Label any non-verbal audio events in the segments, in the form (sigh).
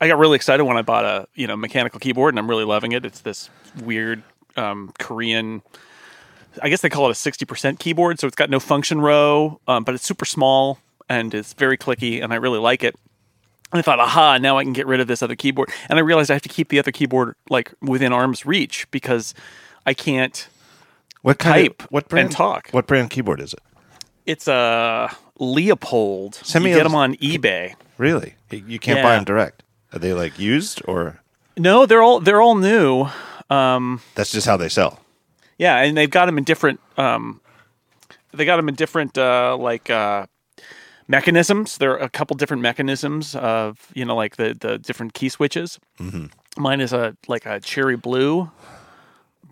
I got really excited when I bought a you know mechanical keyboard, and I'm really loving it. It's this weird um, Korean. I guess they call it a 60% keyboard, so it's got no function row, um, but it's super small and it's very clicky, and I really like it. And I thought, aha, now I can get rid of this other keyboard. And I realized I have to keep the other keyboard like within arm's reach because I can't What kind type of what brand and talk. What brand keyboard is it? It's a Leopold. Send me you get a- them on eBay. Really? You can't buy them direct. Are they like used or No, they're all they're all new. Um, that's just how they sell? Yeah, and they've got them in different. Um, they got them in different uh, like uh, mechanisms. There are a couple different mechanisms of you know like the the different key switches. Mm-hmm. Mine is a like a cherry blue,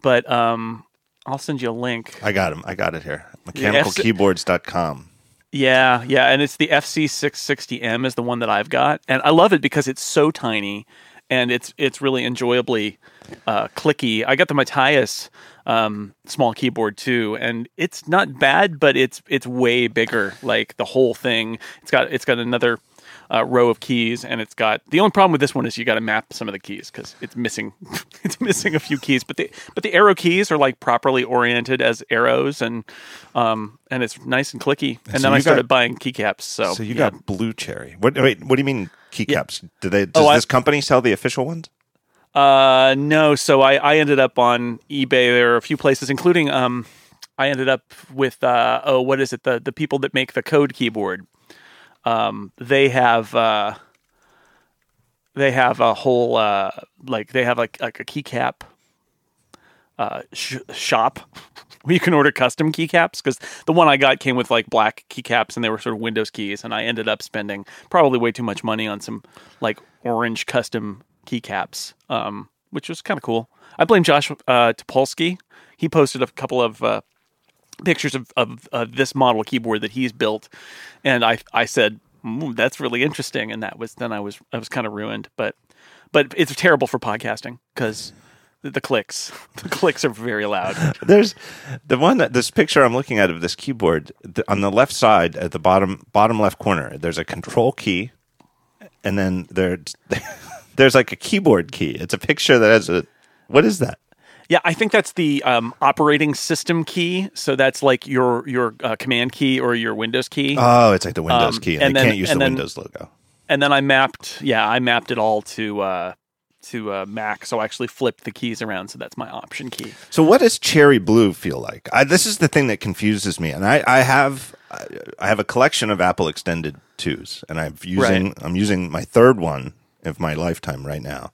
but um, I'll send you a link. I got them. I got it here. Mechanicalkeyboards.com. Yeah, yeah, and it's the FC660M is the one that I've got, and I love it because it's so tiny, and it's it's really enjoyably uh, clicky. I got the Matias um, small keyboard too, and it's not bad, but it's it's way bigger. Like the whole thing, it's got it's got another uh, row of keys, and it's got the only problem with this one is you got to map some of the keys because it's missing (laughs) it's missing a few keys. But the but the arrow keys are like properly oriented as arrows, and um and it's nice and clicky. And So then I started got- buying keycaps. So So you yeah. got Blue Cherry. What wait, what do you mean keycaps? Do they does Oh, I- this company sell the official ones? Uh, no. So I, I ended up on eBay. There are a few places, including um, I ended up with uh, oh, what is it? The the people that make the code keyboard. Um, they have uh, they have a whole uh, like they have like like a keycap uh sh- shop where (laughs) you can order custom keycaps because the one I got came with like black keycaps and they were sort of Windows keys and I ended up spending probably way too much money on some like orange custom keycaps, um, which was kind of cool. I blame Josh uh, Topolsky. He posted a couple of uh, pictures of, of uh, this model keyboard that he's built, and I I said mm, that's really interesting, and that was then I was I was kind of ruined, but but it's terrible for podcasting because the, clicks (laughs) the clicks are very loud. (laughs) There's the one that this picture I'm looking at of this keyboard the, on the left side at the bottom bottom left corner. There's a control key, and then there (laughs) there's like a keyboard key. It's a picture that has a what is that? Yeah, I think that's the um, operating system key. So that's like your your uh, command key or your Windows key. Oh, it's like the Windows Um, key, and, and they then- can't use the then- Windows logo. and then I mapped, yeah, I mapped it all to uh, to uh, Mac. So I actually flipped the keys around. So that's my option key. So, what does cherry blue feel like? I, this is the thing that confuses me, and I, I have I, I have a collection of Apple Extended twos, and I'm using Right. I'm using my third one of my lifetime right now,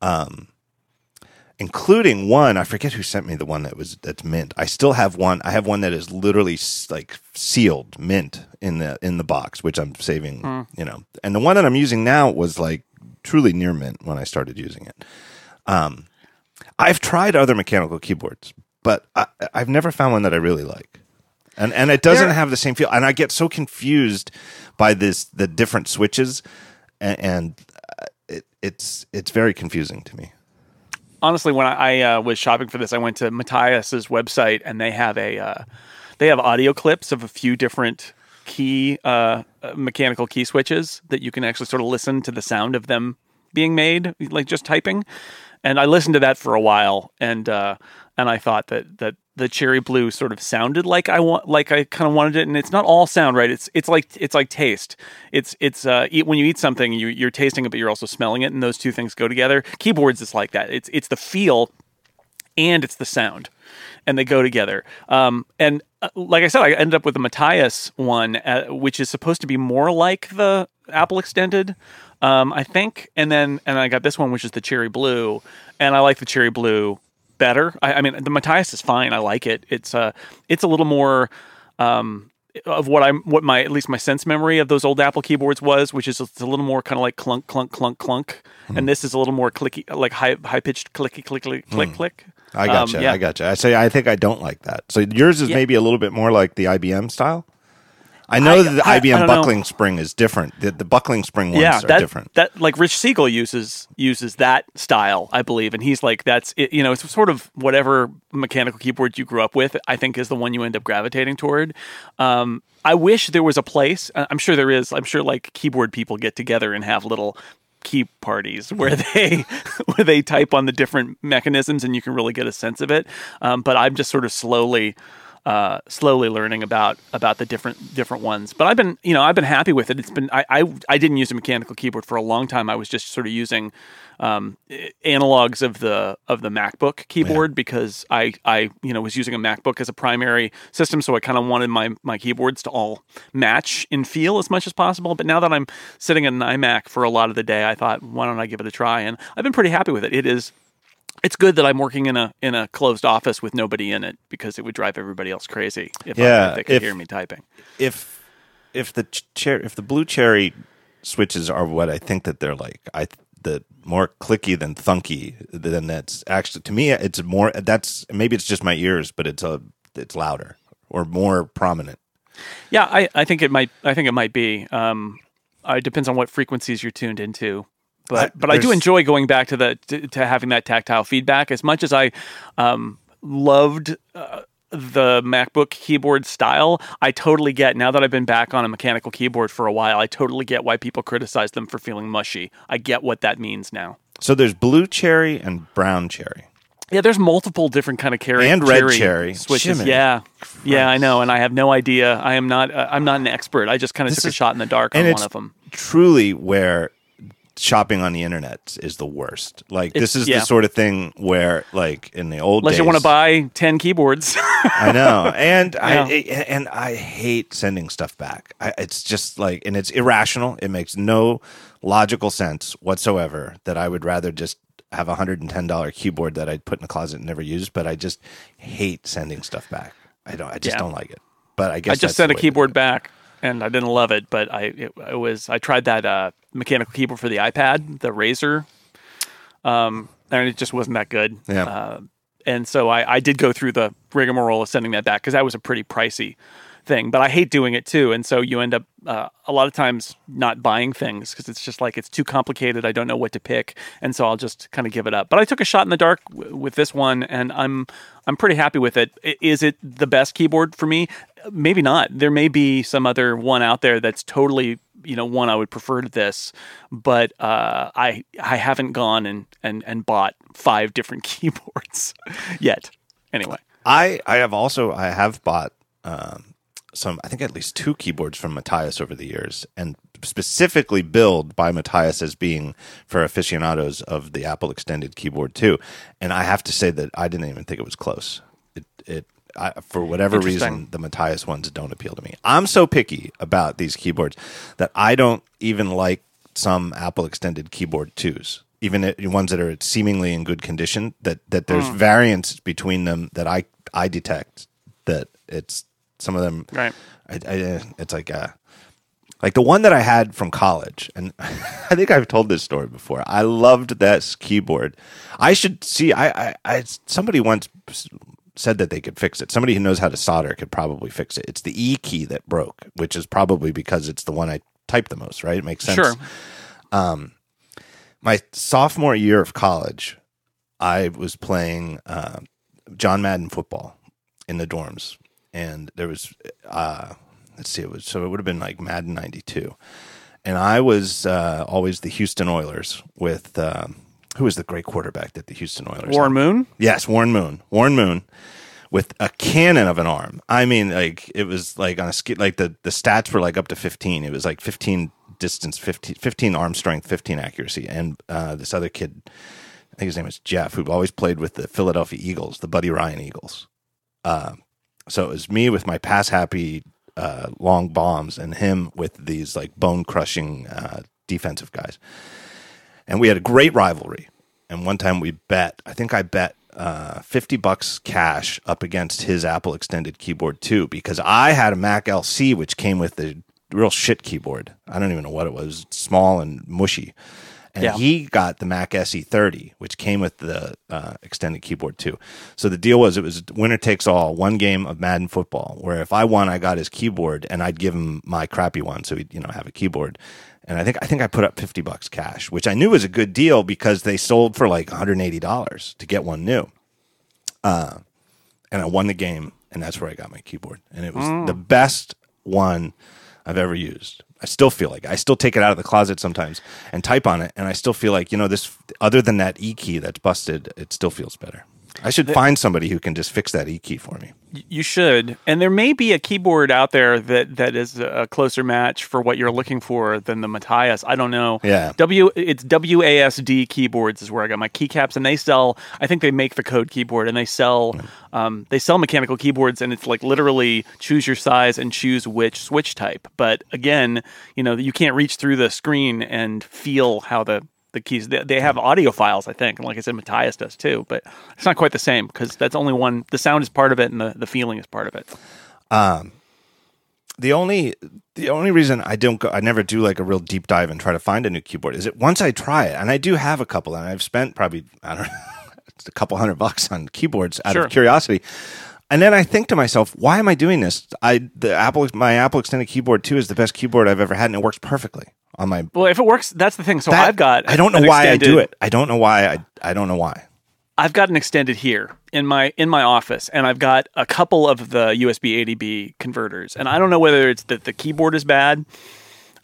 um, including one I forget who sent me the one that was that's mint. I still have one. I have one that is literally like sealed mint in the in the box, which I'm saving. Hmm. You know, and the one that I'm using now was like truly near mint when I started using it. I've tried other mechanical keyboards, but I, I've never found one that I really like. And and it doesn't There- have the same feel. And I get so confused by this the different switches, and, and uh, it, it's it's very confusing to me. Honestly, when I, I uh, was shopping for this, I went to Matias's website, and they have a uh, they have audio clips of a few different key uh, uh, mechanical key switches that you can actually sort of listen to the sound of them being made, like just typing. And I listened to that for a while, and uh, and I thought that that the cherry blue sort of sounded like I want, like I kind of wanted it. And it's not all sound, right? It's it's like it's like taste. It's it's uh, eat, when you eat something, you, you're tasting it, but you're also smelling it, and those two things go together. Keyboards is like that. It's it's the feel and it's the sound, and they go together. Um, and uh, like I said, I ended up with the Matias one, uh, which is supposed to be more like the Apple Extended, um, I think. And then and I got this one, which is the cherry blue, and I like the cherry blue better. I, I mean, the Matias is fine. I like it. It's uh, it's a little more. Um, of what I'm, what my at least my sense memory of those old Apple keyboards was, which is it's a little more kind of like clunk, clunk, clunk, clunk, and this is a little more clicky, like high, high pitched clicky, click, click, click, click. I gotcha. Um, yeah. I gotcha. I say I think I don't like that. So yours is Yeah. maybe a little bit more like the IBM style. I know I- that the IBM don't know. buckling spring is different. The, the buckling spring ones yeah, are that, different. That like Rich Siegel uses uses that style, I believe, and he's like that's it, you know it's sort of whatever mechanical keyboard you grew up with. I think is the one you end up gravitating toward. Um, I wish there was a place. I'm sure there is. I'm sure like keyboard people get together and have little key parties (laughs) where they (laughs) where they type on the different mechanisms and you can really get a sense of it. Um, but I'm just sort of slowly uh, slowly learning about about the different different ones. But I've been you know I've been happy with it. It's been I I, I didn't use a mechanical keyboard for a long time. I was just sort of using um, analogs of the of the MacBook keyboard yeah. because I I you know was using a MacBook as a primary system, so I kind of wanted my my keyboards to all match in feel as much as possible. But now that I'm sitting in an iMac for a lot of the day, I thought why don't I give it a try? And I've been pretty happy with it. It is it's good that I'm working in a in a closed office with nobody in it because it would drive everybody else crazy if, yeah, I, if they could if, hear me typing. If if the chair if the blue cherry switches are what I think that they're like, I the more clicky than thunky, then that's actually to me it's more that's maybe it's just my ears, but it's a it's louder or more prominent. Yeah, I, I think it might I think it might be. Um, it depends on what frequencies you're tuned into but I, but I do enjoy going back to the to, to, having that tactile feedback as much as I um, loved. Uh, the MacBook keyboard style, I totally get now that I've been back on a mechanical keyboard for a while. I totally get why people criticize them for feeling mushy. I get what that means now. So there's blue cherry and brown cherry. Yeah, there's multiple different kind of cherry and red cherry switches. Jiminy yeah, Christ. yeah, I know, and I have no idea. I am not. Uh, I'm not an expert. I just kind of took is, a shot in the dark on one of them. Truly, where shopping on the internet is the worst. Like it's, this is yeah. the sort of thing where, like in the old, unless days, you want to buy ten keyboards. (laughs) I know, and yeah. I and I hate sending stuff back. I, it's just like, and it's irrational. It makes no logical sense whatsoever. That I would rather just have a hundred and ten dollar keyboard that I'd put in the closet and never use. But I just hate sending stuff back. I don't. I just yeah. don't like it. But I guess I just sent a keyboard back and I didn't love it, but I it, it was I tried that uh, mechanical keyboard for the iPad, the Razer, um, and it just wasn't that good. Yeah. Uh, and so I, I did go through the rigmarole of sending that back because that was a pretty pricey thing. But I hate doing it too, and so you end up uh, a lot of times not buying things because it's just like it's too complicated. I don't know what to pick, and so I'll just kind of give it up. But I took a shot in the dark w- with this one, and I'm I'm pretty happy with it. Is it the best keyboard for me? Maybe not. There may be some other one out there that's totally you know one I would prefer to this, but uh, I I haven't gone and and and bought five different (laughs) keyboards yet. Anyway, I I have also I have bought um, some I think at least two keyboards from Matias over the years, and specifically billed by Matias as being for aficionados of the Apple Extended keyboard too. And I have to say that I didn't even think it was close. It it I, for whatever reason, the Matias ones don't appeal to me. I'm so picky about these keyboards that I don't even like some Apple Extended Keyboard twos, even ones that are seemingly in good condition. That that there's mm. variance between them that I I detect that it's some of them. Right. I, I, it's like a like the one that I had from college, and (laughs) I think I've told this story before. I loved that keyboard. I should see. I, I, I somebody once said that they could fix it. Somebody who knows how to solder could probably fix it. It's the E key that broke, which is probably because it's the one I type the most. Right? It makes sense. Sure. Um, my sophomore year of college, I was playing uh, John Madden football in the dorms, and there was uh, let's see, it was so it would have been like Madden '92, and I was uh, always the Houston Oilers with. Um, who was the great quarterback that the Houston Oilers? Warren had? Moon. Yes, Warren Moon. Warren Moon with a cannon of an arm. I mean, like it was like on a ski. Like the the stats were like up to fifteen. It was like fifteen distance, 15, 15 arm strength, fifteen accuracy, and uh, this other kid. I think his name was Jeff, who always played with the Philadelphia Eagles, the Buddy Ryan Eagles. Uh, so it was me with my pass happy uh, long bombs, and him with these like bone crushing uh, defensive guys and we had a great rivalry. And one time we bet, I think I bet uh, 50 bucks cash up against his Apple extended keyboard too, because I had a Mac LC, which came with the real shit keyboard. I don't even know what it was, small and mushy. And yeah. he got the Mac SE30, which came with the uh, extended keyboard too. So the deal was it was winner takes all, one game of Madden football, where if I won, I got his keyboard and I'd give him my crappy one. So he'd, you know, have a keyboard and I think I think I put up fifty bucks cash, which I knew was a good deal because they sold for like one hundred and eighty dollars to get one new. Uh, and I won the game, and that's where I got my keyboard, and it was mm. the best one I've ever used. I still feel like I still take it out of the closet sometimes and type on it, and I still feel like you know this. Other than that E key that's busted, it still feels better. I should find somebody who can just fix that E key for me. You should, and there may be a keyboard out there that that is a closer match for what you're looking for than the Matias. I don't know. Yeah. W it's WASD keyboards is where I got my keycaps, and they sell. I think they make the code keyboard, and they sell um, they sell mechanical keyboards, and it's like literally choose your size and choose which switch type. But again, you know you can't reach through the screen and feel how the the keys. They, they have audio files, I think, and like I said, Matias does too. But it's not quite the same because that's only one. The sound is part of it, and the, the feeling is part of it. Um, the only the only reason I don't go I never do like a real deep dive and try to find a new keyboard is that once I try it and I do have a couple and I've spent probably I don't know (laughs) a couple hundred bucks on keyboards out Sure. of curiosity. And then I think to myself, why am I doing this? I the Apple my Apple extended keyboard 2 is the best keyboard I've ever had and it works perfectly on my Well, if it works, that's the thing. So that- I've got. I don't know why I do it. I don't know why I I don't know why. I've got an extended here in my in my office, and I've got a couple of the USB ADB converters, and I don't know whether it's that the keyboard is bad,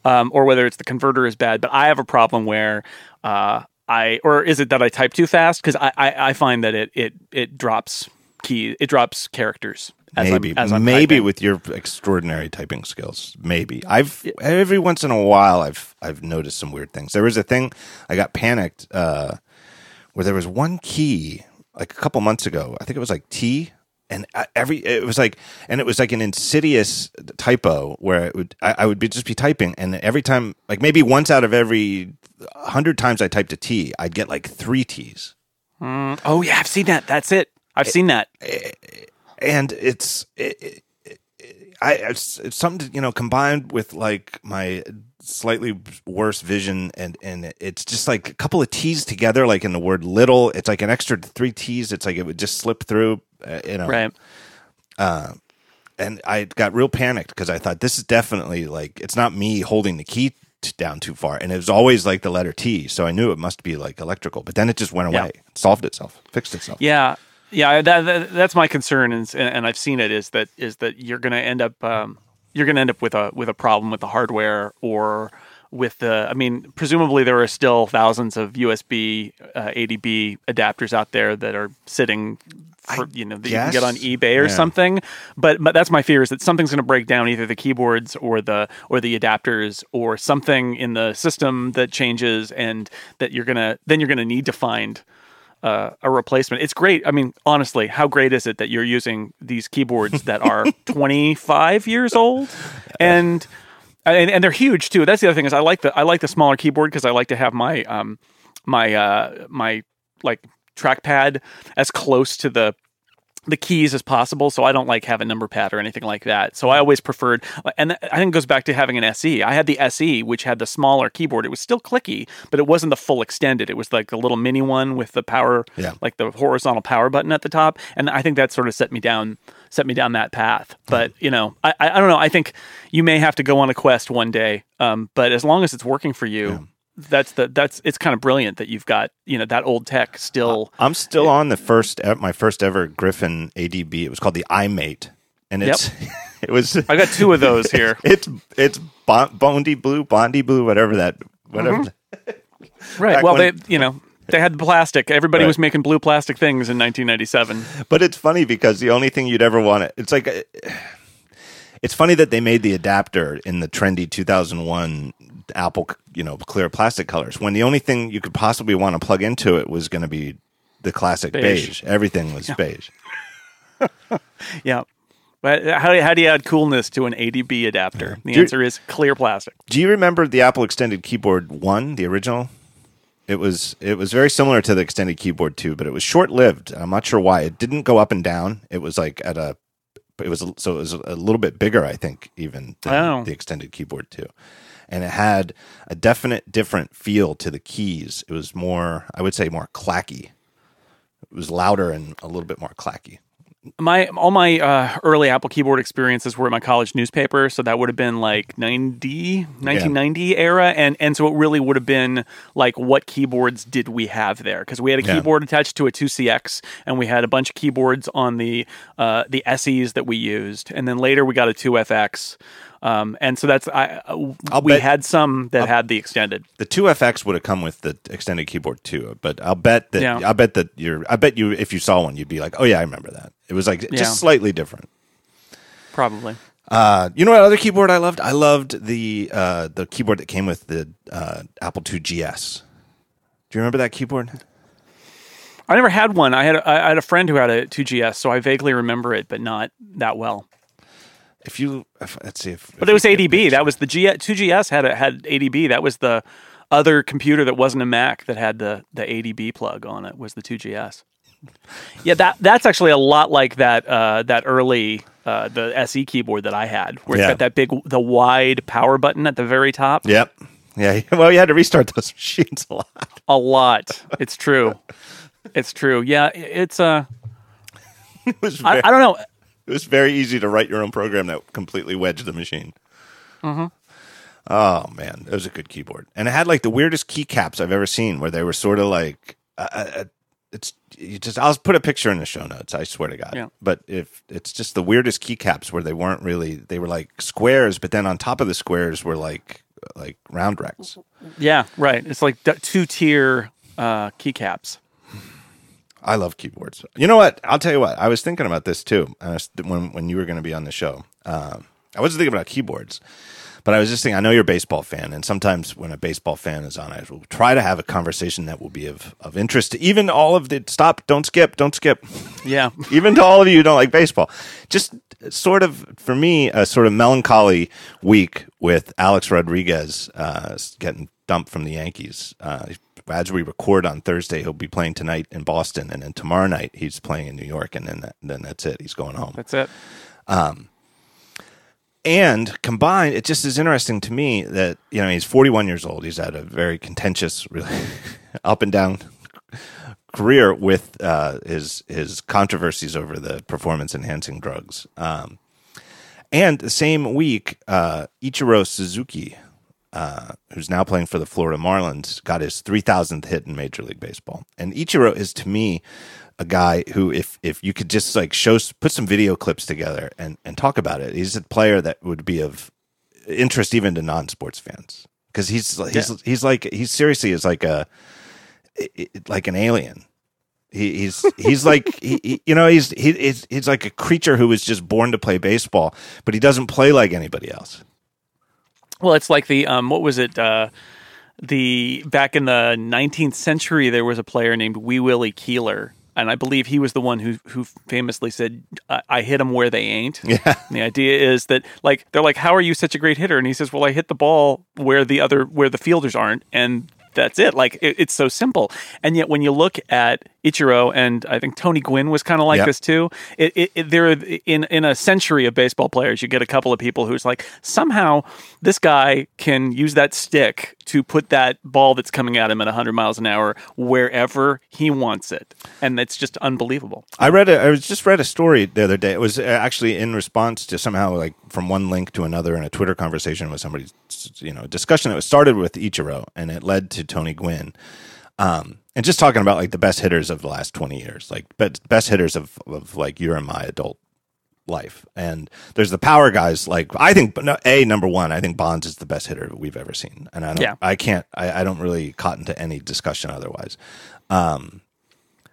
um, or whether it's the converter is bad. But I have a problem where uh, I, or is it that I type too fast? Because I, I I find that it it it drops key, it drops characters. As maybe I'm, as I'm maybe typing. with your extraordinary typing skills maybe i've every once in a while i've i've noticed some weird things there was a thing i got panicked uh where there was one key like a couple months ago i think it was like t and every it was like and it was like an insidious typo where it would I, I would be just be typing and every time like maybe once out of every hundred times I typed a T I'd get like three T's Oh yeah, I've seen that. That's it. I've seen that. And it's it, it, it, I it's, it's something to, you know combined with like my slightly worse vision and and it's just like a couple of T's together like in the word little. It's like an extra three T's. It's like it would just slip through uh, you know. Right. and I got real panicked because I thought this is definitely like it's not me holding the key t- down too far. And it was always like the letter T so I knew it must be like electrical. But then it just went Yeah. away. Solved itself. Fixed itself. Yeah, yeah. That, that that's my concern, and, and I've seen it. Is that is that you're going to end up um, you're going to end up with a with a problem with the hardware or with the. I mean, presumably there are still thousands of USB uh, ADB adapters out there that are sitting. For, you know, that you can get on eBay or Yeah. something, but but that's my fear is that something's going to break down either the keyboards or the or the adapters or something in the system that changes, and that you're gonna then you're gonna need to find uh, a replacement. It's great. I mean, honestly, how great is it that you're using these keyboards that are (laughs) 25 years old and and, and they're huge too. That's the other thing is I like the I like the smaller keyboard because I like to have my um my uh my like trackpad as close to the the keys as possible, so I don't like have a number pad or anything like that. So I always preferred, and I think it goes back to having an SE. I had the SE, which had the smaller keyboard. It was still clicky, but it wasn't the full extended. It was like the little mini one with the power, Yeah. like the horizontal power button at the top. And I think that sort of set me down, set me down that path. But you know, I, I I don't know. I think you may have to go on a quest one day. Um, but as long as it's working for you. That's the that's it's kind of brilliant that you've got you know that old tech still I'm still on the first, my first ever Griffin ADB. It was called the iMate, and it's (laughs) it was. I got two of those here. (laughs) It's it's bon- Bondi Blue, Bondi Blue, whatever that, whatever. Mm-hmm. (laughs) Right. Well, when- they, you know, they had the plastic. Everybody Right. was making blue plastic things in 1997. But it's funny because the only thing you'd ever want it. it's like, (sighs) it's funny that they made the adapter in the trendy 2001 Apple, you know, clear plastic colors when the only thing you could possibly want to plug into it was going to be the classic Beige. beige. Everything was beige. (laughs) Yeah. But how, do- how do you add coolness to an ADB adapter? The Do you- answer is clear plastic. Do you remember the Apple Extended Keyboard One, the original? It was it was very similar to the Extended Keyboard Two, but it was short lived. I'm not sure why. It didn't go up and down. It was like at a it was so it was a little bit bigger, I think, even than Oh. the Extended Keyboard Two, and it had a definite different feel to the keys. It was more, I would say, more clacky. It was louder and a little bit more clacky. My all my uh, early Apple keyboard experiences were at my college newspaper, so that would have been like 90, 1990 era, and and so it really would have been like what keyboards did we have there? Because we had a Yeah. keyboard attached to a 2CX, and we had a bunch of keyboards on the uh, the SEs that we used, and then later we got a 2FX. Um, and so that's I uh, I'll we bet- had some that had the extended. The two FX would have come with the extended keyboard too, but I'll bet that Yeah. I bet that you're I bet you if you saw one, you'd be like, oh yeah, I remember that. It was like Yeah. just slightly different. Probably. Uh, you know what other keyboard I loved? I loved the uh, the keyboard that came with the uh, Apple II GS. Do you remember that keyboard? I never had one. I had a, I had a friend who had a 2GS, so I vaguely remember it, but not that well. If you if, let's see if But it was ADB. That was the G 2GS had a, had ADB. That was the other computer that wasn't a Mac that had the the ADB plug on it. Was the 2GS. Yeah, that that's actually a lot like that uh, that early uh, the SE keyboard that I had, where it's Yeah. got that big the wide power button at the very top. Yep. Yeah. Well, you had to restart those (laughs) machines a lot. A lot. It's true. It's true. Yeah, it's uh, (laughs) It was I, I don't know. It was very easy to write your own program that completely wedged the machine. Oh man, it was a good keyboard, and it had like the weirdest keycaps I've ever seen, where they were sort of like, uh, uh, it's you just. I'll put a picture in the show notes. I swear to God. Yeah. But if it's just the weirdest keycaps where they weren't really, they were like squares, but then on top of the squares were like like round rects. Yeah, right. It's like two tier uh, keycaps. I love keyboards. You know what? I'll tell you what. I was thinking about this too when when you were going to be on the show. Um, I wasn't thinking about keyboards, but I was just thinking. I know you're a baseball fan, and sometimes when a baseball fan is on, I will try to have a conversation that will be of of interest to even all of the. Stop! Don't skip! Don't skip! Yeah. (laughs) even to all of you who don't like baseball. Just sort of for me, a sort of melancholy week with Alex Rodriguez uh, getting dumped from the Yankees. Uh, as we record on Thursday, he'll be playing tonight in Boston, and then tomorrow night he's playing in New York, and then that, then that's it. He's going home. That's it. And combined, it just is interesting to me that you know he's 41 years old. He's had a very contentious, really (laughs) up and down career with uh, his his controversies over the performance enhancing drugs. Um, and the same week, uh, Ichiro Suzuki, uh, who's now playing for the Florida Marlins, got his 3,000th hit in Major League Baseball. And Ichiro is to me a guy who, if if you could just like show, put some video clips together and and talk about it, he's a player that would be of interest even to non sports fans because he's he's Yeah. he's like he's seriously is like a like an alien. He, he's he's (laughs) like he, he- you know he's he, he's he's like a creature who was just born to play baseball, but he doesn't play like anybody else. Well, it's like the um, what was it? Uh, the back in the 19th century, there was a player named Wee Willie Keeler, and I believe he was the one who who famously said, "I, I hit them where they ain't." Yeah. And the idea is that like they're like, "How are you such a great hitter?" And he says, "Well, I hit the ball where the other where the fielders aren't," and that's it. Like it, it's so simple. And yet, when you look at Ichiro, and I think Tony Gwynn was kind of like Yep. this too. It, it, it there in in a century of baseball players, you get a couple of people who's like somehow this guy can use that stick to put that ball that's coming at him at 100 miles an hour wherever he wants it, and it's just unbelievable. I read a, I was just read a story the other day. It was uh, actually in response to somehow like from one link to another in a Twitter conversation with somebody's you know discussion that was started with Ichiro and it led to Tony Gwynn. Um, and just talking about like the best hitters of the last 20 years, like but best hitters of, of like your and my adult life. And there's the power guys. Like I think a number one, I think Bonds is the best hitter we've ever seen. And I don't, Yeah. I can't, I, I don't really cotton to any discussion otherwise. Um,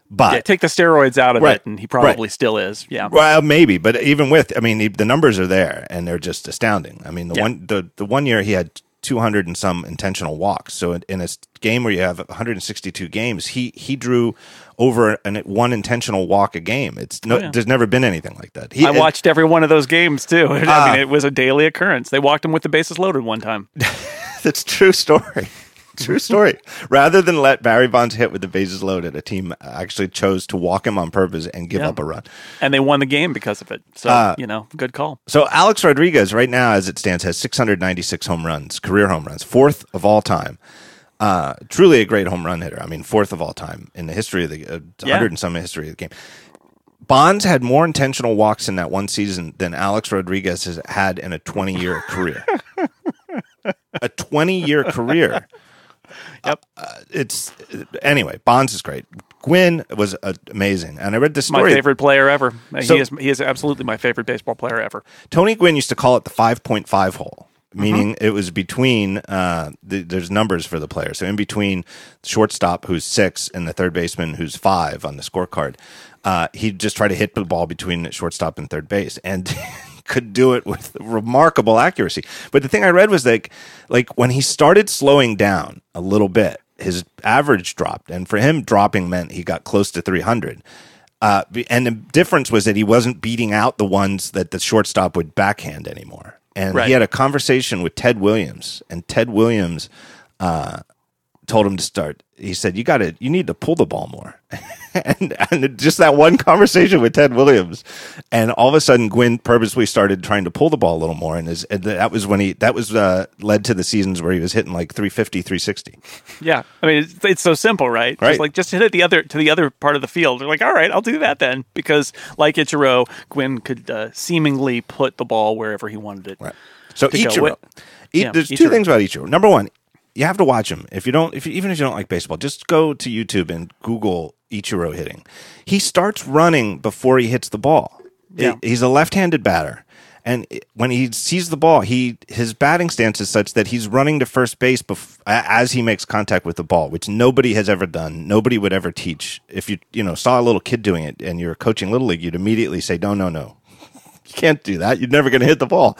but Yeah, take the steroids out of Right, it, and he probably still is. Yeah. well, maybe, but even with, I mean, the, the numbers are there and they're just astounding. I mean, the Yeah. one the the one year he had 200 and some intentional walks. So in, in a game where you have 162 games, he he drew over an one intentional walk a game. It's no, Oh, yeah. there's never been anything like that. He, I watched every one of those games too. (laughs) I Ah. mean, it was a daily occurrence. They walked him with the bases loaded one time. (laughs) That's true story. True story. Rather than let Barry Bonds hit with the bases loaded, a team actually chose to walk him on purpose and give Yeah. up a run. and they won the game because of it. So Uh, you know, good call. So Alex Rodriguez, right now as it stands, has 696 home runs, career home runs, fourth of all time. Uh, truly a great home run hitter. I mean, fourth of all time in the history of the uh, Yeah. hundred and some history of the game. Bonds had more intentional walks in that one season than Alex Rodriguez has had in a 20 year career. (laughs) a 20 year career. Yep. Uh, it's anyway. Bonds is great. Gwynn was uh, amazing, and I read the My favorite player ever. So- he is he is absolutely my favorite baseball player ever. Tony Gwynn used to call it the 5.5 hole, Mm-hmm. meaning it was between, uh, the, there's numbers for the player. So in between the shortstop, who's six, and the third baseman, who's five on the scorecard, uh, he'd just try to hit the ball between the shortstop and third base. And (laughs) could do it with remarkable accuracy. But the thing I read was like, like when he started slowing down a little bit, his average dropped. And for him, dropping meant he got close to 300. Uh, and the difference was that he wasn't beating out the ones that the shortstop would backhand anymore. And Right. he had a conversation with Ted Williams, and Ted Williams uh, told him to start. He said, "You got to, you need to pull the ball more." (laughs) and, and just that one conversation with Ted Williams, and all of a sudden, Gwynn purposely started trying to pull the ball a little more, and, his, and that was when he that was uh, led to the seasons where he was hitting like 350, 360. Yeah, I mean it's, it's so simple, right? Right. Just like just hit it the other to the other part of the field. They're like, all right, I'll do that then, because like Ichiro, Gwynn could uh, seemingly put the ball wherever he wanted it. Right. So Ichiro, Yeah, there's two things about Ichiro. Number one, you have to watch him. If you don't, if you, even if you don't like baseball, just go to YouTube and Google Ichiro hitting. He starts running before he hits the ball. Yeah. He- He's a left-handed batter. And when he sees the ball, he his batting stance is such that he's running to first base bef- as he makes contact with the ball, which nobody has ever done. Nobody would ever teach. If you you know saw a little kid doing it and you're coaching little league, you'd immediately say, "No, no, no, (laughs) you can't do that. You're never going to hit the ball."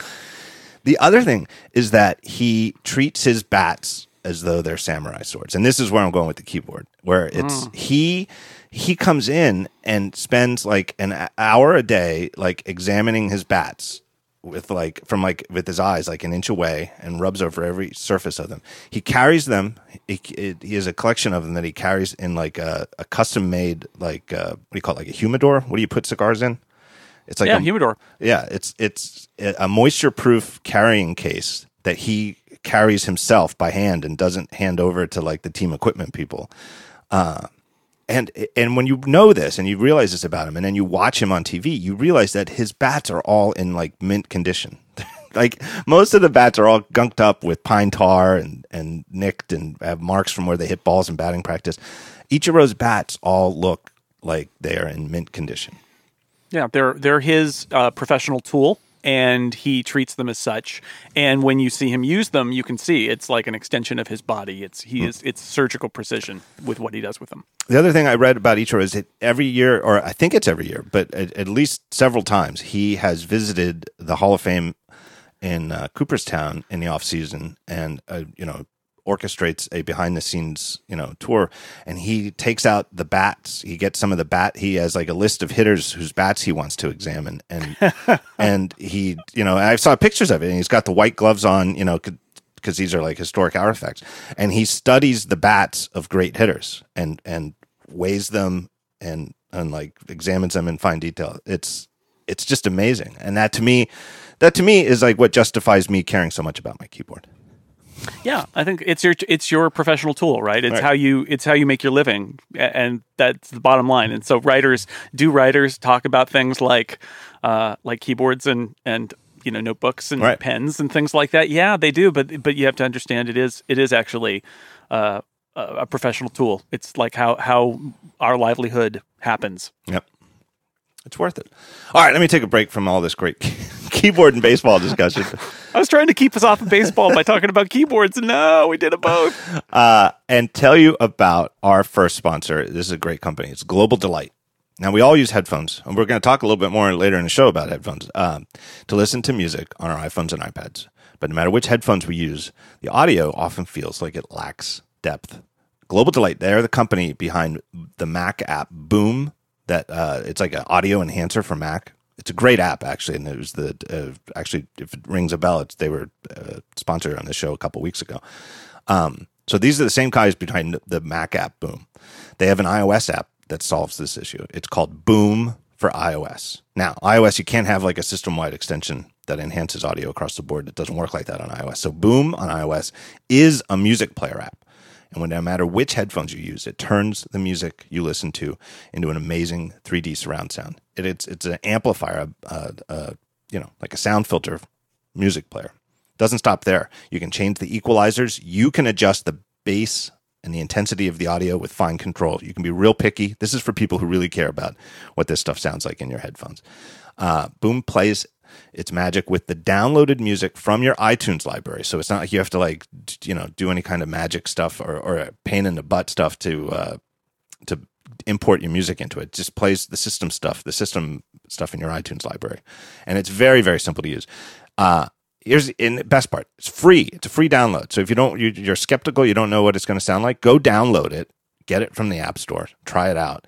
The other thing is that he treats his bats as though they're samurai swords. And this is where I'm going with the keyboard, where it's he he comes in and spends like an hour a day like examining his bats with like from like with his eyes like an inch away and rubs over every surface of them. He carries them. He, it, he has a collection of them that he carries in like a, a custom made like uh, what do you call it like a humidor? What do you put cigars in? It's like Yeah, a, humidor. yeah, it's it's a moisture proof carrying case that he carries himself by hand and doesn't hand over to like the team equipment people. Uh, and and when you know this and you realize this about him, and then you watch him on TV, you realize that his bats are all in like mint condition. (laughs) like most of the bats are all gunked up with pine tar and and nicked and have marks from where they hit balls in batting practice. Ichiro's bats all look like they are in mint condition. Yeah, they're they're his uh, professional tool, and he treats them as such. And when you see him use them, you can see it's like an extension of his body. It's he is it's surgical precision with what he does with them. The other thing I read about Ichiro is that every year, or I think it's every year, but at, at least several times, he has visited the Hall of Fame in uh, Cooperstown in the off season, and uh, you know orchestrates a behind the scenes you know tour. And he takes out the bats. He gets some of the bat he has like a list of hitters whose bats he wants to examine. And (laughs) and he you know i saw pictures of it and he's got the white gloves on you know because these are like historic artifacts and he studies the bats of great hitters and and weighs them and and like examines them in fine detail. It's it's just amazing. And that to me that to me is like what justifies me caring so much about my keyboard Yeah, I think it's your it's your professional tool, right? It's Right. how you it's how you make your living, and that's the bottom line. And so writers do writers talk about things like uh, like keyboards and and you know notebooks and Right. pens and things like that. Yeah, they do, but but you have to understand it is it is actually uh, a professional tool. It's like how how our livelihood happens. Yep. It's worth it. All right, let me take a break from all this great (laughs) keyboard and baseball discussion (laughs) I was trying to keep us off of baseball by talking about keyboards. No, we did it both. uh, and tell you about our first sponsor. This is a great company. It's Global Delight. Now, we all use headphones, and we're going to talk a little bit more later in the show about headphones um, to listen to music on our iPhones and iPads. But no matter which headphones we use, the audio often feels like it lacks depth. Global Delight, they're the company behind the Mac app Boom. That uh, it's like an audio enhancer for Mac. It's a great app actually, and it was the uh, actually if it rings a bell, it's they were uh, sponsored on the show a couple weeks ago. Um, so these are the same guys behind the Mac app Boom. They have an iOS app that solves this issue. It's called Boom for iOS. Now, iOS you can't have like a system-wide extension that enhances audio across the board. It doesn't work like that on iOS. So Boom on iOS is a music player app. And no matter which headphones you use, it turns the music you listen to into an amazing 3D surround sound. It, it's it's an amplifier, a, a, a you know like a sound filter music player. Doesn't stop there. You can change the equalizers. You can adjust the bass and the intensity of the audio with fine control. You can be real picky. This is for people who really care about what this stuff sounds like in your headphones. Uh, Boom plays its magic with the downloaded music from your iTunes library. So it's not like you have to like you know do any kind of magic stuff or, or pain in the butt stuff to uh, to import your music into it. it. Just plays the system stuff, the system stuff in your iTunes library, and it's very very simple to use. Uh, here's in the best part it's free it's a free download so if you don't you, are skeptical you don't know what it's going to sound like go download it get it from the app store try it out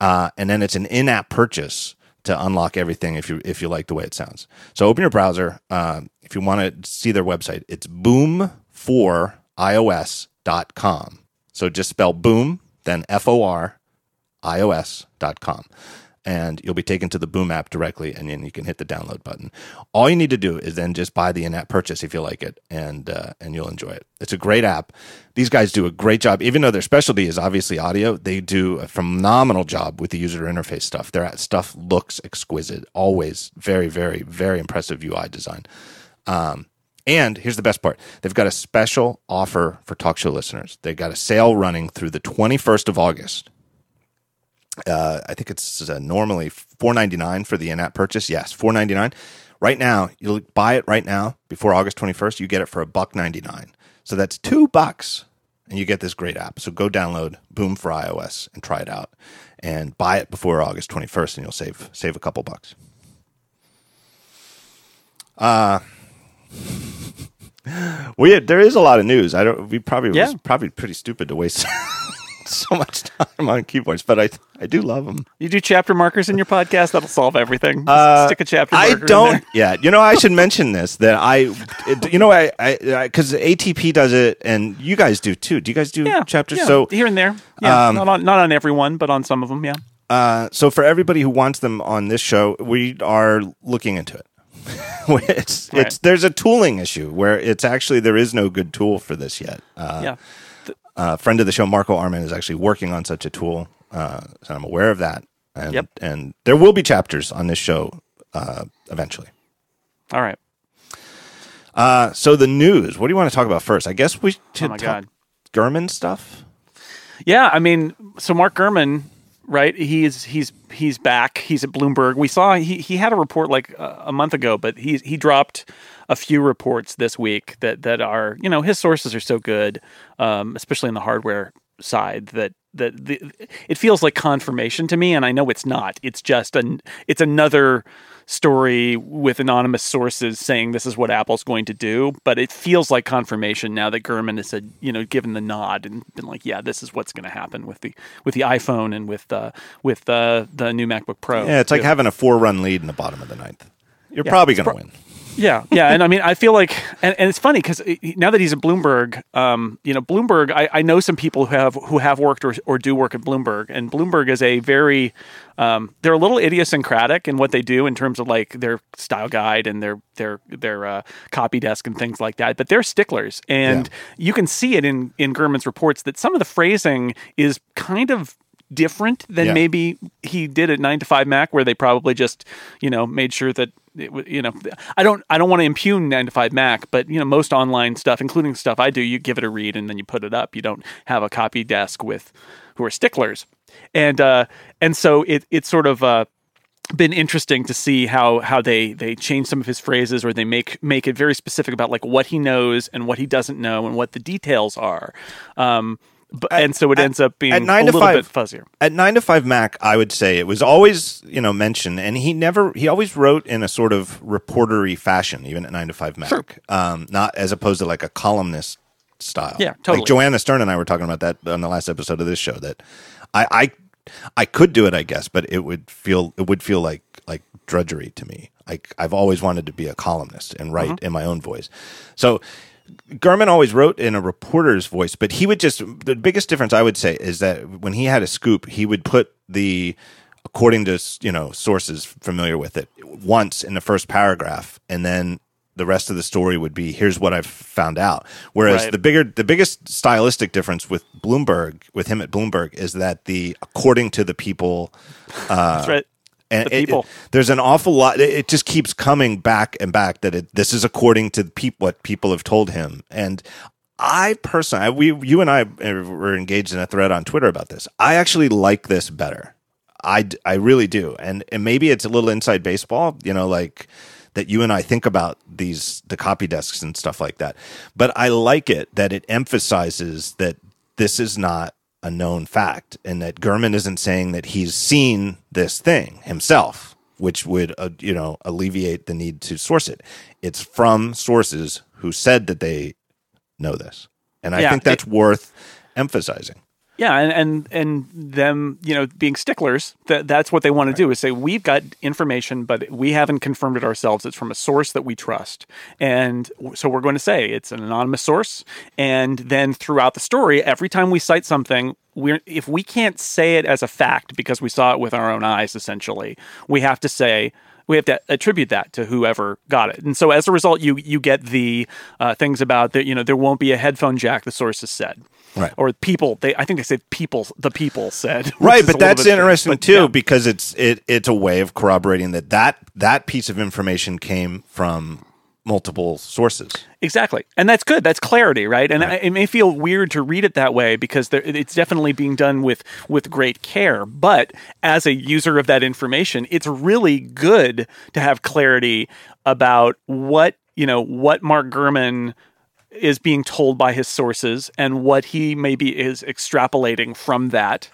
uh, and then it's an in-app purchase to unlock everything if you if you like the way it sounds. So open your browser uh, if you want to see their website it's boom4ios.com so just spell boom then f-o-r ios.com and you'll be taken to the Boom app directly, and then you can hit the download button. All you need to do is then just buy the in-app purchase if you like it, and uh, and you'll enjoy it. It's a great app. These guys do a great job, even though their specialty is obviously audio. They do a phenomenal job with the user interface stuff. Their stuff looks exquisite. Always very, very, very impressive UI design. Um, and here's the best part they've got a special offer for talk show listeners. They've got a sale running through the 21st of August. Uh, I think it's uh, normally four ninety nine for the in app purchase. Yes, four ninety nine. Right now, you'll buy it right now before August twenty first. You get it for a buck ninety nine. So that's two bucks, and you get this great app. So go download Boom for iOS and try it out, and buy it before August twenty first, and you'll save save a couple bucks. Uh (laughs) we there is a lot of news. I don't. We probably yeah. was probably pretty stupid to waste (laughs) (laughs) so much time on keyboards, but I I do love them. You do chapter markers in your podcast. That'll solve everything. Uh, stick a chapter. I don't. Yeah, you know, I should mention this that I, it, you know, I because ATP does it and you guys do too. Do you guys do yeah, chapters? Yeah, so here and there. Yeah, um, not on not on everyone, but on some of them. Yeah. Uh, so for everybody who wants them on this show, we are looking into it. (laughs) it's right. it's there's a tooling issue where it's actually there is no good tool for this yet. Uh, yeah uh, friend of the show, Marco Arment, is actually working on such a tool. Uh, so I'm aware of that. And, yep. and there will be chapters on this show uh, eventually. All right. Uh, so the news. What do you want to talk about first? I guess we should oh my talk God. Gurman stuff. Yeah, I mean, so Mark Gurman, right? He's he's he's back. He's at Bloomberg. We saw he he had a report like a month ago, but he he dropped a few reports this week that that are you know his sources are so good, um, especially in the hardware side that that the, it feels like confirmation to me, and I know it's not. It's just an it's another story with anonymous sources saying this is what Apple's going to do, but it feels like confirmation now that Gurman has said, you know, given the nod and been like, yeah, this is what's going to happen with the with the iPhone and with uh, with uh, the new MacBook Pro. Yeah, it's like having a four run lead in the bottom of the ninth. You're yeah, probably going to pro- win. Yeah, yeah, and I mean, I feel like, and, and it's funny because now that he's at Bloomberg, um, you know, Bloomberg, I, I, know some people who have who have worked or, or do work at Bloomberg, and Bloomberg is a very, um, they're a little idiosyncratic in what they do in terms of like their style guide and their their their uh, copy desk and things like that. But they're sticklers, and yeah. you can see it in in Gurman's reports that some of the phrasing is kind of different than yeah. maybe he did at 9 to 5 Mac where they probably just, you know, made sure that it, you know, I don't I don't want to impugn 9 to 5 Mac, but you know, most online stuff, including stuff I do, you give it a read and then you put it up. You don't have a copy desk with who are sticklers. And uh and so it it's sort of uh been interesting to see how how they they change some of his phrases or they make make it very specific about like what he knows and what he doesn't know and what the details are. Um, at, and so it at, ends up being at nine a to five, bit fuzzier. At nine to five Mac, I would say it was always you know mentioned, and he never he always wrote in a sort of reportery fashion, even at nine to five Mac, sure. um, not as opposed to like a columnist style. Yeah, totally. Like Joanna Stern and I were talking about that on the last episode of this show. That I I, I could do it, I guess, but it would feel it would feel like like drudgery to me. Like I've always wanted to be a columnist and write mm-hmm. in my own voice. So Gurman always wrote in a reporter's voice, but he would just the biggest difference I would say is that when he had a scoop, he would put the according to you know sources familiar with it once in the first paragraph, and then the rest of the story would be here's what I've found out. Whereas right. the bigger the biggest stylistic difference with Bloomberg with him at Bloomberg is that the according to the people uh, That's right and the people. It, there's an awful lot. It just keeps coming back and back that it, this is according to peop, what people have told him. And I personally, we, you and I were engaged in a thread on Twitter about this. I actually like this better. I, I really do. And, and maybe it's a little inside baseball, you know, like that you and I think about these, the copy desks and stuff like that. But I like it that it emphasizes that this is not a known fact and that Gurman isn't saying that he's seen this thing himself, which would, uh, you know, alleviate the need to source it. It's from sources who said that they know this. And I Yeah, think that's it- worth emphasizing. Yeah, and and and them, you know, being sticklers. That that's what they want to do is say we've got information, but we haven't confirmed it ourselves. It's from a source that we trust, and so we're going to say it's an anonymous source. And then throughout the story, every time we cite something, we're if we can't say it as a fact because we saw it with our own eyes, essentially, we have to say we have to attribute that to whoever got it. And so as a result, you you get the uh, things about that. You know, there won't be a headphone jack. The sources said, Right. Or people. They I think they said people. The people said. (laughs) Right, but that's interesting but too yeah. because it's it it's a way of corroborating that that that piece of information came from multiple sources. Exactly, and that's good. That's clarity, right? And I- it may feel weird to read it that way because there, it's definitely being done with with great care. But as a user of that information, it's really good to have clarity about what you know what Mark Gurman is being told by his sources and what he maybe is extrapolating from that.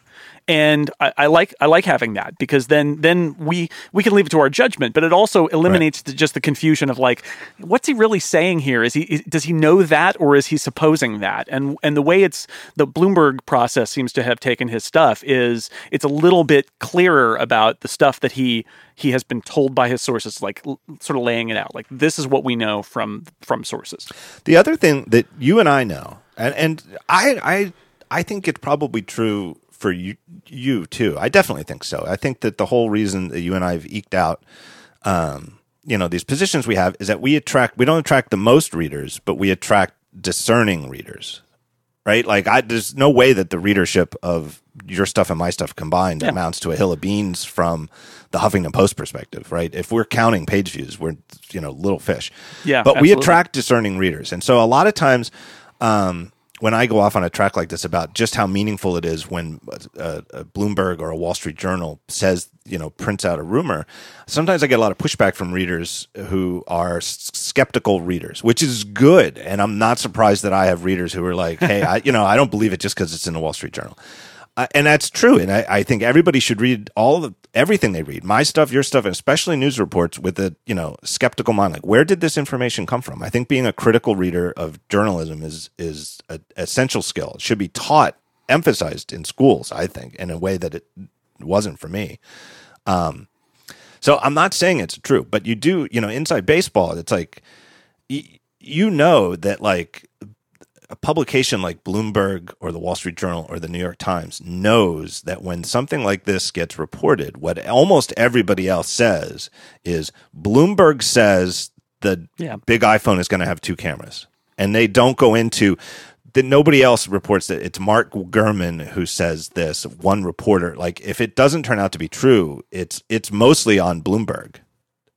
And I, I like I like having that because then then we we can leave it to our judgment, but it also eliminates the, just the confusion of like, what's he really saying here? Is he is, does he know that or is he supposing that? And and the way it's the Bloomberg process seems to have taken his stuff is it's a little bit clearer about the stuff that he he has been told by his sources, like l- sort of laying it out, like this is what we know from from sources. The other thing that you and I know, and, and I, I, I think it's probably true for you, you too. I definitely think so. I think that the whole reason that you and I have eked out, um, you know, these positions we have is that we attract, we don't attract the most readers, but we attract discerning readers, right? Like, I, there's no way that the readership of your stuff and my stuff combined Yeah. amounts to a hill of beans from the Huffington Post perspective, right? If we're counting page views, we're, you know, little fish. Yeah, But we attract discerning readers. And so a lot of times, um, when I go off on a track like this about just how meaningful it is when a, a Bloomberg or a Wall Street Journal says, you know, prints out a rumor, sometimes I get a lot of pushback from readers who are skeptical readers, which is good. And I'm not surprised that I have readers who are like, hey, I, you know, I don't believe it just because it's in the Wall Street Journal. Uh, and that's true. And I, I think everybody should read all the everything they read, my stuff, your stuff, especially news reports with a you know skeptical mind. Like, where did this information come from? I think being a critical reader of journalism is is an essential skill. It should be taught, emphasized in schools. I think in a way that it wasn't for me. Um, so I'm not saying it's true, but you do, you know, inside baseball, it's like you know that like a publication like Bloomberg or the Wall Street Journal or the New York Times knows that when something like this gets reported, what almost everybody else says is Bloomberg says the Yeah. big iPhone is going to have two cameras. And they don't go into that nobody else reports that it's Mark Gurman who says this, one reporter. Like if it doesn't turn out to be true, it's it's mostly on Bloomberg.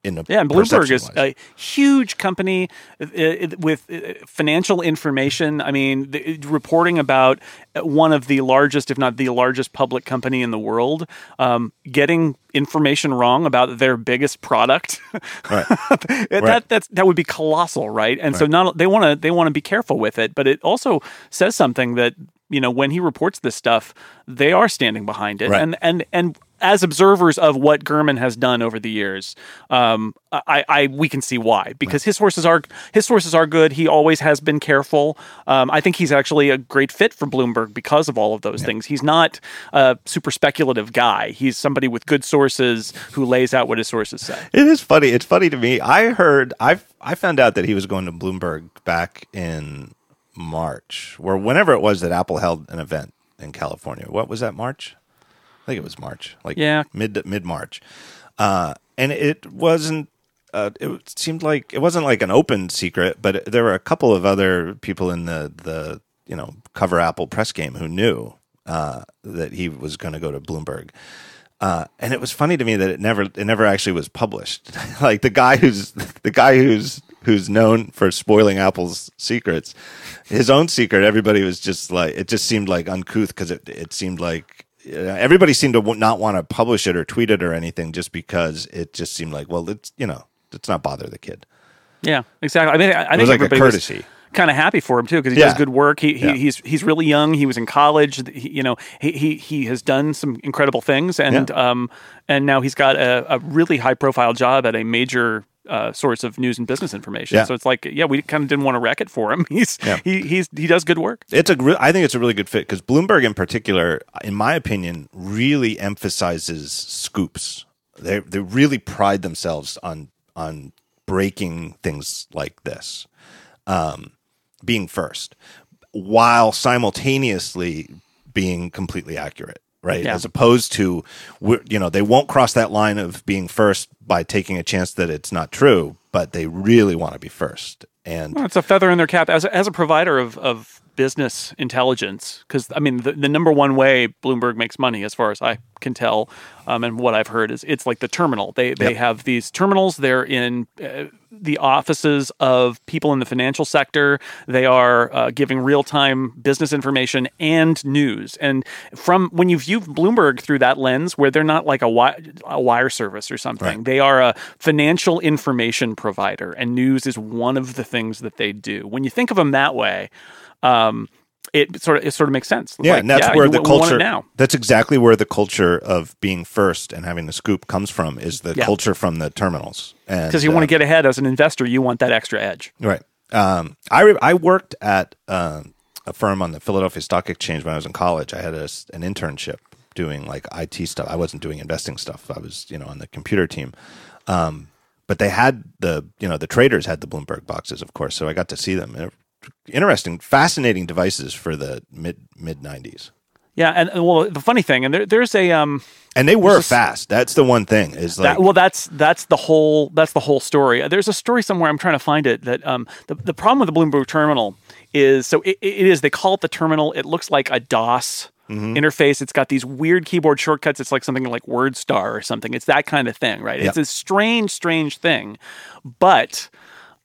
In a Yeah, and Bloomberg is a huge company uh, uh, with uh, financial information. I mean, reporting about one of the largest, if not the largest, public company in the world, um, getting information wrong about their biggest product. Right. (laughs) that that's, that would be colossal, right? And so not they want to they want to be careful with it, but it also says something that you know when he reports this stuff, they are standing behind it, Right. and and and as observers of what Gurman has done over the years, um, I, I we can see why because his sources are his sources are good. He always has been careful. Um, I think he's actually a great fit for Bloomberg because of all of those things. He's not a super speculative guy. He's somebody with good sources who lays out what his sources say. It is funny. It's funny to me. I heard I I found out that he was going to Bloomberg back in March, or whenever it was that Apple held an event in California. What was that? March? Think it was March, like Yeah. mid mid March, uh, and it wasn't. Uh, it seemed like it wasn't like an open secret, but there were a couple of other people in the the you know cover Apple press game who knew uh, that he was going to go to Bloomberg. Uh, and it was funny to me that it never it never actually was published. (laughs) like the guy who's the guy who's who's known for spoiling Apple's secrets, his own secret, everybody was just like, it just seemed like uncouth because it, it seemed like everybody seemed to not want to publish it or tweet it or anything just because it just seemed like, well, it's, you know, let's not bother the kid. Yeah, exactly. I mean, I, I think like a everybody was kind of happy for him too because he Yeah. does good work. He, he Yeah. he's he's really young. He was in college. He, you know, he, he he has done some incredible things, and Yeah. um and now he's got a, a really high profile job at a major. Uh, source of news and business information. Yeah. So it's like, yeah, we kind of didn't want to wreck it for him. (laughs) He's Yeah. he he's he does good work. It's a re- I think it's a really good fit because Bloomberg, in particular, in my opinion, really emphasizes scoops. They they really pride themselves on on breaking things like this, um, being first, while simultaneously being completely accurate. Right, Yeah. as opposed to, you know, they won't cross that line of being first by taking a chance that it's not true, but they really want to be first. And Well, it's a feather in their cap as a, as a provider of, of business intelligence. Because I mean, the, the number one way Bloomberg makes money, as far as I can tell, um, and what I've heard is it's like the terminal. They they Yep. have these terminals. They're in uh, the offices of people in the financial sector. They are uh, giving real time business information and news. And from when you view Bloomberg through that lens, where they're not like a, wi- a wire service or something, Right. they are a financial information provider, and news is one of the things that they do. When you think of them that way, um, it sort of it sort of makes sense. Yeah, Like, and that's yeah, where you the w- want it culture. now. That's exactly where the culture of being first and having the scoop comes from. Is the Yeah. culture from the terminals? Because you want to get ahead as an investor, you want that extra edge. right. Um, I re- I worked at um, a firm on the Philadelphia Stock Exchange when I was in college. I had a an internship doing like IT stuff. I wasn't doing investing stuff. I was you know on the computer team. Um, but they had the you know the traders had the Bloomberg boxes, of course. So I got to see them. Interesting, fascinating devices for the mid mid nineties. Yeah, and well, the funny thing, and there, there's a um, And they were just- fast. That's the one thing. Is like that, well, that's that's the whole that's the whole story. There's a story somewhere I'm trying to find it that um, the the problem with the Bloomberg terminal is so it, it is they call it the terminal. It looks like a DOS interface. It's got these weird keyboard shortcuts. It's like something like WordStar or something. It's that kind of thing, right? It's a strange, strange thing, but.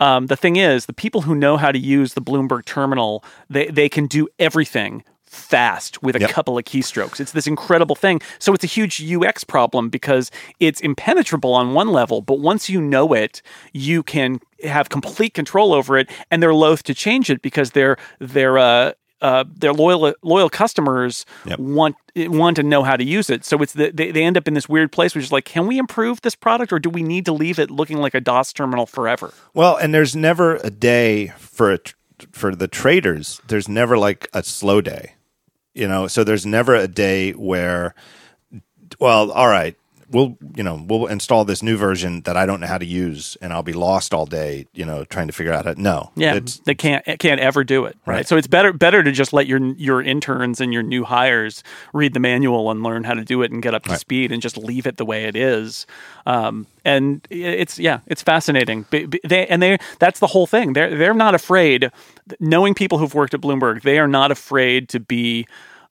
Um, the thing is, the people who know how to use the Bloomberg terminal, they, they can do everything fast with a Yep. couple of keystrokes. It's this incredible thing. So it's a huge UX problem because it's impenetrable on one level, but once you know it, you can have complete control over it, and they're loath to change it because they're they're uh, uh, their loyal loyal customers Yep. want want to know how to use it. So it's the, they they end up in this weird place, which is like, can we improve this product, or do we need to leave it looking like a DOS terminal forever? well, and there's never a day for a, for the traders. There's never like a slow day, you know. So there's never a day where, well, all right, we'll you know we'll install this new version that I don't know how to use, and I'll be lost all day, you know, trying to figure out how. No, Yeah, they can't can't ever do it. Right? Right. So it's better better to just let your your interns and your new hires read the manual and learn how to do it and get up to speed and just leave it the way it is. Um, and it's yeah, it's fascinating. They and they that's the whole thing. They're they're not afraid. Knowing people who've worked at Bloomberg, they are not afraid to be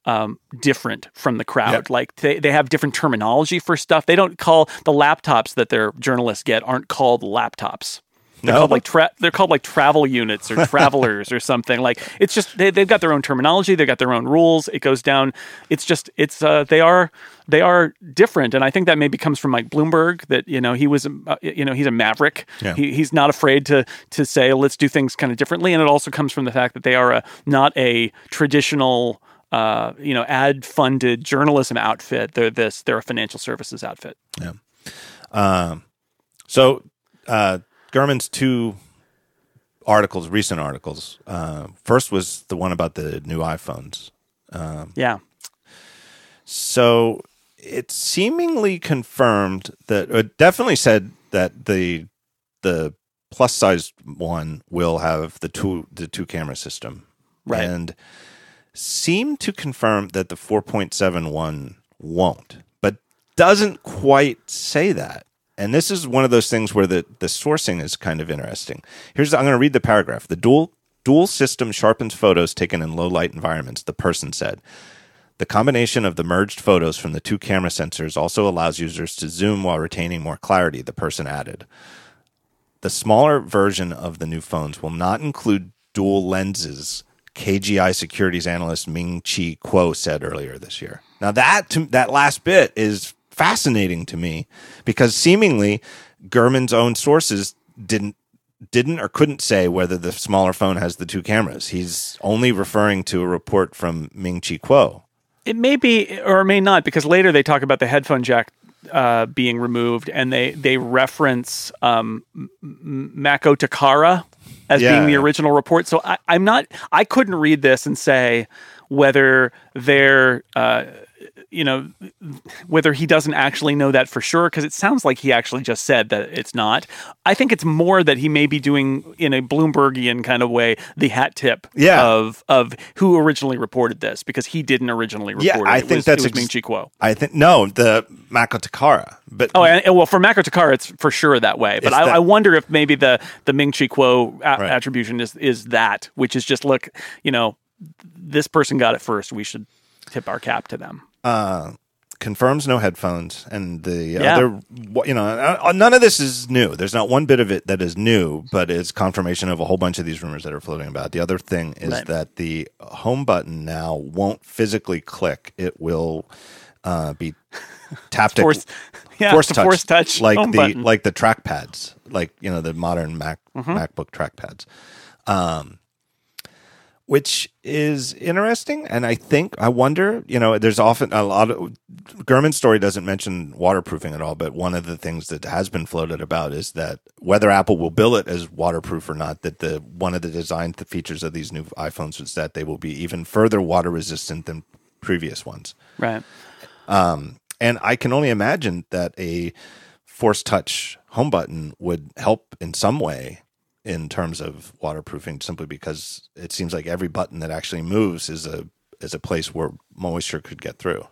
um, different from the crowd. Yep. Like they, they have different terminology for stuff. They don't call the laptops that their journalists get aren't called laptops. They're No? called like tra- they're called like travel units or (laughs) travelers or something. Like it's just they, they've got their own terminology. They've got their own rules. It goes down. It's just it's uh, they are they are different, and I think that maybe comes from Mike Bloomberg. That you know he was uh, you know he's a maverick. Yeah. He, he's not afraid to to say let's do things kind of differently, and it also comes from the fact that they are a not a traditional. Uh, you know, ad-funded journalism outfit. They're this. They're a financial services outfit. Yeah. Um, so, uh, Gurman's two articles, recent articles. Uh, first was the one about the new iPhones. Um, Yeah, So it seemingly confirmed that it definitely said that the the plus sized one will have the two the two camera system, Right. And seemed to confirm that the four point seven one won't, but doesn't quite say that. And this is one of those things where the, the sourcing is kind of interesting. Here's I'm going to read the paragraph. The dual dual system sharpens photos taken in low light environments. The person said. The combination of the merged photos from the two camera sensors also allows users to zoom while retaining more clarity, the person added. the smaller version of the new phones will not include dual lenses. KGI securities analyst Ming Chi Kuo said earlier this year. Now that that last bit is fascinating to me because seemingly Gurman's own sources didn't didn't or couldn't say whether the smaller phone has the two cameras. He's only referring to a report from Ming Chi Kuo. It may be or may not because later they talk about the headphone jack uh, being removed and they they reference um, Macotakara as Yeah. being the original report. So I, I'm not. I couldn't read this and say whether they're. Uh, you know whether he doesn't actually know that for sure because it sounds like he actually just said that it's not i think it's more that he may be doing in a bloombergian kind of way the hat tip Yeah. of of who originally reported this because he didn't originally report Yeah, it. I It think was, that's it was ex- Ming Chi Kuo. I think no, the Macotakara. But Oh, and, and well, for Macotakara, it's for sure that way. But I, that- I wonder if maybe the the Ming Chi Kuo a- Right. attribution is is that, which is just look, you know, this person got it first. We should tip our cap to them. Confirms no headphones and the Yeah. other you know uh, none of this is new there's not one bit of it that is new but it's confirmation of a whole bunch of these rumors that are floating about the other thing is Right. that the home button now won't physically click it will uh, be (laughs) taptic Force, yeah, force touch, force touch like the button. like the trackpads like you know the modern mac Mm-hmm. macbook trackpads um which is interesting and i think i wonder you know there's often a lot of Gurman's story doesn't mention waterproofing at all but one of the things that has been floated about is that whether apple will bill it as waterproof or not that the one of the design features of these new iphones is that they will be even further water resistant than previous ones right. Um, and I can only imagine that a force touch home button would help in some way in terms of waterproofing simply because it seems like every button that actually moves is a is a place where moisture could get through.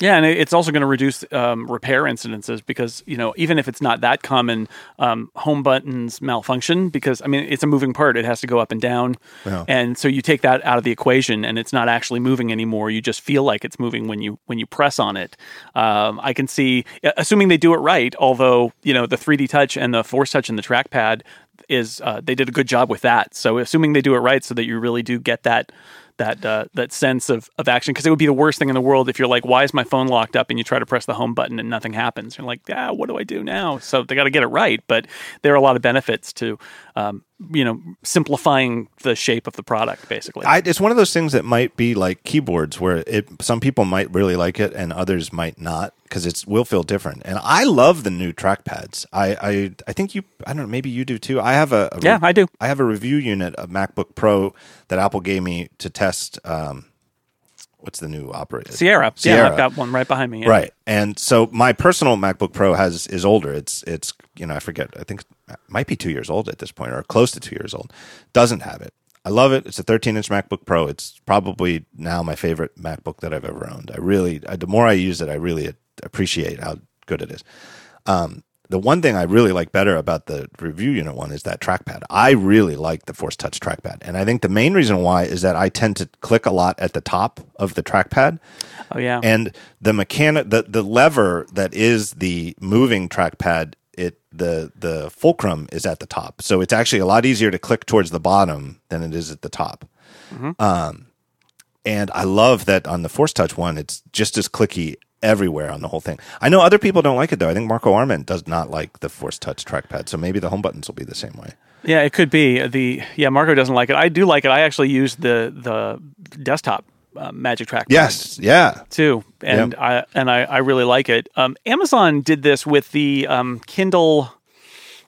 Yeah, and it's also going to reduce um, repair incidences because you know even if it's not that common, um, home buttons malfunction because I mean it's a moving part; it has to go up and down, Yeah. and so you take that out of the equation, and it's not actually moving anymore. You just feel like it's moving when you when you press on it. Um, I can see, assuming they do it right. Although you know the 3D Touch and the Force Touch and the trackpad is uh, they did a good job with that. So assuming they do it right, so that you really do get that that uh, that sense of, of action because it would be the worst thing in the world if you're like why is my phone locked up? and you try to press the home button and nothing happens. You're like ah what do i do now? So they got to get it right but there are a lot of benefits to um, you know simplifying the shape of the product basically I, it's one of those things that might be like keyboards where it some people might really like it and others might not because it will feel different. And I love the new trackpads. I I, I think you I don't know maybe you do too. I have a, a yeah i do I have a review unit of MacBook Pro that Apple gave me to test. Um, what's the new operator? sierra, yeah Sierra. i've got one right behind me yeah. Right, and so my personal MacBook Pro has is older. It's it's you know I forget. I think it might be two years old at this point, or close to two years old. Doesn't have it. I love it. It's a 13 inch MacBook Pro. It's probably now my favorite MacBook that I've ever owned. I really, I, the more I use it, I really appreciate how good it is. Um, the one thing I really like better about the review unit one is that trackpad. I really like the Force Touch trackpad, and I think the main reason why is that I tend to click a lot at the top of the trackpad, oh yeah. And the mechanic, the the lever that is the moving trackpad, it the the fulcrum is at the top, so it's actually a lot easier to click towards the bottom than it is at the top. Um, and I love that on the Force Touch one, it's just as clicky everywhere on the whole thing. I know other people don't like it though. I think Marco Arment does not like the Force Touch trackpad, so maybe the home buttons will be the same way. Yeah, it could be the yeah. Marco doesn't like it. I do like it. I actually use the the desktop uh, Magic Trackpad. Yes, yeah, too, and I and I, I really like it. Um, Amazon did this with the um, Kindle.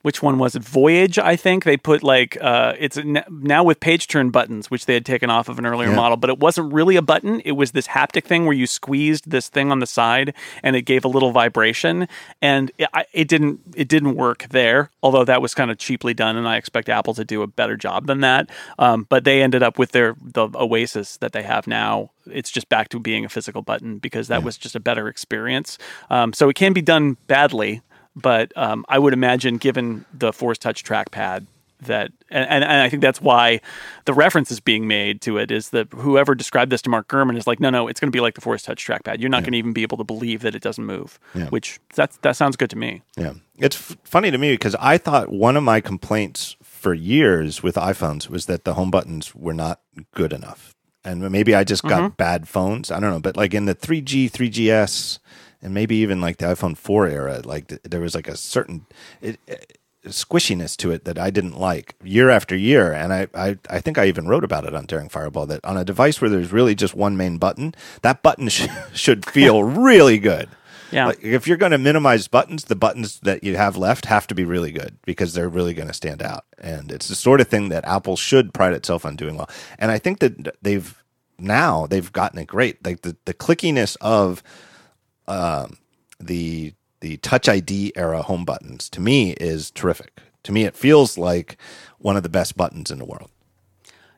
Which one was it? Voyage, I think they put like uh, it's now with page turn buttons, which they had taken off of an earlier Yeah. model, but it wasn't really a button. It was this haptic thing where you squeezed this thing on the side, and it gave a little vibration, and it, I, it didn't it didn't work there. Although that was kind of cheaply done, and I expect Apple to do a better job than that. Um, but they ended up with their the Oasis that they have now. It's just back to being a physical button because that was just a better experience. Um, so it can be done badly, but um, I would imagine, given the Force Touch trackpad, that and, and, and I think that's why the reference is being made to it is that whoever described this to Mark Gurman is like, no, no, it's going to be like the Force Touch trackpad. You're not going to even be able to believe that it doesn't move. Yeah. Which that's that sounds good to me. Yeah. It's f- funny to me because I thought one of my complaints for years with iPhones was that the home buttons were not good enough. And maybe I just got bad phones. I don't know. But like in the 3G, 3GS, and maybe even like the iPhone 4 era, like th- there was like a certain it, it, squishiness to it that I didn't like year after year. And I, I, I think I even wrote about it on Daring Fireball that on a device where there's really just one main button, that button (laughs) sh- should feel (laughs) really good. Yeah. Like, if you're going to minimize buttons, the buttons that you have left have to be really good because they're really going to stand out. And it's the sort of thing that Apple should pride itself on doing well. And I think that they've now they've gotten it great. Like the, the clickiness of um, the the Touch ID era home buttons to me is terrific. To me, it feels like one of the best buttons in the world.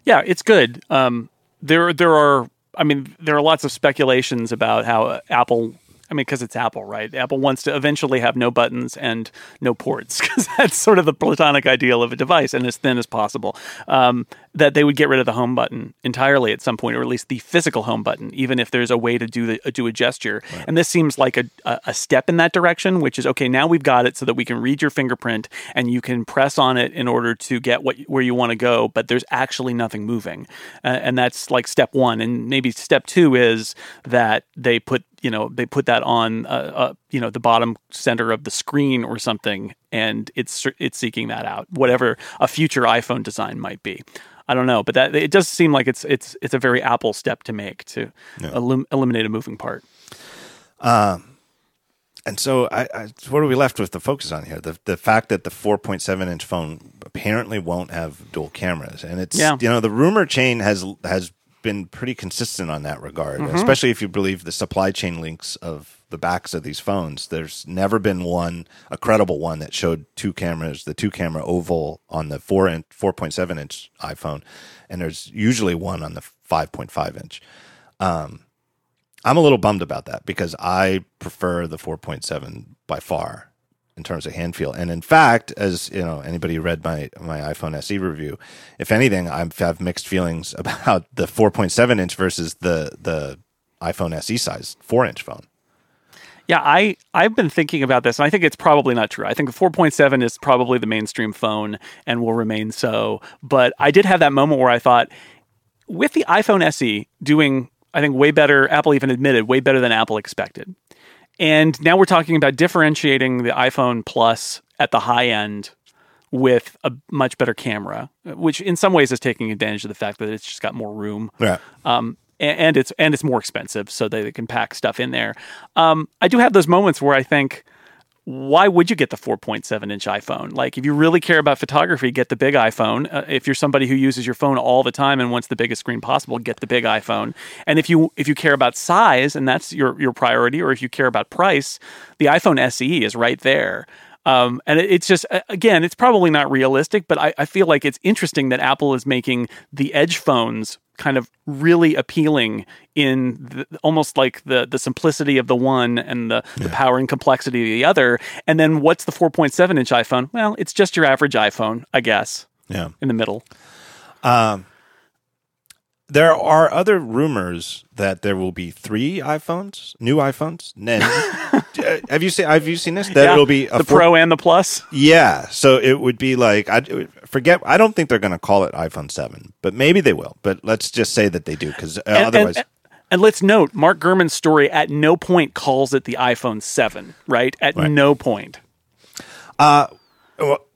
Yeah, it's good. Um, there, there are. I mean, there are lots of speculations about how Apple. I mean, because it's Apple, right? Apple wants to eventually have no buttons and no ports, (laughs) because that's sort of the platonic ideal of a device, and as thin as possible. Um, that they would get rid of the home button entirely at some point, or at least the physical home button, even if there's a way to do the do a gesture. And this seems like a, a a step in that direction, which is okay. Now we've got it so that we can read your fingerprint and you can press on it in order to get what where you want to go, but there's actually nothing moving, uh, and that's like step one. And maybe step two is that they put you know they put that on uh, uh, you know the bottom center of the screen or something, and it's it's seeking that out, whatever a future iPhone design might be. I don't know, but that it does seem like it's it's it's a very Apple step to make to elim- eliminate a moving part. um And so, I, I, what are we left with to focus on here? The the fact that the 4.7 inch phone apparently won't have dual cameras, and it's Yeah. you know the rumor chain has has been pretty consistent on that regard, mm-hmm. especially if you believe the supply chain links of the backs of these phones. There's never been one a credible one that showed two cameras, the two camera oval on the four inch 4.7 inch iPhone, and there's usually one on the 5.5 inch. Um, I'm a little bummed about that because I prefer the 4.7 by far in terms of hand feel. And in fact, as you know, anybody who read my my iPhone SE review, if anything, I have mixed feelings (laughs) about the 4.7 inch versus the the iPhone SE size 4 inch phone. Yeah, I I've been thinking about this, and I think it's probably not true. I think the 4.7 is probably the mainstream phone and will remain so. But I did have that moment where I thought, with the iPhone SE doing, I think, way better. Apple even admitted way better than Apple expected. And now we're talking about differentiating the iPhone Plus at the high end with a much better camera, which in some ways is taking advantage of the fact that it's just got more room Yeah. um, a- and it's and it's more expensive, so they can pack stuff in there. Um, I do have those moments where I think, why would you get the 4.7 inch iPhone? Like, if you really care about photography, get the big iPhone. Uh, if you're somebody who uses your phone all the time and wants the biggest screen possible, get the big iPhone. And if you if you care about size and that's your your priority, or if you care about price, the iPhone SE is right there. Um, and it, it's just again, it's probably not realistic, but I, I feel like it's interesting that Apple is making the Edge phones kind of really appealing in the, almost like the the simplicity of the one and the, the power and complexity of the other. And then what's the 4.7 inch iPhone? Well, it's just your average iPhone, I guess, Yeah. in the middle. Um, There are other rumors that there will be three iPhones, new iPhones. Then, (laughs) uh, have you seen? Have you seen this? That Yeah, it'll be a the four- Pro and the Plus. Yeah, so it would be like I forget. I don't think they're going to call it iPhone Seven, but maybe they will. But let's just say that they do because uh, And- and- otherwise, And, let's note, Mark Gurman's story at no point calls it the iPhone 7, right? At no point. well,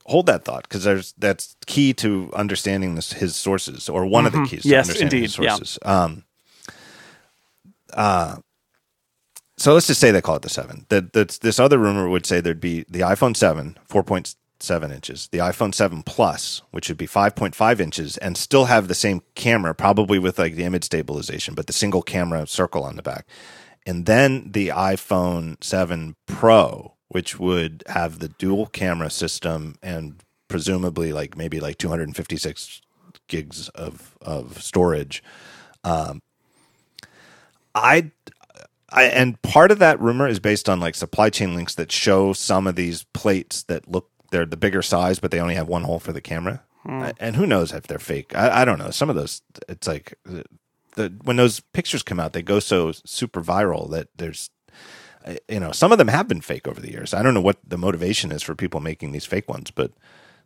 hold that thought because there's that's key to understanding this, his sources or one of the keys. To Mm-hmm. Yes, understanding his indeed, yeah. sources. Um, uh, so let's just say they call it the seven. That that's this other rumor would say there'd be the iPhone seven, four point seven inches, the iPhone seven Plus, which would be five point five inches, and still have the same camera, probably with like the image stabilization, but the single camera circle on the back, and then the iPhone seven Pro, which would have the dual camera system and presumably like maybe like two hundred and fifty six gigs of of storage. Um, I, I and part of that rumor is based on like supply chain links that show some of these plates that look they're the bigger size, but they only have one hole for the camera. and who knows if they're fake? I, I don't know. Some of those, it's like the, when those pictures come out, they go so super viral that there's you know some of them have been fake over the years. I don't know what the motivation is for people making these fake ones, but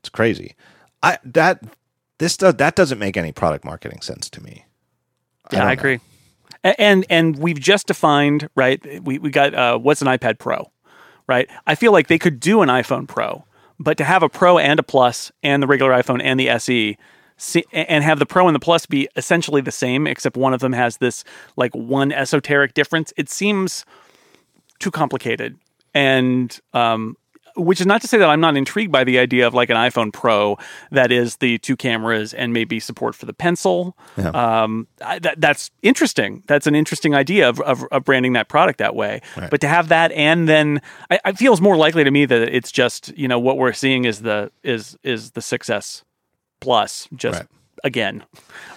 it's crazy. I that this does that doesn't make any product marketing sense to me. Yeah, I, don't agree. A- And and we've just defined right. We we got uh, what's an iPad Pro, right? I feel like they could do an iPhone Pro, but to have a Pro and a Plus and the regular iPhone and the SE. And have the Pro and the Plus be essentially the same, except one of them has this like one esoteric difference. It seems too complicated, and um, which is not to say that I'm not intrigued by the idea of like an iPhone Pro that is the two cameras and maybe support for the pencil. Yeah. Um, I, that, that's interesting. That's an interesting idea of, of, of branding that product that way. Right. But to have that and then I, it feels more likely to me that it's just you know what we're seeing is the is is the 6S Plus just. Right. Again,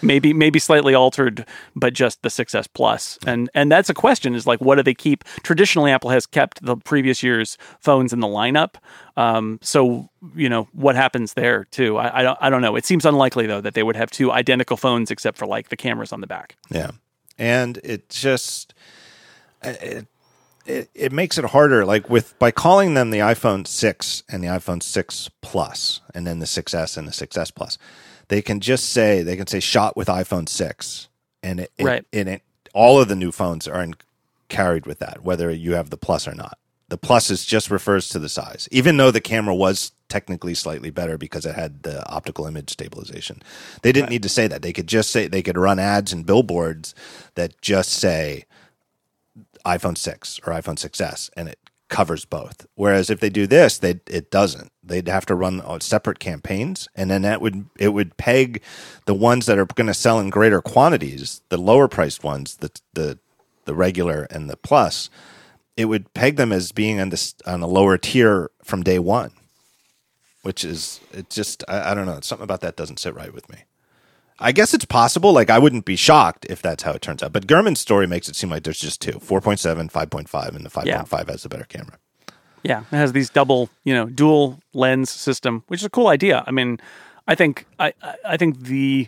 maybe maybe slightly altered, but just the 6S Plus, and and that's a question: is like, what do they keep? Traditionally, Apple has kept the previous year's phones in the lineup. Um, so you know what happens there too. I, I don't I don't know. It seems unlikely though that they would have two identical phones except for like the cameras on the back. Yeah, and it just it, it it makes it harder. Like with by calling them the iPhone six and the iPhone six Plus, and then the 6S and the 6S Plus, they can just say they can say shot with iPhone six, and it, it Right. and it all of the new phones are in, carried with that, whether you have the Plus or not. The Plus is just refers to the size, even though the camera was technically slightly better because it had the optical image stabilization. They didn't need to say that. They could just say they could run ads and billboards that just say iPhone 6 or iPhone 6S and it covers both. Whereas if they do this, they it doesn't. They'd have to run uh, separate campaigns and then that would it would peg the ones that are going to sell in greater quantities, the lower priced ones, the the the regular and the plus, it would peg them as being on this on a lower tier from day 1. Which is it just I, I don't know, something about that doesn't sit right with me. I guess it's possible. Like, I wouldn't be shocked if that's how it turns out. But Gurman's story makes it seem like there's just two 4.7, 5.5, and the 5.5 has the better camera. Yeah, it has these double, you know, dual lens system, which is a cool idea. I mean, I think I I- think the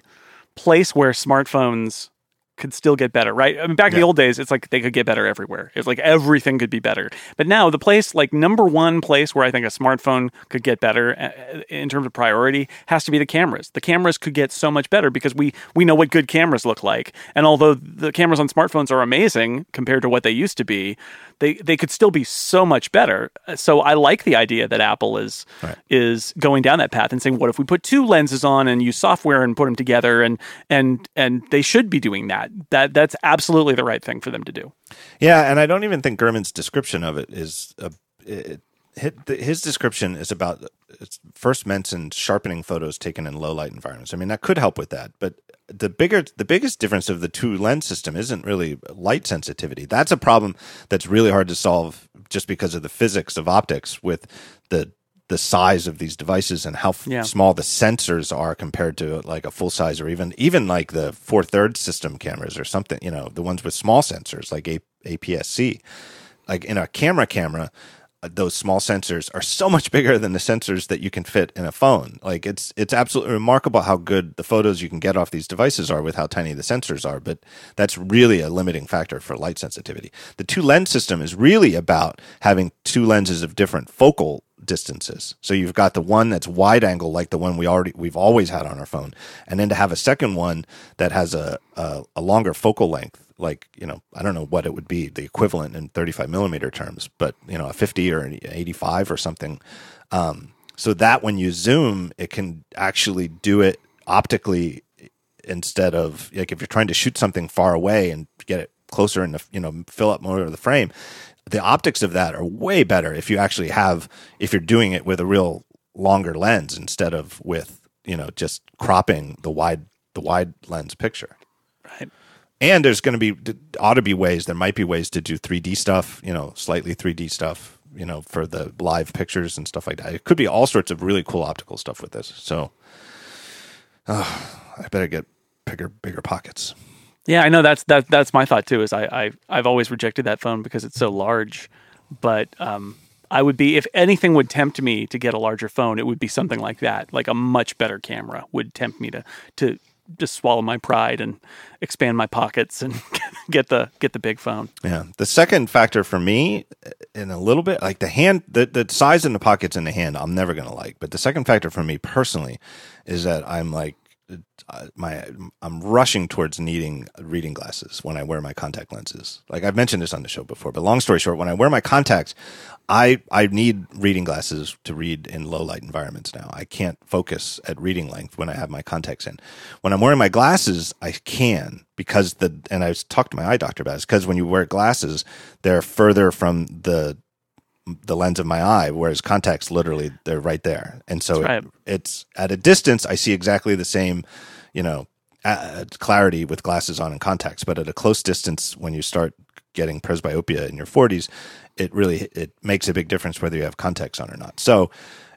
place where smartphones could still get better, right? I mean, back in the old days, it's like they could get better everywhere. It's like everything could be better. But now the place, like number one place where I think a smartphone could get better uh, in terms of priority, has to be the cameras. The cameras could get so much better because we we know what good cameras look like. And although the cameras on smartphones are amazing compared to what they used to be, they they could still be so much better. Uh, so I like the idea that Apple is Right. is going down that path and saying, what if we put two lenses on and use software and put them together? And and and they should be doing that. That that's absolutely the right thing for them to do. Yeah, and I don't even think Gurman's description of it is a, it, his description is about uh, first mentioned sharpening photos taken in low light environments. I mean, that could help with that, but the bigger the biggest difference of the two lens system isn't really light sensitivity. That's a problem that's really hard to solve just because of the physics of optics with the the size of these devices and how f- Yeah. small the sensors are compared to like a full size or even even like the four thirds system cameras or something. You know, the ones with small sensors like a- APS-C like in a camera camera those small sensors are so much bigger than the sensors that you can fit in a phone. Like it's it's absolutely remarkable how good the photos you can get off these devices are with how tiny the sensors are but that's really a limiting factor for light sensitivity. The two lens system is really about having two lenses of different focal distances. So you've got the one that's wide angle like the one we already we've always had on our phone. And then to have a second one that has a a, a longer focal length like you know i don't know what it would be the equivalent in 35 millimeter terms but you know a 50 or an 85 or something. Um, so that when you zoom it can actually do it optically instead of like if you're trying to shoot something far away and get it closer and you know fill up more of the frame the optics of that are way better if you actually have if you're doing it with a real longer lens instead of with you know just cropping the wide the wide lens picture. Right. and there's going to be ought to be ways there might be ways to do 3d stuff you know slightly 3d stuff you know for the live pictures and stuff like that. It could be all sorts of really cool optical stuff with this. So uh, i better get bigger bigger pockets Yeah, I know that's that that's my thought too. Is I, I I've always rejected that phone because it's so large, but um, I would be if anything would tempt me to get a larger phone, it would be something like that. Like a much better camera would tempt me to to just swallow my pride and expand my pockets and (laughs) get the get the big phone. Yeah. The second factor for me, in a little bit, like the hand, the, the size in the pockets in the hand, I'm never going to like. But the second factor for me personally is that I'm like, Uh, my I'm rushing towards needing reading glasses when I wear my contact lenses. Like I've mentioned this on the show before, but long story short, when I wear my contacts, I I need reading glasses to read in low light environments now. I can't focus at reading length when I have my contacts in. When I'm wearing my glasses, I can because the and I talked to my eye doctor about it because when you wear glasses, they're further from the the lens of my eye, whereas contacts literally they're right there, and so right. it, it's at a distance I see exactly the same, you know, uh, clarity with glasses on and contacts, but at a close distance, when you start getting presbyopia in your 40s, it really it makes a big difference whether you have contacts on or not. So,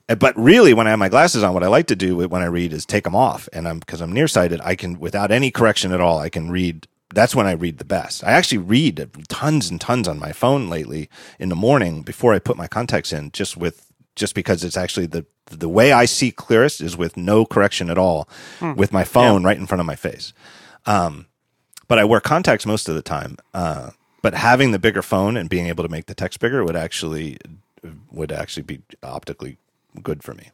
uh, but really, when I have my glasses on, what I like to do when I read is take them off, and I'm because I'm nearsighted, I can without any correction at all, I can read that's when I read the best. I actually read tons and tons on my phone lately in the morning before I put my contacts in, just with just because it's actually the the way I see clearest is with no correction at all, hmm. with my phone yeah. right in front of my face. Um, but I wear contacts most of the time. Uh, but having the bigger phone and being able to make the text bigger would actually would actually be optically good for me.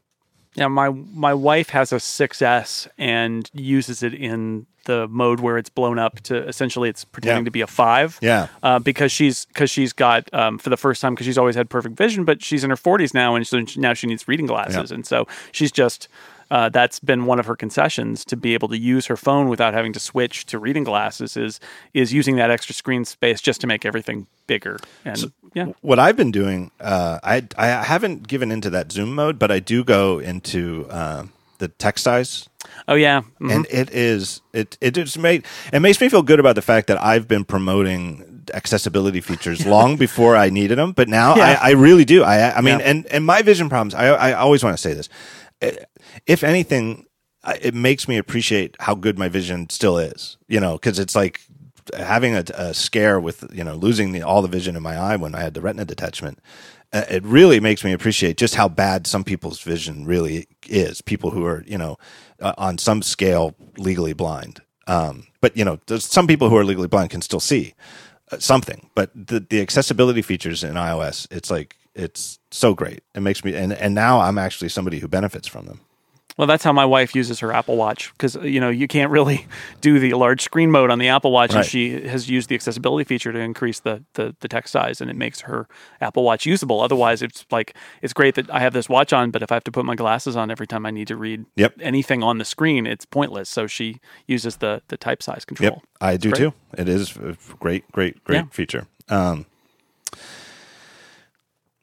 Yeah, my my wife has a 6S and uses it in the mode where it's blown up to essentially it's pretending yeah. to be a five. Yeah. Uh, because she's because she's got um, for the first time because she's always had perfect vision, but she's in her forties now, and so now she needs reading glasses, yeah. and so she's just. Uh, that's been one of her concessions to be able to use her phone without having to switch to reading glasses is is using that extra screen space just to make everything bigger and so yeah what i've been doing uh, i i haven't given into that zoom mode but i do go into uh, the text size Oh yeah, mm-hmm. and it is it it just made it makes me feel good about the fact that I've been promoting accessibility features long before I needed them, but now yeah. I, I, really do. I I mean, yeah. and and my vision problems. I I always want to say this. If anything, it makes me appreciate how good my vision still is. You know, because it's like having a, a, scare with you know losing the, all the vision in my eye when I had the retina detachment uh, it really makes me appreciate just how bad some people's vision really is. People who are, you know, uh, on some scale legally blind. Um, but you know, some people who are legally blind can still see uh, something. But the the accessibility features in iOS, it's like it's so great. It makes me and and now I'm actually somebody who benefits from them. Well, that's how my wife uses her Apple Watch because you know you can't really (laughs) do the large screen mode on the Apple Watch, right. and she has used the accessibility feature to increase the, the the text size, and it makes her Apple Watch usable. Otherwise, it's like it's great that I have this watch on, but if I have to put my glasses on every time I need to read yep. anything on the screen, it's pointless. So she uses the the type size control. Yep, I do too. It is a great, great, great yeah. feature. Um,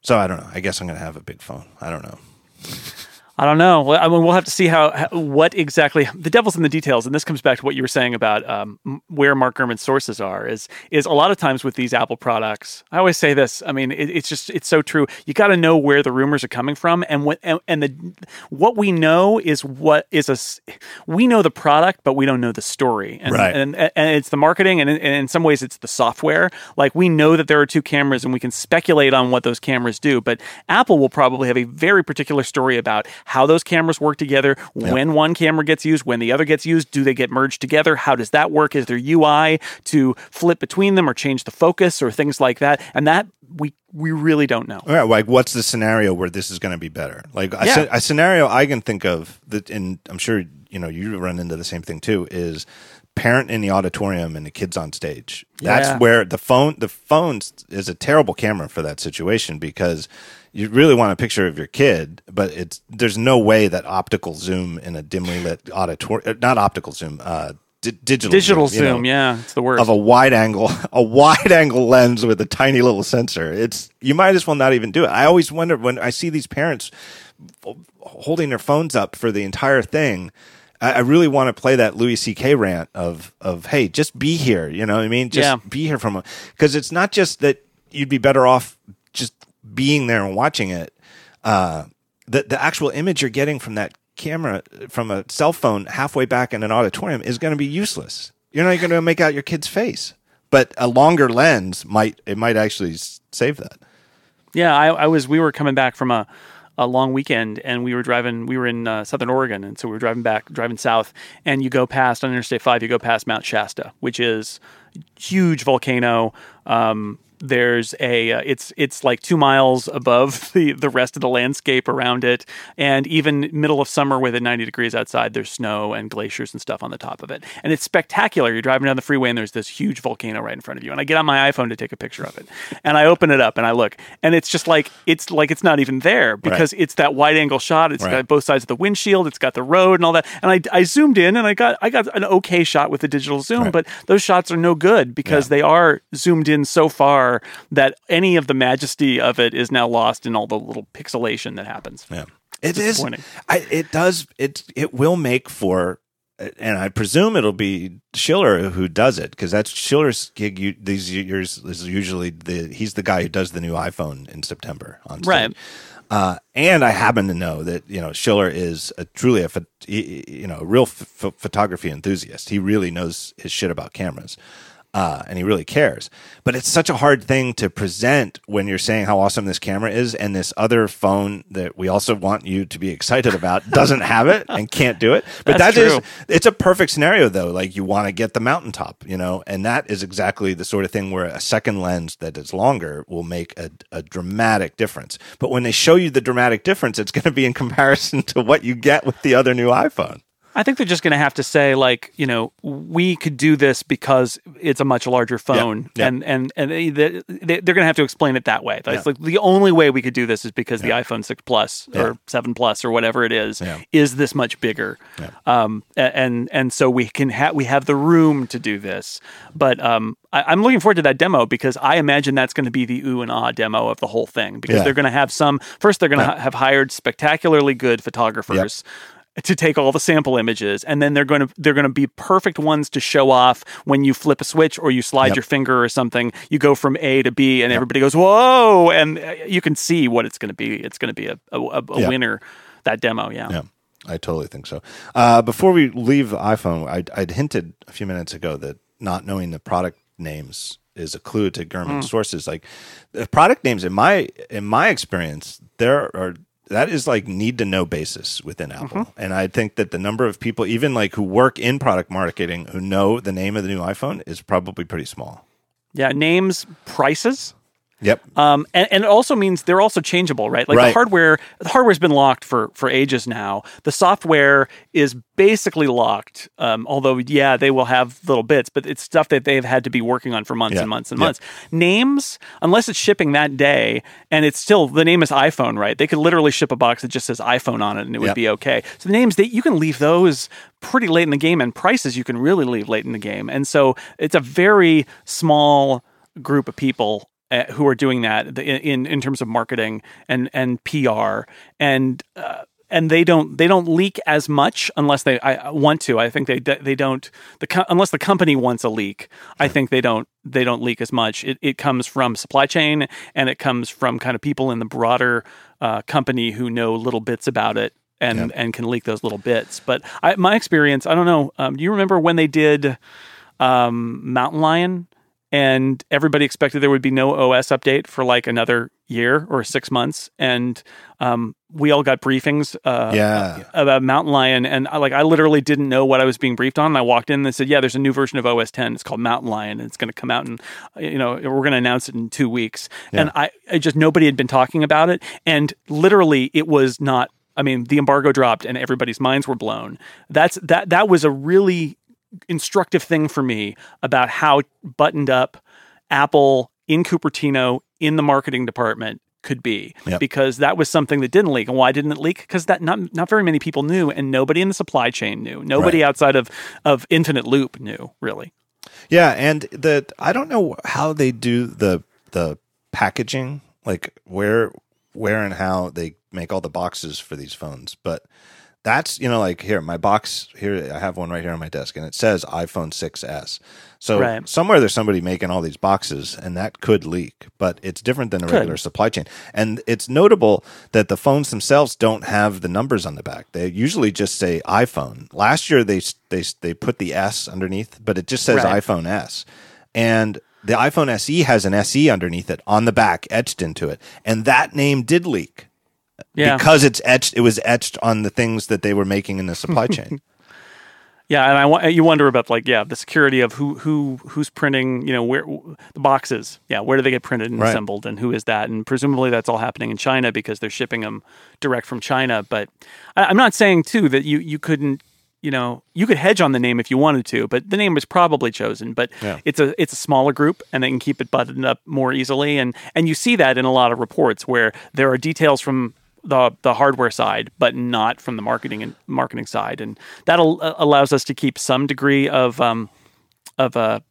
so I don't know. I guess I'm going to have a big phone. I don't know. I don't know. I mean, we'll have to see how, what exactly the devil's in the details, and this comes back to what you were saying about um, where Mark Gurman's sources are. Is is a lot of times with these Apple products. I always say this. I mean, it, it's just it's so true. You got to know where the rumors are coming from, and what and, and, the what we know is what is a we know the product, but we don't know the story. And, right. And, and, and it's the marketing, and in, and in some ways, it's the software. Like we know that there are two cameras, and we can speculate on what those cameras do. But Apple will probably have a very particular story about how those cameras work together, yep. when one camera gets used, when the other gets used, do they get merged together? How does that work? Is there UI to flip between them or change the focus or things like that? And that we we really don't know. All right, like what's the scenario where this is going to be better? Like yeah. a, a scenario I can think of that, and I'm sure you know you run into the same thing too. Is parent in the auditorium and the kids on stage. That's yeah. where the phone the phone is a terrible camera for that situation because you really want a picture of your kid, but it's there's no way that optical zoom in a dimly lit auditorium, uh, not optical zoom, uh, d- digital digital zoom, zoom know, yeah, it's the worst of a wide angle, (laughs) a wide angle lens with a tiny little sensor. It's you might as well not even do it. I always wonder when I see these parents holding their phones up for the entire thing. I, really want to play that Louis C.K. rant of of hey, just be here. You know what I mean? Just yeah. be here from because it's not just that you'd be better off just being there and watching it, uh, the the actual image you're getting from that camera from a cell phone halfway back in an auditorium is going to be useless. You're not going to make out your kid's face, but a longer lens might it might actually save that. Yeah, I, I was. We were coming back from a, a long weekend, and we were driving. We were in uh, Southern Oregon, and so we were driving back, driving south, and you go past on Interstate Five. You go past Mount Shasta, which is huge volcano. Um, there's a uh, it's it's like two miles above (laughs) the the rest of the landscape around it. And even middle of summer with it 90 degrees outside there's snow and glaciers and stuff on the top of it. And it's spectacular. You're driving down the freeway and there's this huge volcano right in front of you. And i get on my iphone to take a picture of it. And i open it up and i look. And it's just like it's like it's not even there because right. it's that wide angle shot. It's right. got both sides of the windshield. It's got the road and all that. And i, I zoomed in and i got i got an okay shot with the digital zoom right. but those shots are no good because yeah. they are zoomed in so far that any of the majesty of it is now lost in all the little pixelation that happens. Yeah. It is. I, it does. It it will make for, and I presume it'll be Schiller who does it because that's Schiller's gig. You, these years is usually the he's the guy who does the new iPhone in September on stage. right. Uh, and I happen to know that you know Schiller is a, truly a you know a real f- photography enthusiast. He really knows his shit about cameras uh, and he really cares. But it's such a hard thing to present when you're saying how awesome this camera is, and this other phone that we also want you to be excited about (laughs) doesn't have it and can't do it. But That's that is, it's a perfect scenario though. Like you want to get the mountaintop, you know, and that is exactly the sort of thing where a second lens that is longer will make a, a dramatic difference. But when they show you the dramatic difference, it's going to be in comparison (laughs) to what you get with the other new iPhone. I think they're just going to have to say like, you know, we could do this because it's a much larger phone, yeah, yeah. and and and they, they, are going to have to explain it that way. It's yeah. like the only way we could do this is because the iPhone six Plus or seven Plus or whatever it is is this much bigger, um, and and so we can have we have the room to do this. But um, I, am looking forward to that demo because I imagine that's going to be the ooh and ah demo of the whole thing because they're going to have some. First, they're going to ha- have hired spectacularly good photographers. Yep to take all the sample images and then they're going to they're going to be perfect ones to show off when you flip a switch or you slide yep. your finger or something. You go from a to b and yep. everybody goes whoa! And uh, you can see what it's going to be. It's going to be a, a, a winner that demo yeah. Yeah i totally think so. Uh, before we leave the iphone I'd, I'd, hinted a few minutes ago that not knowing the product names is a clue to Gurman mm. sources. Like the product names in my in my experience there are that is like need to know basis within Apple. Mm-hmm. And I think that the number of people, even like who work in product marketing, who know the name of the new iPhone is probably pretty small. Yeah, names, prices. Yep. Um, and, and it also means they're also changeable, right? Like right. the hardware, the hardware's been locked for for ages now. The software is basically locked. Um, although, yeah, they will have little bits, but it's stuff that they've had to be working on for months yeah. and months and months. Names, unless it's shipping that day, and it's still the name is iPhone, right? They could literally ship a box that just says iPhone on it, and it would yep. be okay. So the names that you can leave those pretty late in the game, and prices you can really leave late in the game, and so it's a very small group of people uh, who are doing that in in terms of marketing and and PR and uh, and they don't they don't leak as much unless they I want to. I think they they don't the unless the company wants a leak. I think they don't they don't leak as much. It it comes from supply chain and it comes from kind of people in the broader uh, company who know little bits about it and yep. and can leak those little bits. But I, my experience, I don't know. Um, do you remember when they did um, Mountain Lion? And everybody expected there would be no OS update for like another year or six months, and um, we all got briefings uh, yeah. about Mountain Lion, and I, like I literally didn't know what I was being briefed on. And I walked in and they said, "Yeah, there's a new version of OS 10. It's called Mountain Lion, and it's going to come out, and you know we're going to announce it in two weeks." Yeah. And I, I just nobody had been talking about it, and literally it was not I mean, the embargo dropped and everybody's minds were blown. That's that that was a really instructive thing for me about how buttoned up Apple in Cupertino in the marketing department could be yep. because that was something that didn't leak. And why didn't it leak? Because that not not very many people knew, and nobody in the supply chain knew. Nobody right. outside of of Infinite Loop knew really. Yeah, and the I don't know how they do the the packaging, like where where and how they make all the boxes for these phones, but that's you know like here my box here i have one right here on my desk and it says iphone 6s so right. somewhere there's somebody making all these boxes and that could leak but it's different than a could. regular supply chain and it's notable that the phones themselves don't have the numbers on the back they usually just say iphone last year they they they put the s underneath but it just says right. iphone s and The iPhone SE has an SE underneath it on the back, etched into it, and that name did leak Yeah. because it's etched. It was etched on the things that they were making in the supply (laughs) chain. Yeah, and I wa- you wonder about like yeah the security of who who who's printing you know where the boxes yeah where do they get printed and Right. assembled and who is that and presumably that's all happening in China because they're shipping them direct from China. But I, I'm not saying too that you you couldn't you know you could hedge on the name if you wanted to, but the name was probably chosen. But Yeah. it's a it's a smaller group and they can keep it buttoned up more easily and and you see that in a lot of reports where there are details from the the hardware side, but not from the marketing and marketing side, and that al- allows us to keep some degree of um, of a,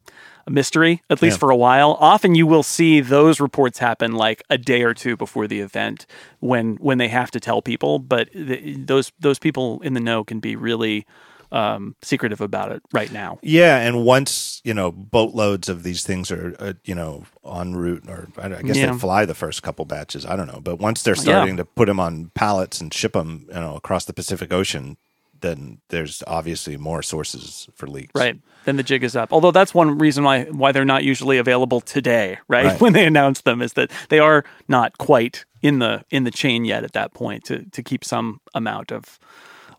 a mystery at least Yeah. for a while. Often you will see those reports happen like a day or two before the event when when they have to tell people, but th those those people in the know can be really um, secretive about it right now. Yeah, and once you know boatloads of these things are uh, you know en route, or I I guess Yeah. they fly the first couple batches. I don't know, but once they're starting to put them on pallets and ship them, you know, across the Pacific Ocean, then there's obviously more sources for leaks. Right. Then the jig is up. Although that's one reason why why they're not usually available today, right? Right. (laughs) When they announce them is that they are not quite in the in the chain yet at that point to to keep some amount of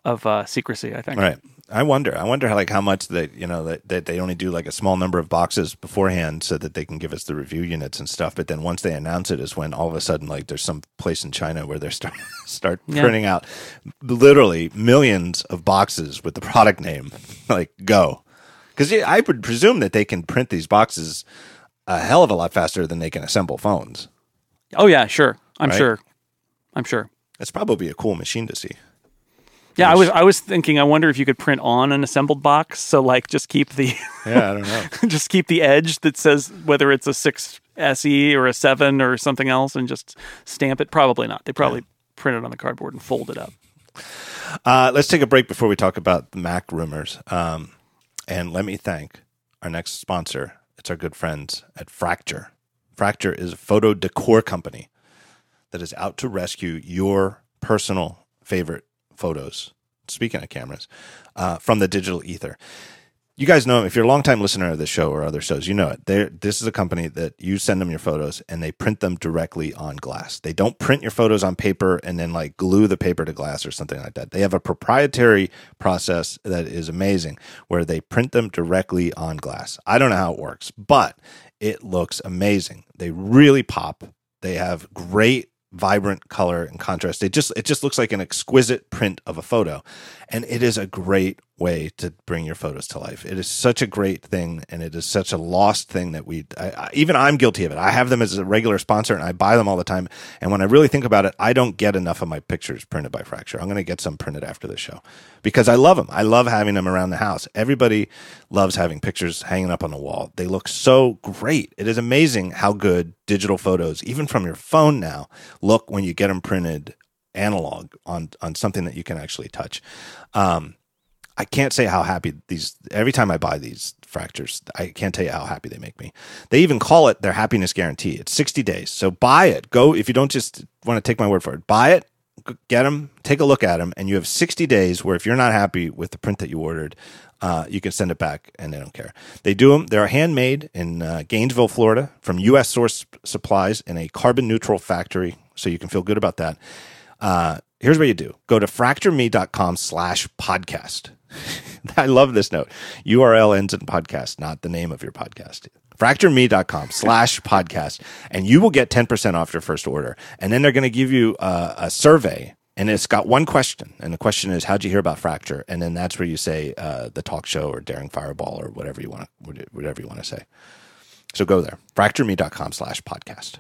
of uh, secrecy, I think. Right. I wonder. I wonder how like how much they you know that, that they only do like a small number of boxes beforehand so that they can give us the review units and stuff. But then once they announce it is when all of a sudden like there's some place in China where they're start (laughs) start Yeah. printing out literally millions of boxes with the product name. (laughs) like go, because I would presume that they can print these boxes a hell of a lot faster than they can assemble phones. Oh yeah, sure. I'm Right? sure. I'm sure. It's probably a cool machine to see. Yeah, I was I was thinking I wonder if you could print on an assembled box so like just keep the Yeah, I don't know. (laughs) just keep the edge that says whether it's a 6 SE or a 7 or something else and just stamp it probably not. They probably print it on the cardboard and fold it up. Uh, let's take a break before we talk about the Mac rumors. Um, and let me thank our next sponsor. It's our good friends at Fracture. Fracture is a photo decor company that is out to rescue your personal favorite photos. Speaking of cameras, uh, from the digital ether. You guys know if you're a longtime listener of this show or other shows, you know it. They're, this is a company that you send them your photos and they print them directly on glass. They don't print your photos on paper and then like glue the paper to glass or something like that. They have a proprietary process that is amazing where they print them directly on glass. I don't know how it works, but it looks amazing. They really pop. They have great vibrant color and contrast. It just it just looks like an exquisite print of a photo. And it is a great way to bring your photos to life. It is such a great thing and it is such a lost thing that we I, I, even I'm guilty of it. I have them as a regular sponsor and I buy them all the time. And when I really think about it, I don't get enough of my pictures printed by Fracture. I'm going to get some printed after the show because I love them. I love having them around the house. Everybody loves having pictures hanging up on the wall. They look so great. It is amazing how good digital photos, even from your phone now, look when you get them printed analog on on something that you can actually touch. Um, I can't say how happy these every time I buy these fractures. I can't tell you how happy they make me. They even call it their happiness guarantee. It's 60 days. So buy it. Go if you don't just want to take my word for it. Buy it, get them, take a look at them, and you have 60 days where if you're not happy with the print that you ordered, uh, you can send it back and they don't care. They do them. They're handmade in uh, Gainesville, Florida, from U.S. source supplies in a carbon neutral factory. So you can feel good about that. Uh, here's what you do go to fractureme.com slash podcast. (laughs) I love this note. URL ends in podcast, not the name of your podcast. Fractureme.com slash podcast, and you will get 10% off your first order. And then they're going to give you uh, a survey, and it's got one question. And the question is, How'd you hear about Fracture? And then that's where you say uh, the talk show or Daring Fireball or whatever you want to, whatever you want to say. So go there, fractureme.com slash podcast.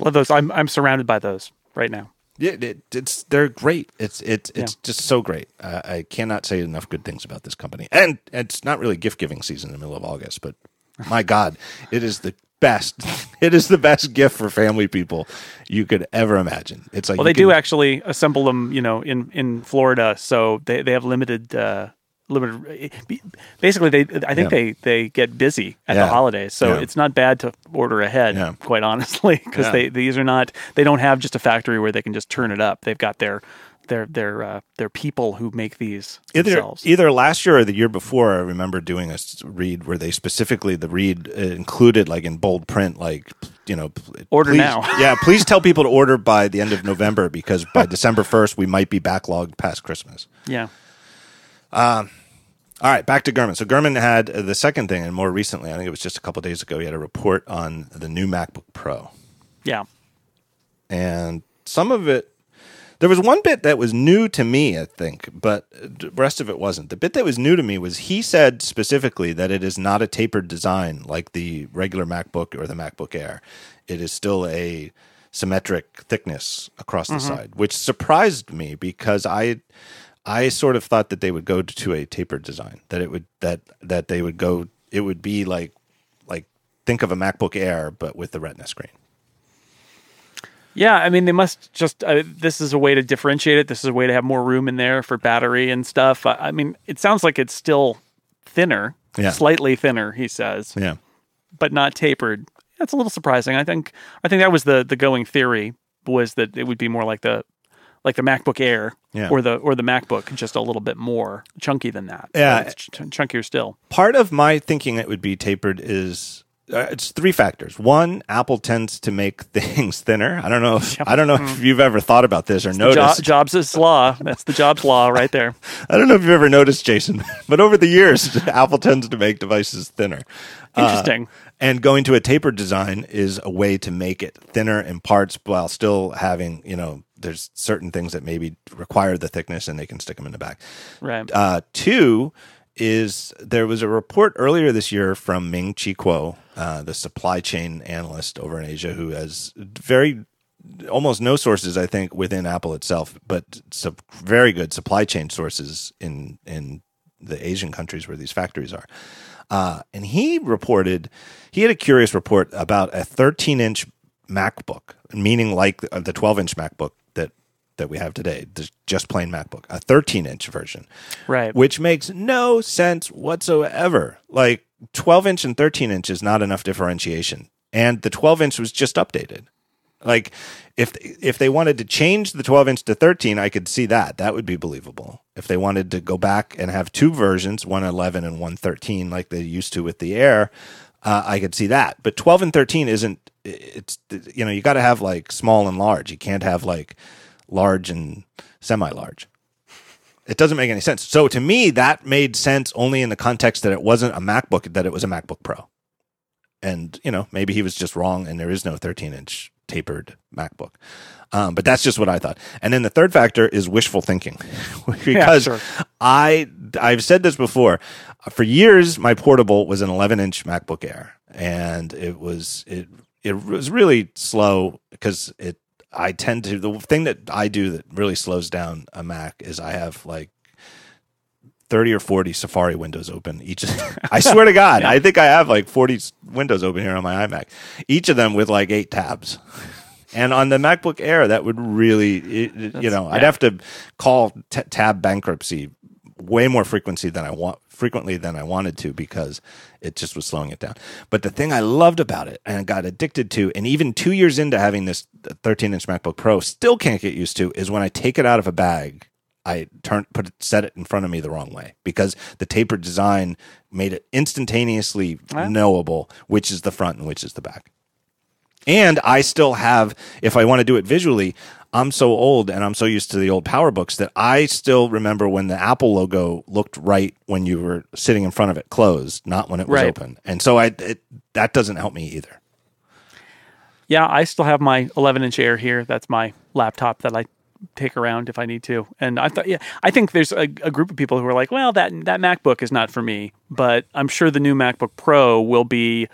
Love those. I'm I'm surrounded by those right now. Yeah, it, it's they're great. It's it's it's Yeah. just so great. Uh, I cannot say enough good things about this company. And it's not really gift giving season in the middle of August, but (laughs) my God, it is the best. (laughs) It is the best gift for family people you could ever imagine. It's like Well, they do actually assemble them, you know, in in Florida, so they they have limited uh limited basically they I think Yeah. they they get busy at Yeah. the holidays. So Yeah. it's not bad to order ahead, quite honestly, because they these are not they don't have just a factory where they can just turn it up. They've got their their their uh, their people who make these Either themselves. either last year or the year before, I remember doing a read where they specifically the read uh, included like in bold print, like you know, Order please- now. yeah, (laughs) please tell people to order by the end of November because by December first we might be backlogged past Christmas. yeah. Um, all right, back to Gurman. So Gurman had the second thing, and more recently, I think it was just a couple days ago, he had a report on the new MacBook Pro. Yeah. and some of it there was one bit that was new to me i think but the rest of it wasn't the bit that was new to me was he said specifically that it is not a tapered design like the regular macbook or the macbook air it is still a symmetric thickness across the mm-hmm. side which surprised me because i i sort of thought that they would go to a tapered design that it would that that they would go it would be like like think of a macbook air but with the retina screen Yeah, I mean, they must just. Uh, this is a way to differentiate it. This is a way to have more room in there for battery and stuff. I, I mean, it sounds like it's still thinner, Yeah. slightly thinner. He says, yeah but not tapered. That's a little surprising. I think. I think that was the the going theory was that it would be more like the like the MacBook Air Yeah. or the or the MacBook, just a little bit more chunky than that. Yeah. It's ch- chunkier still. part of my thinking it would be tapered is uh, it's three factors. One, Apple tends to make (laughs) things thinner. I don't know. If, I don't know if you've ever thought about this or Jo- noticed. Jobs' law. That's the Jobs law right there. (laughs) I don't know if you've ever noticed, Jason, (laughs) but over the years, Apple tends to make devices thinner. Uh, Interesting. and going to a tapered design is a way to make it thinner in parts while still having, you know, there's certain things that maybe require the thickness and they can stick them in the back. right. Uh, two is there was a report earlier this year from Ming Chi Kuo, uh, the supply chain analyst over in Asia, who has very almost no sources, I think, within Apple itself, but some very good supply chain sources in in the Asian countries where these factories are. Uh, and he reported he had a curious report about a 13 inch MacBook, meaning like uh, the 12 inch MacBook that that we have today, the just plain MacBook, a 13 inch version, right. which makes no sense whatsoever. Like 12 inch and 13 inch is not enough differentiation, and the 12 inch was just updated. Like if if they wanted to change the 12 inch to 13, I could see that. That would be believable. If they wanted to go back and have two versions, one 11 and one 13, like they used to with the Air, uh, I could see that. But 12 and 13 isn't. It's you know you got to have like small and large. You can't have like large and semi large. It doesn't make any sense. So to me, that made sense only in the context that it wasn't a MacBook, that it was a MacBook Pro. And, you know, maybe he was just wrong and there is no 13 inch tapered MacBook. Um, but that's just what I thought. And then the third factor is wishful thinking (laughs) because sure. I, I've said this before for years, my portable was an 11 inch MacBook Air and it was, it, it was really slow because it, I tend to, the thing that I do that really slows down a Mac is I have like 30 or 40 Safari windows open each. (laughs) I swear to God, I think I have like 40 windows open here on my iMac, each of them with like eight tabs. And on the MacBook Air, that would really, it- you know, I'd have to call t- tab bankruptcy way more frequency than I want frequently than I wanted to because it just was slowing it down. But the thing I loved about it and got addicted to, and even two years into having this 13 inch MacBook Pro, still can't get used to, is when I take it out of a bag, I turn put it set it in front of me the wrong way because the tapered design made it instantaneously knowable which is the front and which is the back. And I still have, if I want to do it visually, I'm so old and I'm so used to the old PowerBooks that I still remember when the Apple logo looked right when you were sitting in front of it closed, not when it was Right. open. And so I it, that doesn't help me either. Yeah, I still have my 11 inch Air here. That's my laptop that I take around if I need to. And I thought, yeah, I think there's a, a group of people who are like, well, that that MacBook is not for me, but I'm sure the new MacBook Pro will be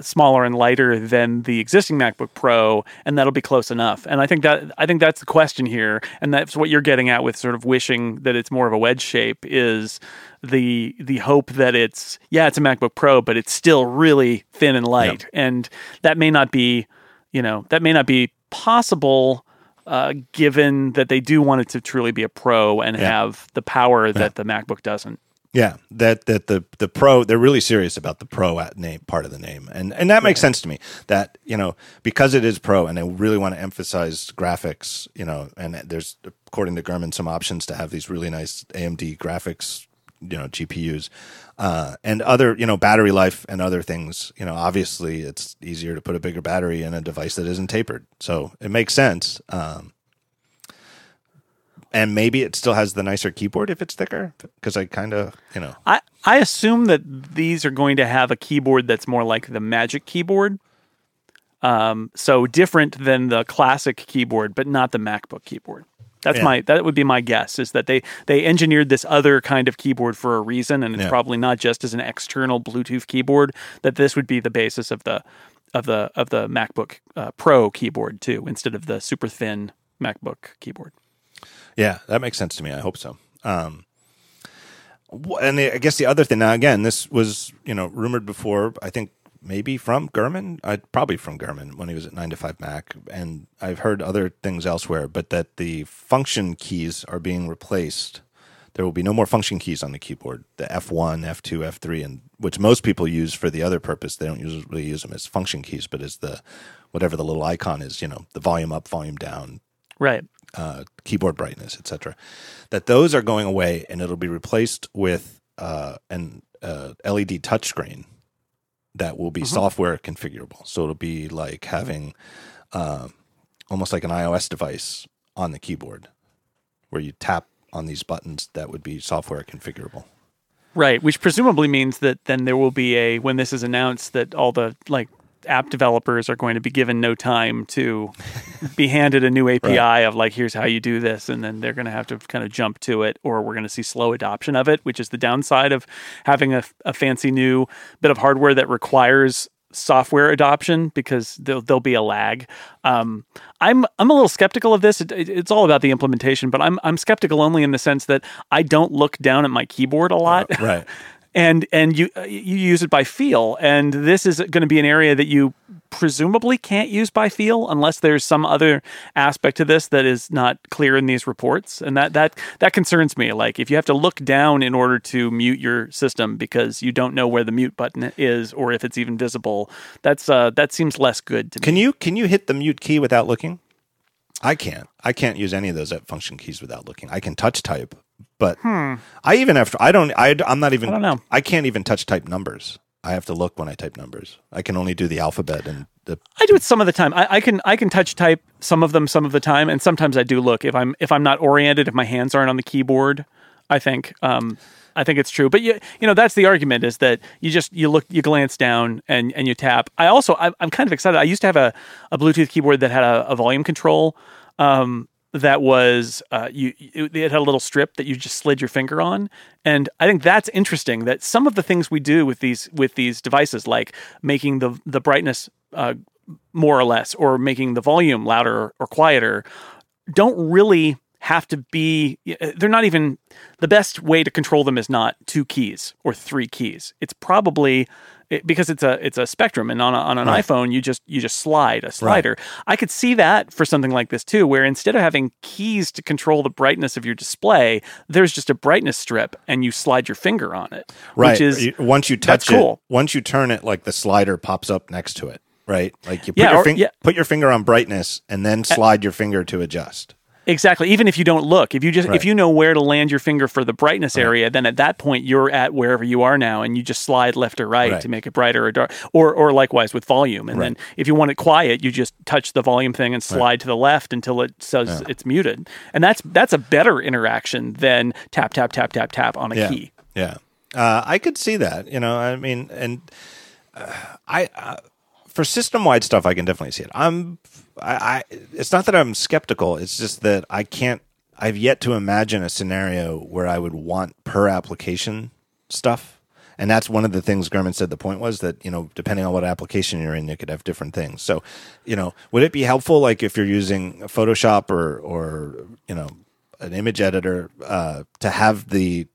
smaller and lighter than the existing MacBook Pro, and that'll be close enough. And I think that I think that's the question here, and that's what you're getting at with sort of wishing that it's more of a wedge shape is the the hope that it's yeah, it's a MacBook Pro, but it's still really thin and light, and that may not be, you know, that may not be possible. Uh, given that they do want it to truly be a pro and have the power that the MacBook doesn't. Yeah, that that the the pro they're really serious about the pro at name part of the name, and and that makes sense to me. That you know because it is pro, and they really want to emphasize graphics. You know, and there's according to Gurman some options to have these really nice AMD graphics. You know, GPUs uh, and other you know battery life and other things. You know, obviously it's easier to put a bigger battery in a device that isn't tapered, so it makes sense. Um, and maybe it still has the nicer keyboard if it's thicker because I kind of you know I I assume that these are going to have a keyboard that's more like the Magic keyboard. Um, so different than the classic keyboard, but not the MacBook keyboard. That's Yeah. my that would be my guess is that they they engineered this other kind of keyboard for a reason, and it's Yeah. probably not just as an external Bluetooth keyboard. That this would be the basis of the of the of the MacBook uh, Pro keyboard too, instead of the super thin MacBook keyboard. Yeah, that makes sense to me. I hope so. Um, and the, I guess the other thing now, again, this was you know rumored before. I think maybe from Gurman, uh, probably from Gurman when he was at nine to five Mac, and I've heard other things elsewhere. But that the function keys are being replaced. There will be no more function keys on the keyboard. The F one, F two, F three, and which most people use for the other purpose. They don't usually use them as function keys, but as the whatever the little icon is. You know, the volume up, volume down, Right. Uh, keyboard brightness, etc. That those are going away, and it'll be replaced with uh, an uh, LED touchscreen that will be software configurable. So it'll be like having uh, almost like an iOS device on the keyboard, where you tap on these buttons that would be software configurable. Right, which presumably means that then there will be a when this is announced that all the like app developers are going to be given no time to be handed a new (laughs) API of like here's how you do this and then they're going to have to kind of jump to it or we're going to see slow adoption of it, which is the downside of having a, a fancy new bit of hardware that requires software adoption because there'll, there'll be a lag. Um, I'm I'm a little skeptical of this. It, it- it's all about the implementation, but I'm I'm skeptical only in the sense that I don't look down at my keyboard a lot Right. (laughs) and and you uh, you use it by feel and this is going to be an area that you presumably can't use by feel unless there's some other aspect to this that is not clear in these reports and that that that concerns me like if you have to look down in order to mute your system because you don't know where the mute button is or if it's even visible that's uh that seems less good to me Can you can you hit the mute key without looking? I can't. I can't use any of those at function keys without looking. I can touch type, but I even have to. I don't. I, I'm not even. Hmm. I don't know. I can't even touch type numbers. I have to look when I type numbers. I can only do the alphabet and the. I do it some of the time. I, I can I can touch type some of them some of the time, and sometimes I do look if I'm if I'm not oriented, if my hands aren't on the keyboard. I think um, I think it's true. But you you know that's the argument is that you just you look you glance down and and you tap. I also I, I'm kind of excited. I used to have a, a Bluetooth keyboard that had a, a volume control. Um, that was uh, you, it, it had a little strip that you just slid your finger on, and I think that's interesting. That some of the things we do with these with these devices, like making the the brightness uh, more or less, or making the volume louder or quieter, don't really have to be they're not even the best way to control them is not two keys or three keys it's probably it, because it's a it's a spectrum and on, a, on an iphone you just you just slide a slider i could see that for something like this too where instead of having keys to control the brightness of your display there's just a brightness strip and you slide your finger on it Right. which is once you touch it, cool. once you turn it, like the slider pops up next to it. Right. Like you put Yeah, your or- finger yeah. put your finger on brightness and then slide your finger to adjust. Exactly. Even if you don't look, if you just Right. if you know where to land your finger for the brightness area, then at that point you're at wherever you are now, and you just slide left or right, Right. to make it brighter or dark, or or likewise with volume. And then if you want it quiet, you just touch the volume thing and slide to the left until it says it's muted. And that's that's a better interaction than tap tap tap tap tap on a Yeah. key. Yeah. Uh, I could see that. You know, I mean, and uh, I uh, for system wide stuff, I can definitely see it. I'm. I, I. It's not that I'm skeptical. It's just that I can't. I've yet to imagine a scenario where I would want per application stuff. And that's one of the things Gurman said. The point was that you know, depending on what application you're in, you could have different things. So, you know, would it be helpful, like if you're using Photoshop or or you know, an image editor, uh, to have the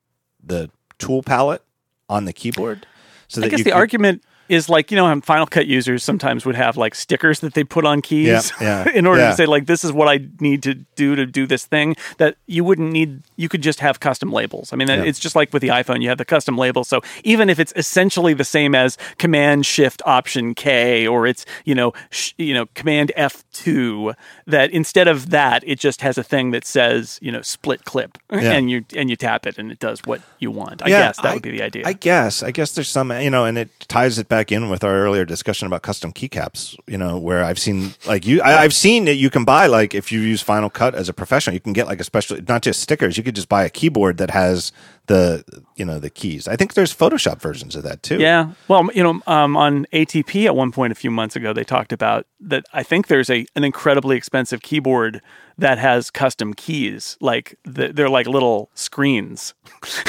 the tool palette on the keyboard? So I that guess the could- argument is like you know Final Cut users sometimes would have like stickers that they put on keys Yeah, (laughs) yeah, in order yeah. to say like this is what I need to do to do this thing that you wouldn't need you could just have custom labels. I mean it's just like with the iPhone you have the custom label so even if it's essentially the same as command shift option K or it's you know sh- you know command F2 that instead of that it just has a thing that says you know split clip (laughs) and you and you tap it and it does what you want. I guess that I- would be the idea. I guess. I guess there's some, you know, and it ties it back in with our earlier discussion about custom keycaps. You know, where I've seen like you, I, I've seen that you can buy like if you use Final Cut as a professional, you can get like a special, not just stickers. You could just buy a keyboard that has the, you know, the keys. I think there's Photoshop versions of that too. Yeah. Well, you know, um, on ATP at one point a few months ago, they talked about that. I think there's a an incredibly expensive keyboard that has custom keys, like the, they're like little screens,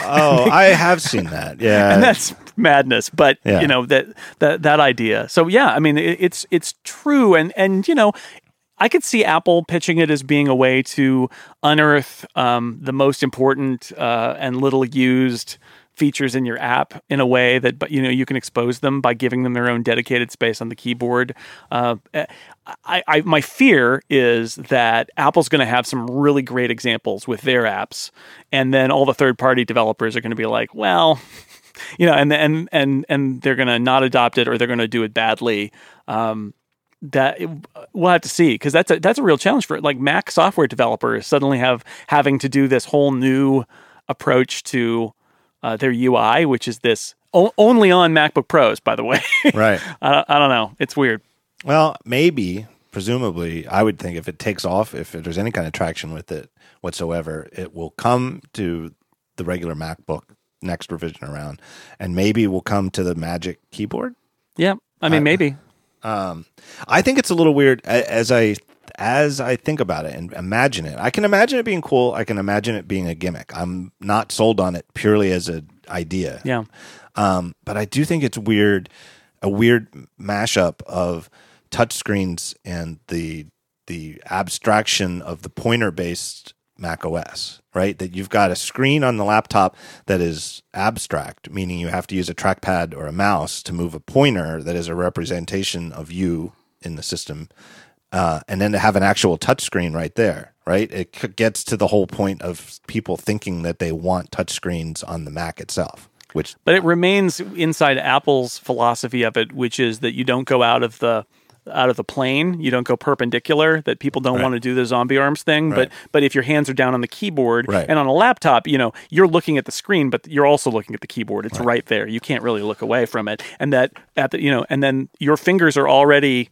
Oh, (laughs) I have seen that. Yeah. and that's madness. But Yeah. you know that that that idea. So yeah, I mean, it, it's it's true, and and you know. I could see Apple pitching it as being a way to unearth um, the most important uh, and little used features in your app in a way that but you know you can expose them by giving them their own dedicated space on the keyboard. Uh, I, I my fear is that Apple's going to have some really great examples with their apps, and then all the third party developers are going to be like, well, you know, and and and and they're going to not adopt it or they're going to do it badly. Um, that we'll have to see because that's a that's a real challenge for like Mac software developers suddenly have having to do this whole new approach to uh, their UI, which is this o- only on MacBook Pros, by the way. (laughs) right. I, I don't know, it's weird. Well, maybe, presumably, I would think if it takes off, if there's any kind of traction with it whatsoever, it will come to the regular MacBook next revision around, and maybe we'll come to the Magic keyboard. Yeah, I mean maybe. Um, I think it's a little weird as I as I think about it and imagine it. I can imagine it being cool. I can imagine it being a gimmick. I'm not sold on it purely as an idea. Yeah, Um, but I do think it's weird, a weird mashup of touchscreens and the the abstraction of the pointer based Mac OS, right? That you've got a screen on the laptop that is abstract, meaning you have to use a trackpad or a mouse to move a pointer that is a representation of you in the system. Uh, and then to have an actual touchscreen right there, right? It gets to the whole point of people thinking that they want touchscreens on the Mac itself, which but it remains inside Apple's philosophy of it, which is that you don't go out of the out of the plane, you don't go perpendicular. That people don't Right. want to do the zombie arms thing, Right. but but if your hands are down on the keyboard Right. and on a laptop, you know you're looking at the screen, but you're also looking at the keyboard. It's right, there. You can't really look away from it, and that at the you know, and then your fingers are already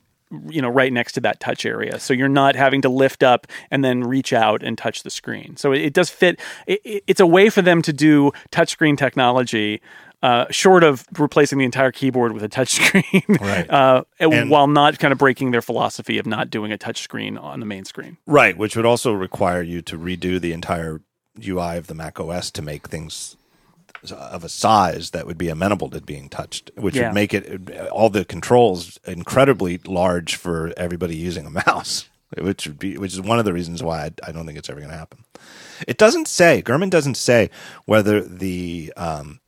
you know right next to that touch area so you're not having to lift up and then reach out and touch the screen so it, it does fit it, it- it's a way for them to do touchscreen technology uh, short of replacing the entire keyboard with a touchscreen (laughs) Right. uh, And- while not kind of breaking their philosophy of not doing a touchscreen on the main screen Right, which would also require you to redo the entire UI of the Mac OS to make things of a size that would be amenable to being touched, which Yeah. would make it all the controls incredibly large for everybody using a mouse, (laughs) which would be which is one of the reasons why I, I don't think it's ever going to happen. It doesn't say Gurman doesn't say whether the um,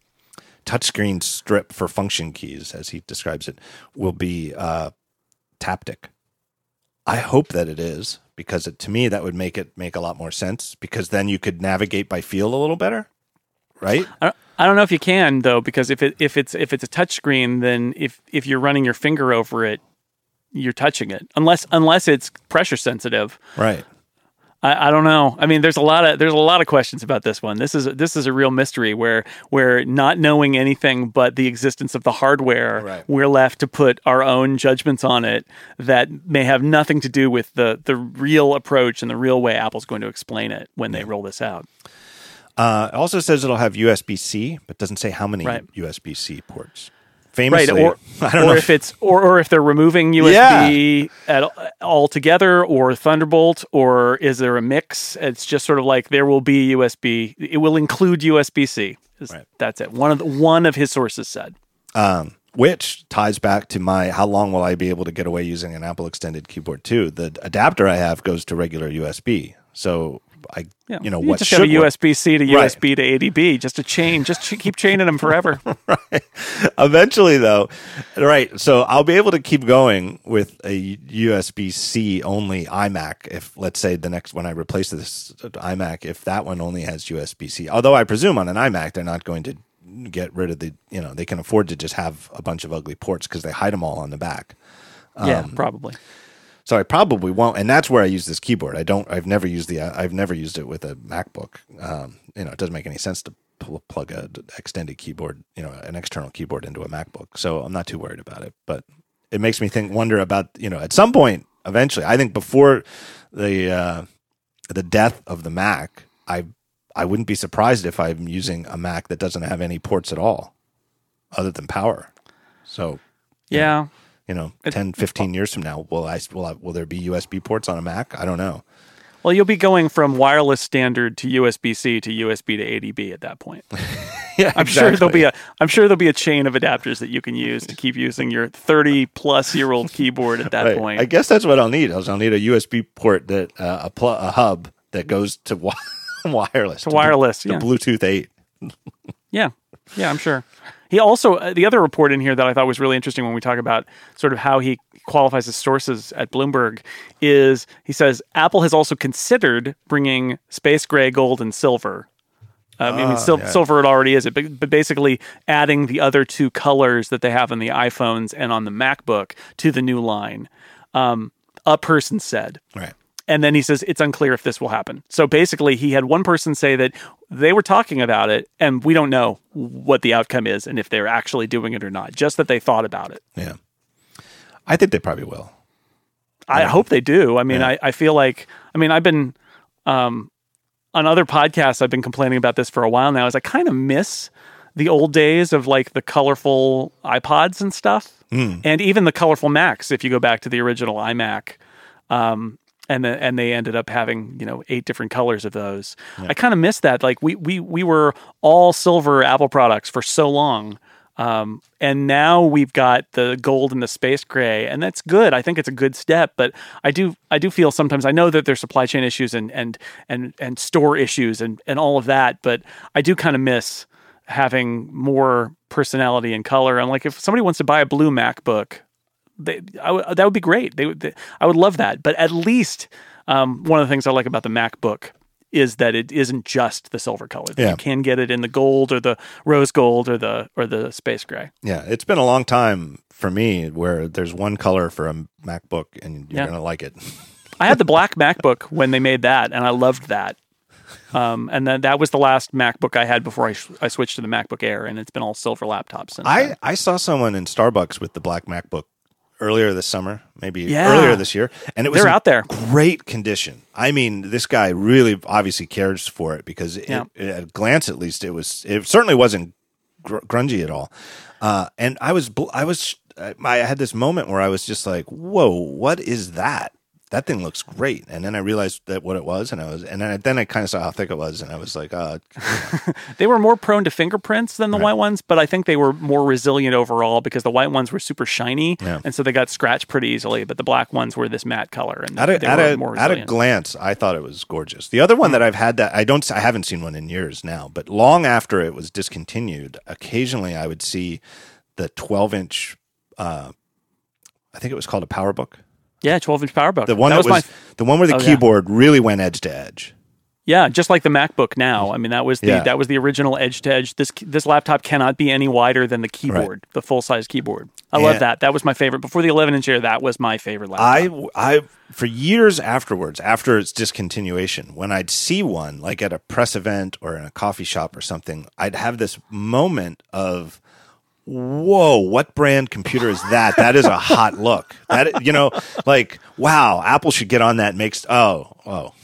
touchscreen strip for function keys, as he describes it, will be uh, taptic. I hope that it is because it, to me that would make it make a lot more sense because then you could navigate by feel a little better, right? I don't, I don't know if you can though because if it if it's if it's a touchscreen then if if you're running your finger over it you're touching it unless unless it's pressure sensitive Right. I, I don't know. I mean, there's a lot of there's a lot of questions about this one. This is this is a real mystery where where not knowing anything but the existence of the hardware, Right. we're left to put our own judgments on it that may have nothing to do with the the real approach and the real way Apple's going to explain it when they roll this out. Uh, it also says it'll have USB C, but doesn't say how many Right. USB C ports. Right, or (laughs) I don't or know if it's or, or if they're removing USB at altogether or Thunderbolt or is there a mix? It's just sort of like there will be USB. It will include USB C. Right. That's it. One of the, one of his sources said. um, which ties back to my how long will I be able to get away using an Apple extended keyboard too? The adapter I have goes to regular USB. So I Yeah. you know what just should have a. USB C to Right. USB to ADB, just a chain, just ch- keep chaining them forever. (laughs) right. Eventually, though, right? So I'll be able to keep going with a USB C only iMac. If let's say the next when I replace this iMac, if that one only has USB C, although I presume on an iMac they're not going to get rid of the you know they can afford to just have a bunch of ugly ports because they hide them all on the back. yeah, Um, probably. So I probably won't, and that's where I use this keyboard. I don't. I've never used the. I've never used it with a MacBook. Um, you know, it doesn't make any sense to pl- plug a extended keyboard, you know, an external keyboard into a MacBook. So I'm not too worried about it. But it makes me think, wonder about, you know, at some point, eventually, I think before the uh, the death of the Mac, I I wouldn't be surprised if I'm using a Mac that doesn't have any ports at all, other than power. So Yeah. 10, 15 years from now, will I will I, will there be USB ports on a Mac? I don't know. Well, you'll be going from wireless standard to USB C to USB to ADB at that point. (laughs) Yeah, I'm sure there'll be a I'm sure there'll be a chain of adapters that you can use to keep using your 30 plus year old keyboard at that Right. point. I guess that's what I'll need. I'll need a USB port that uh, a pl- a hub that goes to wi- (laughs) wireless to wireless, to yeah. Bluetooth eight. Yeah, yeah, I'm sure. He also uh, the other report in here that I thought was really interesting when we talk about sort of how he qualifies his sources at Bloomberg is he says Apple has also considered bringing space gray, gold, and silver. Um, I mean, sil- yeah. silver it already is it, but, but basically adding the other two colors that they have on the iPhones and on the MacBook to the new line. Um, a person said, Right. And then he says it's unclear if this will happen. So basically, he had one person say that they were talking about it, and we don't know what the outcome is and if they're actually doing it or not. Just that they thought about it. Yeah. I think they probably will. I hope they do. I mean, I, I feel like I mean I've been um, on other podcasts. I've been complaining about this for a while now. Is I kind of miss the old days of like the colorful iPods and stuff, and even the colorful Macs. If you go back to the original iMac, um, and the, and they ended up having you know eight different colors of those. I kind of miss that. Like we we we were all silver Apple products for so long. Um, and now we've got the gold and the space gray, and that's good. I think it's a good step, but I do I do feel sometimes I know that there's supply chain issues and and and and store issues and and all of that, but I do kind of miss having more personality and color. And like if somebody wants to buy a blue MacBook, they, I w- that would be great. They, would- they, I would love that. But at least um, one of the things I like about the MacBook is that it isn't just the silver color. Yeah. You can get it in the gold or the rose gold or the or the space gray. Yeah. It's been a long time for me where there's one color for a MacBook and you're Yeah. going to like it. (laughs) I had the (laughs) black MacBook when they made that, and I loved that. Um, and then that was the last MacBook I had before I, sh- I switched to the MacBook Air, and it's been all silver laptops since. I, then. I saw someone in Starbucks with the black MacBook earlier this summer, maybe Yeah. earlier this year, and it was They're out there. great condition. I mean, this guy really obviously cares for it because it, Yeah. at a glance, at least, it was. It certainly wasn't gr- grungy at all. Uh, and I was, bl- I was, I had this moment where I was just like, "Whoa, what is that?" That thing looks great, and then I realized that what it was, and I was, and then I, then I kind of saw how thick it was, and I was like, "Uh, (laughs) They were more prone to fingerprints than the white ones, but I think they were more resilient overall because the white ones were super shiny, Yeah. and so they got scratched pretty easily. But the black ones were this matte color, and at a, they at, were a, more at a glance, I thought it was gorgeous. The other one that I've had that I don't, I haven't seen one in years now, but long after it was discontinued, occasionally I would see the 12 inch. Uh, I think it was called a PowerBook. Yeah, twelve inch PowerBook. The one that, was, my the one where the Oh, yeah. keyboard really went edge to edge. yeah, just like the MacBook now. I mean, that was the Yeah. that was the original edge to edge. This this laptop cannot be any wider than the keyboard, the full size keyboard. I love that. That was my favorite before the 11 inch Air. That was my favorite laptop. I, I, for years afterwards, after its discontinuation, when I'd see one, like at a press event or in a coffee shop or something, I'd have this moment of, whoa, what brand computer is that? That is a hot (laughs) look. That, you know, like, wow, Apple should get on that. and Makes, oh, oh.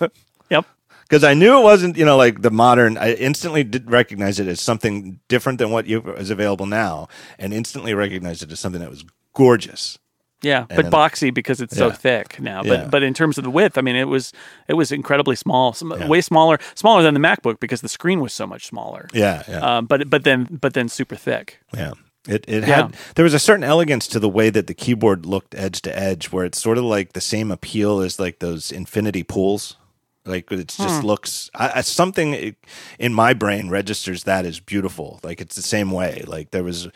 (laughs) yep. Because I knew it wasn't, you know, like the modern. I instantly did recognize it as something different than what you, is available now, and instantly recognized it as something that was gorgeous. Yeah, but then- boxy because it's so thick now. But Yeah. but in terms of the width, I mean, it was it was incredibly small, some, way smaller, smaller than the MacBook because the screen was so much smaller. Yeah, yeah. Um, but but then but then super thick. Yeah. It it Yeah. had there was a certain elegance to the way that the keyboard looked edge to edge, where it's sort of like the same appeal as like those infinity pools. Like it just looks I, I- something in my brain registers that as beautiful. Like it's the same way. Like there was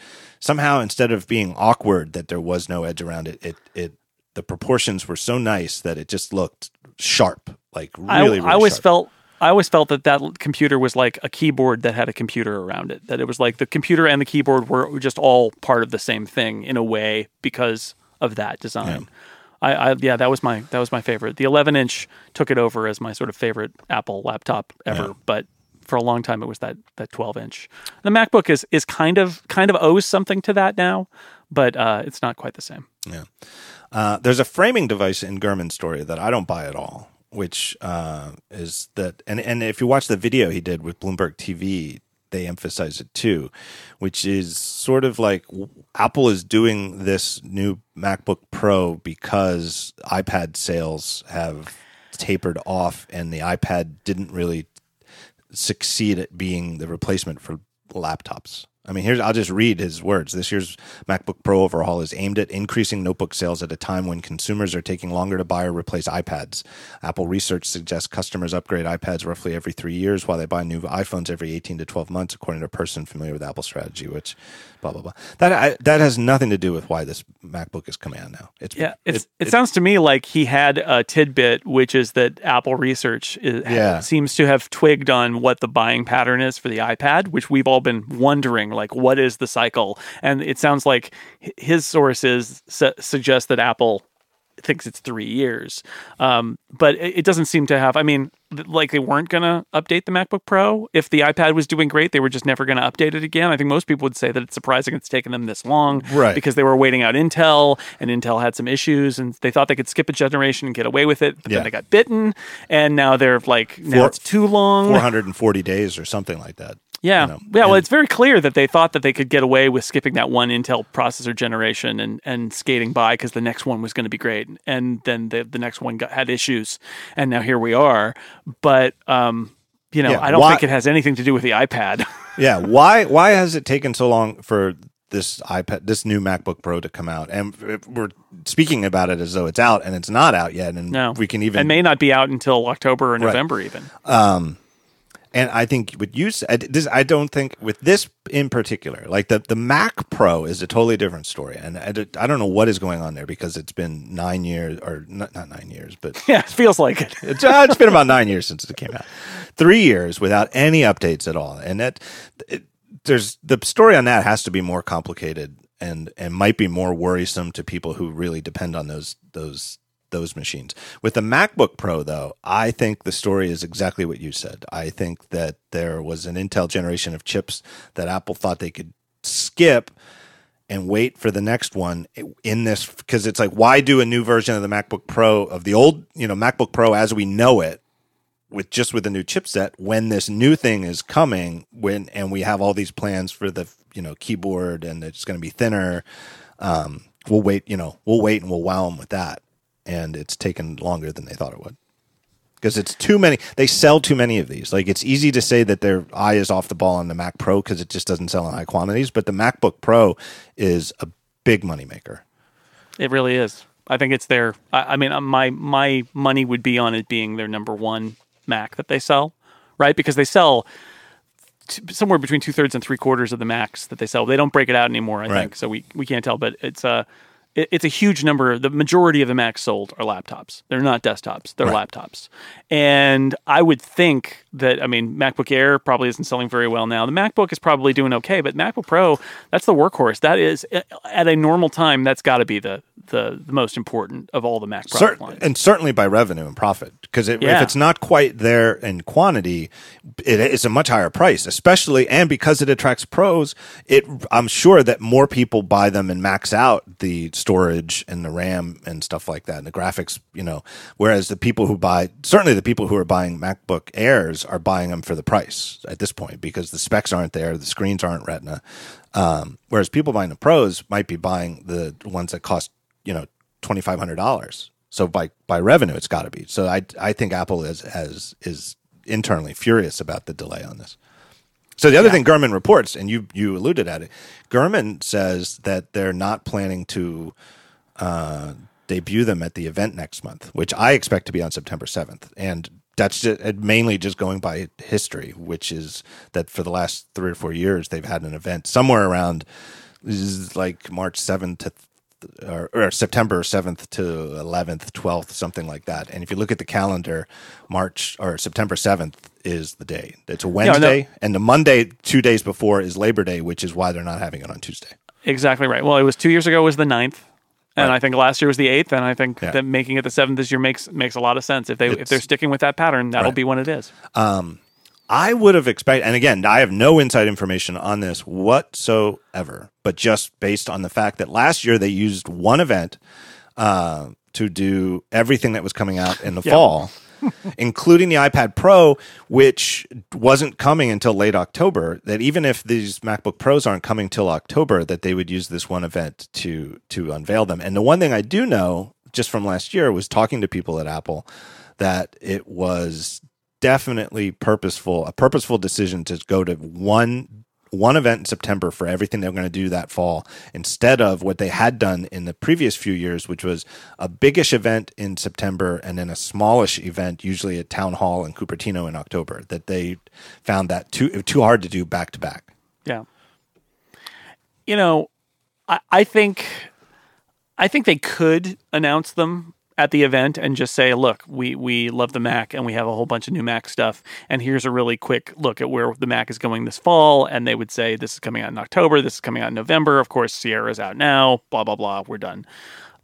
somehow instead of being awkward that there was no edge around it, it it the proportions were so nice that it just looked sharp. Like I, really, really I always sharp. felt I always felt that that computer was like a keyboard that had a computer around it. That it was like the computer and the keyboard were just all part of the same thing in a way because of that design. I, I yeah, that was my that was my favorite. The 11 inch took it over as my sort of favorite Apple laptop ever, Yeah. but for a long time it was that that 12 inch. The MacBook is is kind of kind of owes something to that now, but uh, it's not quite the same. Yeah. Uh, there's a framing device in Gurman's story that I don't buy at all, which uh, is that, and, and if you watch the video he did with Bloomberg TV, they emphasize it too, which is sort of like Apple is doing this new MacBook Pro because iPad sales have tapered off and the iPad didn't really succeed at being the replacement for laptops. I mean, here's I'll just read his words. This year's MacBook Pro overhaul is aimed at increasing notebook sales at a time when consumers are taking longer to buy or replace iPads. Apple research suggests customers upgrade iPads roughly every three years, while they buy new iPhones every 18 to 12 months, according to a person familiar with Apple strategy. Which, blah blah blah. That I, that has nothing to do with why this MacBook is coming out now. It's Yeah, it's, it- it, sounds to me like he had a tidbit, which is that Apple Research is, Yeah. seems to have twigged on what the buying pattern is for the iPad, which we've all been wondering, like, what is the cycle? And it sounds like his sources su- suggest that Apple thinks it's three years. Um, but it, it doesn't seem to have, I mean, th- like they weren't going to update the MacBook Pro. If the iPad was doing great, they were just never going to update it again. I think most people would say that it's surprising it's taken them this long Right. because they were waiting out Intel and Intel had some issues and they thought they could skip a generation and get away with it. But Yeah. then they got bitten and now they're like, now Four- it's too long. 440 days or something like that. Yeah. you know, yeah. Well, it's very clear that they thought that they could get away with skipping that one Intel processor generation and, and skating by because the next one was going to be great. And then the, the next one got, had issues. And now here we are. But, um, you know, Yeah, I don't why- think it has anything to do with the iPad. (laughs) yeah why why has it taken so long for this ipad this new macbook pro to come out and we're speaking about it as though it's out and it's not out yet and no. we can even It may not be out until October or November, even. And i think what you said this i don't think with this in particular like the the mac pro is a totally different story and i, don't- I don't know what is going on there because it's been nine years or not, not nine years but (laughs) Yeah. It feels like it. It's, uh, it's been about nine years since it came out. Three years without any updates at all, and that it, there's the story on that has to be more complicated and and might be more worrisome to people who really depend on those those those machines. With the MacBook Pro, though, I think the story is exactly what you said. I think that there was an Intel generation of chips that Apple thought they could skip and wait for the next one in this because it's like why do a new version of the MacBook Pro of the old you know MacBook Pro as we know it with just with the new chipset when this new thing is coming when and we have all these plans for the you know keyboard and it's going to be thinner um, we'll wait you know we'll wait and we'll wow them with that and it's taken longer than they thought it would because it's too many they sell too many of these like it's easy to say that their eye is off the ball on the mac pro because it just doesn't sell in high quantities but the macbook pro is a big moneymaker It really is. I think it's their. I, I mean, uh, my my money would be on it being their number one Mac that they sell, right? Because they sell t- somewhere between two thirds and three quarters of the Macs that they sell. They don't break it out anymore, I Right. think, so we we can't tell. But it's a it, it's a huge number. The majority of the Macs sold are laptops. They're not desktops. They're Right. laptops. And I would think that I mean, MacBook Air probably isn't selling very well now. The MacBook is probably doing okay, but MacBook Pro, that's the workhorse. That is at a normal time, that's got to be the, the the most important of all the Mac product Cer- lines. and certainly by revenue and profit because it, if it's not quite there in quantity it, it's a much higher price especially and because it attracts pros it i'm sure that more people buy them and max out the storage and the ram and stuff like that and the graphics you know whereas the people who buy certainly the people who are buying macbook airs are buying them for the price at this point because the specs aren't there the screens aren't retina um, whereas people buying the pros might be buying the ones that cost you know twenty five hundred dollars. So by by revenue, it's got to be. So I I think Apple is has is internally furious about the delay on this. So the other thing Gurman reports, and you you alluded at it, Gurman says that they're not planning to uh, debut them at the event next month, which I expect to be on September seventh. And that's just, mainly just going by history, which is that for the last three or four years they've had an event somewhere around is like March seventh to or, or, September 7th to 11th, 12th, something like that. And if you look at the calendar, March or September 7th is the day. It's a Wednesday, yeah, no. and the Monday, two days before, is Labor Day, which is why they're not having it on Tuesday. Exactly right. Well, it was two years ago was the 9th. And right. I think last year was the eighth, and I think yeah. that making it the seventh this year makes makes a lot of sense. If they it's, if they're sticking with that pattern, that'll right. be when it is. Um, I would have expected, and again, I have no inside information on this whatsoever, but just based on the fact that last year they used one event uh, to do everything that was coming out in the yep. fall. (laughs) including the iPad Pro, which wasn't coming until late October. That even if these MacBook Pros aren't coming till October, that they would use this one event to to unveil them. And the one thing I do know just from last year was talking to people at Apple that it was definitely purposeful, a purposeful decision to go to one one event in September for everything they're going to do that fall instead of what they had done in the previous few years, which was a biggish event in September and then a smallish event, usually at Town Hall in Cupertino in October. That they found that too too hard to do back to back. Yeah, you know, I, I think I think they could announce them at the event and just say, look, we, we love the Mac and we have a whole bunch of new Mac stuff. And here's a really quick look at where the Mac is going this fall. And they would say, this is coming out in October, this is coming out in November. Of course, Sierra's out now, blah, blah, blah. We're done.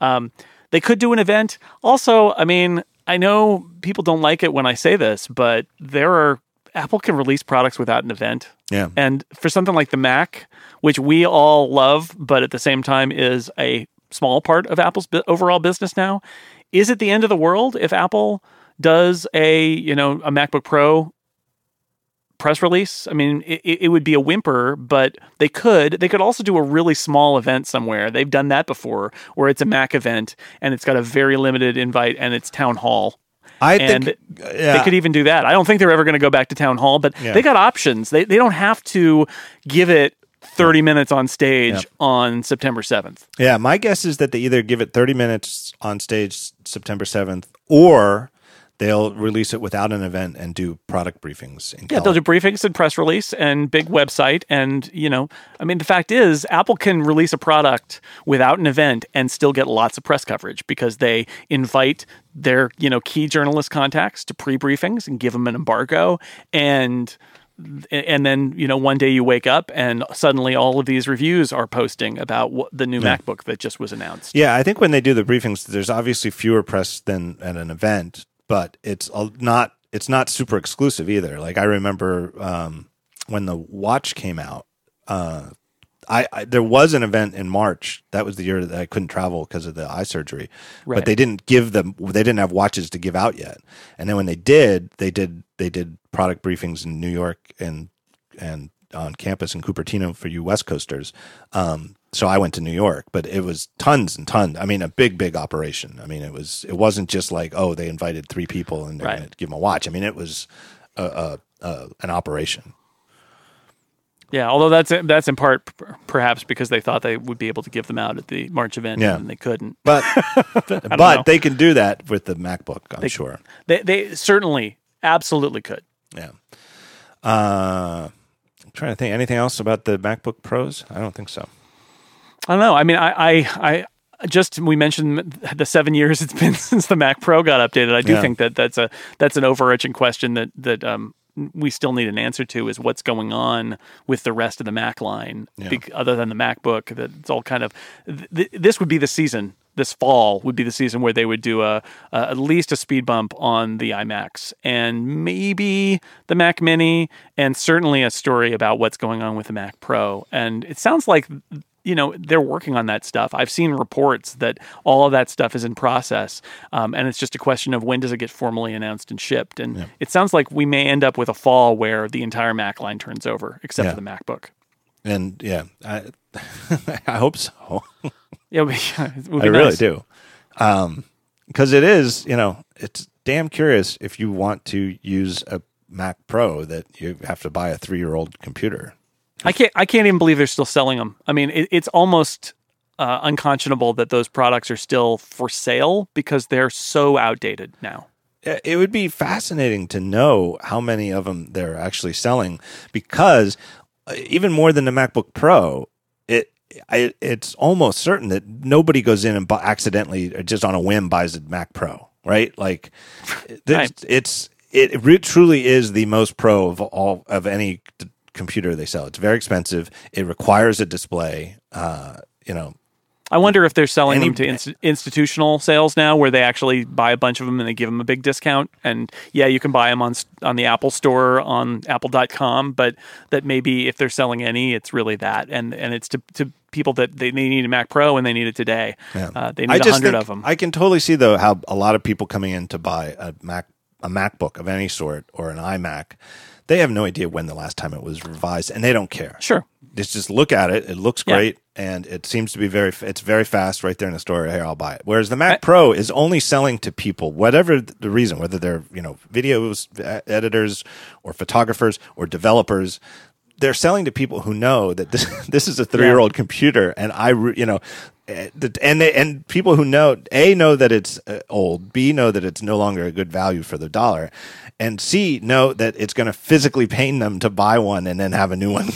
Um, they could do an event. Also, I mean, I know people don't like it when I say this, but there are Apple can release products without an event. Yeah. And for something like the Mac, which we all love, but at the same time is a small part of Apple's overall business now, is it the end of the world if Apple does a you know a MacBook Pro press release? I mean, it, it would be a whimper, but they could. They could also do a really small event somewhere. They've done that before, where it's a Mac event and it's got a very limited invite and it's town hall. I and think yeah. they could even do that. I don't think they're ever going to go back to town hall, but yeah. they got options. They they don't have to give it 30 minutes on stage on September 7th. Yeah, my guess is that they either give it 30 minutes on stage September 7th or they'll release it without an event and do product briefings. yeah, they'll do briefings and press release and big website. And, you know, I mean, the fact is, Apple can release a product without an event and still get lots of press coverage because they invite their, you know, key journalist contacts to pre briefings and give them an embargo. And, and then you know one day you wake up and suddenly all of these reviews are posting about what, the new yeah. MacBook that just was announced. Yeah, I think when they do the briefings, there's obviously fewer press than at an event, but it's not it's not super exclusive either. Like I remember um, when the watch came out, uh, I, I, there was an event in March. That was the year that I couldn't travel because of the eye surgery. Right. But they didn't give them. They didn't have watches to give out yet. And then when they did, they did they did product briefings in New York and and on campus in Cupertino for you West Coasters. Um, so I went to New York, but it was tons and tons. I mean, a big, big operation. I mean, it was. It wasn't just like oh, they invited three people and they're right. going to give them a watch. I mean, it was a, a, a, an operation. Yeah, although that's that's in part perhaps because they thought they would be able to give them out at the March event, yeah. and they couldn't. But (laughs) but they can do that with the MacBook, I'm they, sure. They they certainly absolutely could. Yeah. Uh, I'm trying to think anything else about the MacBook Pros. I don't think so. I don't know. I mean, I I, I just we mentioned the seven years it's been (laughs) since the Mac Pro got updated. I do yeah. think that that's a that's an overarching question that that um, we still need an answer to is what's going on with the rest of the Mac line, yeah. be, other than the MacBook. That it's all kind of th- this would be the season. This fall would be the season where they would do a, a at least a speed bump on the iMacs and maybe the Mac Mini, and certainly a story about what's going on with the Mac Pro. And it sounds like you know they're working on that stuff. I've seen reports that all of that stuff is in process, um, and it's just a question of when does it get formally announced and shipped. And yeah. it sounds like we may end up with a fall where the entire Mac line turns over, except yeah. for the MacBook. And yeah, I, (laughs) I hope so. (laughs) yeah, (laughs) be, I nice. really do, because um, it is you know it's damn curious if you want to use a Mac Pro that you have to buy a three year old computer I can't. I can't even believe they're still selling them. I mean, it, it's almost uh, unconscionable that those products are still for sale because they're so outdated now. it it would be fascinating to know how many of them they're actually selling because uh, even more than the MacBook Pro, it I, it's almost certain that nobody goes in and bu- accidentally or just on a whim buys a Mac Pro, right? Like (laughs) there's- Right. it's it re- truly is the most pro of all of any computer they sell. It's very expensive. It requires a display. Uh, you know, I wonder if they're selling Any- them to inst- institutional sales now, where they actually buy a bunch of them and they give them a big discount. And yeah, you can buy them on on the Apple Store on Apple.com, but that maybe if they're selling any, it's really that, and and it's to to people that they, they need a Mac Pro and they need it today. Yeah. Uh, they need a hundred of them. I can totally see though how a lot of people coming in to buy a Mac, a MacBook of any sort or an iMac, they have no idea when the last time it was revised, and they don't care. sure. Just just look at it; it looks Yeah. great, and it seems to be very. It's very fast right there in the store. Here, I'll buy it. Whereas the Mac Pro is only selling to people, whatever the reason, whether they're you know videos editors or photographers or developers they're selling to people who know that this (laughs) this is a three year old computer, and I you know, and they and people who know a know that it's uh, old, b know that it's no longer a good value for the dollar, and c know that it's going to physically pain them to buy one and then have a new (laughs) one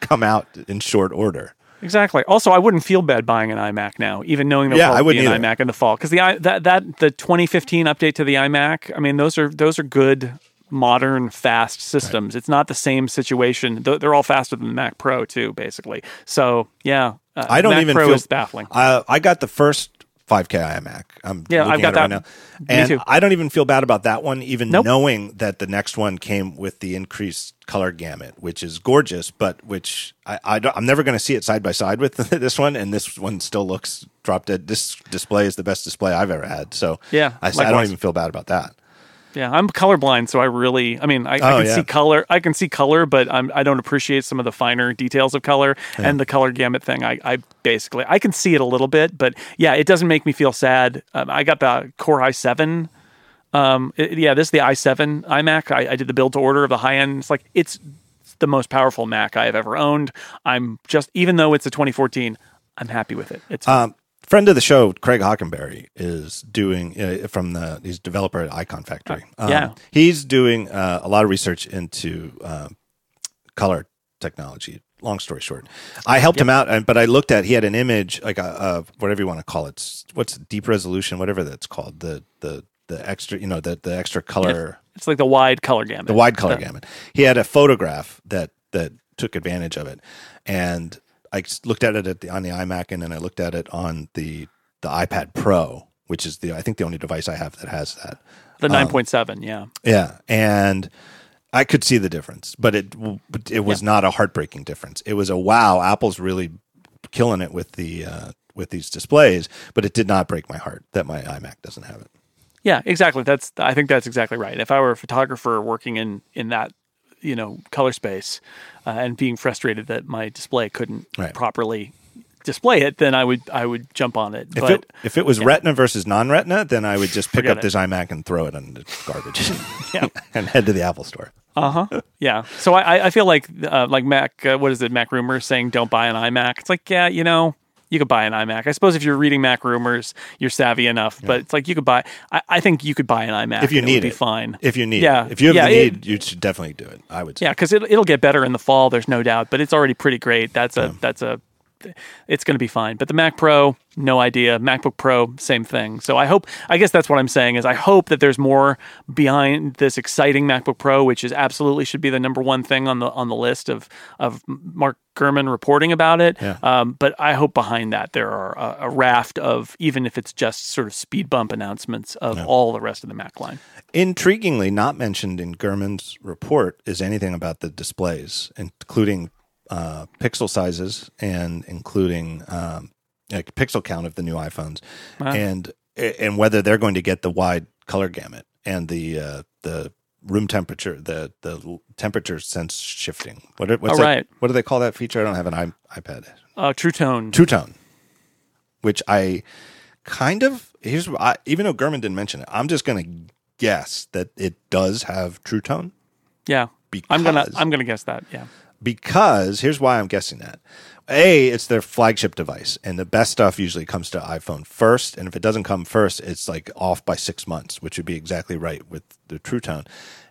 come out in short order. Exactly. Also, I wouldn't feel bad buying an iMac now, even knowing there'll Yeah, I probably be an either. iMac in the fall. Because the i that that the 2015 update to the iMac, I mean, those are those are good, modern, fast systems. It's not the same situation. They're all faster than the Mac Pro too, basically. So yeah, uh, I don't even feel baffling. Uh, I got the first 5K iMac. I'm Yeah, I've got at it right that. now, Me and. I don't even feel bad about that one, even Nope. knowing that the next one came with the increased color gamut, which is gorgeous, but which I, I don't, I'm never going to see it side by side with (laughs) this one, and this one still looks drop dead. This display is the best display I've ever had, so Yeah, I, I don't even feel bad about that. Yeah, I'm colorblind, so I really, I mean, I, I Oh, can yeah. see color. I can see color, but I'm, I don't appreciate some of the finer details of color and the color gamut thing. I, I basically, I can see it a little bit, but yeah, it doesn't make me feel sad. Um, I got the Core i7. Um, it- yeah, this is the i7 iMac. I, I did the build to order of the high end. It's like it's the most powerful Mac I have ever owned. I'm just, even though it's a 2014, I'm happy with it. It's Um, friend of the show, Craig Hockenberry, is doing uh, from the he's a developer at Iconfactory. Uh, yeah. he's doing uh, a lot of research into uh, color technology. Long story short, I helped him out, and but I looked at he had an image like a, a whatever you want to call it. What's deep resolution, whatever that's called. The the the extra, you know, the the extra color it's like the wide color gamut. the wide color gamut. He had a photograph that that took advantage of it, and I looked at it at the, on the iMac, and then I looked at it on the the iPad Pro, which is the I think the only device I have that has that. The 9.7, yeah. Yeah, and I could see the difference, but it but it was not a heartbreaking difference. It was a wow, Apple's really killing it with the uh, with these displays, but it did not break my heart that my iMac doesn't have it. Yeah, exactly. That's I think that's exactly right. If I were a photographer working in in that you know color space uh, and being frustrated that my display couldn't Right. properly display it, then I would I would jump on it. If but it if it was Retina versus non-Retina, then I would just pick Forget up it. this iMac and throw it in the garbage. (laughs) Yeah. (laughs) and head to the Apple Store. Uh huh. (laughs) Yeah, so I I- I feel like uh, like Mac uh, what is it MacRumors saying don't buy an iMac. It's like yeah you know. You could buy an iMac. I suppose if you're reading MacRumors, you're savvy enough. But it's like you could buy. I, I think you could buy an iMac If you and need it it. fine. If you need, Yeah. it. if you have Yeah, the it- need, you should definitely do it. I would say. Yeah, because it, it'll get better in the fall. There's no doubt, but it's already pretty great. That's a that's a it's going to be fine. But the Mac Pro, no idea. MacBook Pro, same thing. So I hope. I guess that's what I'm saying is I hope that there's more behind this exciting MacBook Pro, which is absolutely should be the number one thing on the on the list of of Mark Gurman reporting about it. Yeah. Um, but I hope behind that there are a, a raft of even if it's just sort of speed bump announcements of all the rest of the Mac line. Intriguingly, not mentioned in Gurman's report is anything about the displays, including uh, pixel sizes and including um, like pixel count of the new iPhones, and and whether they're going to get the wide color gamut and the uh, the room temperature, the the temperature sense shifting. What are- what's Oh, right. What do they call that feature? I don't have an i- iPad. Uh, True Tone. True Tone, which I kind of here's I, even though Gurman didn't mention it, I'm just going to guess that it does have True Tone. Yeah. Because I'm gonna I'm gonna guess that. Yeah. Because here's why I'm guessing that. A, it's their flagship device, and the best stuff usually comes to iPhone first. And if it doesn't come first, it's like off by six months, which would be exactly right with the True Tone.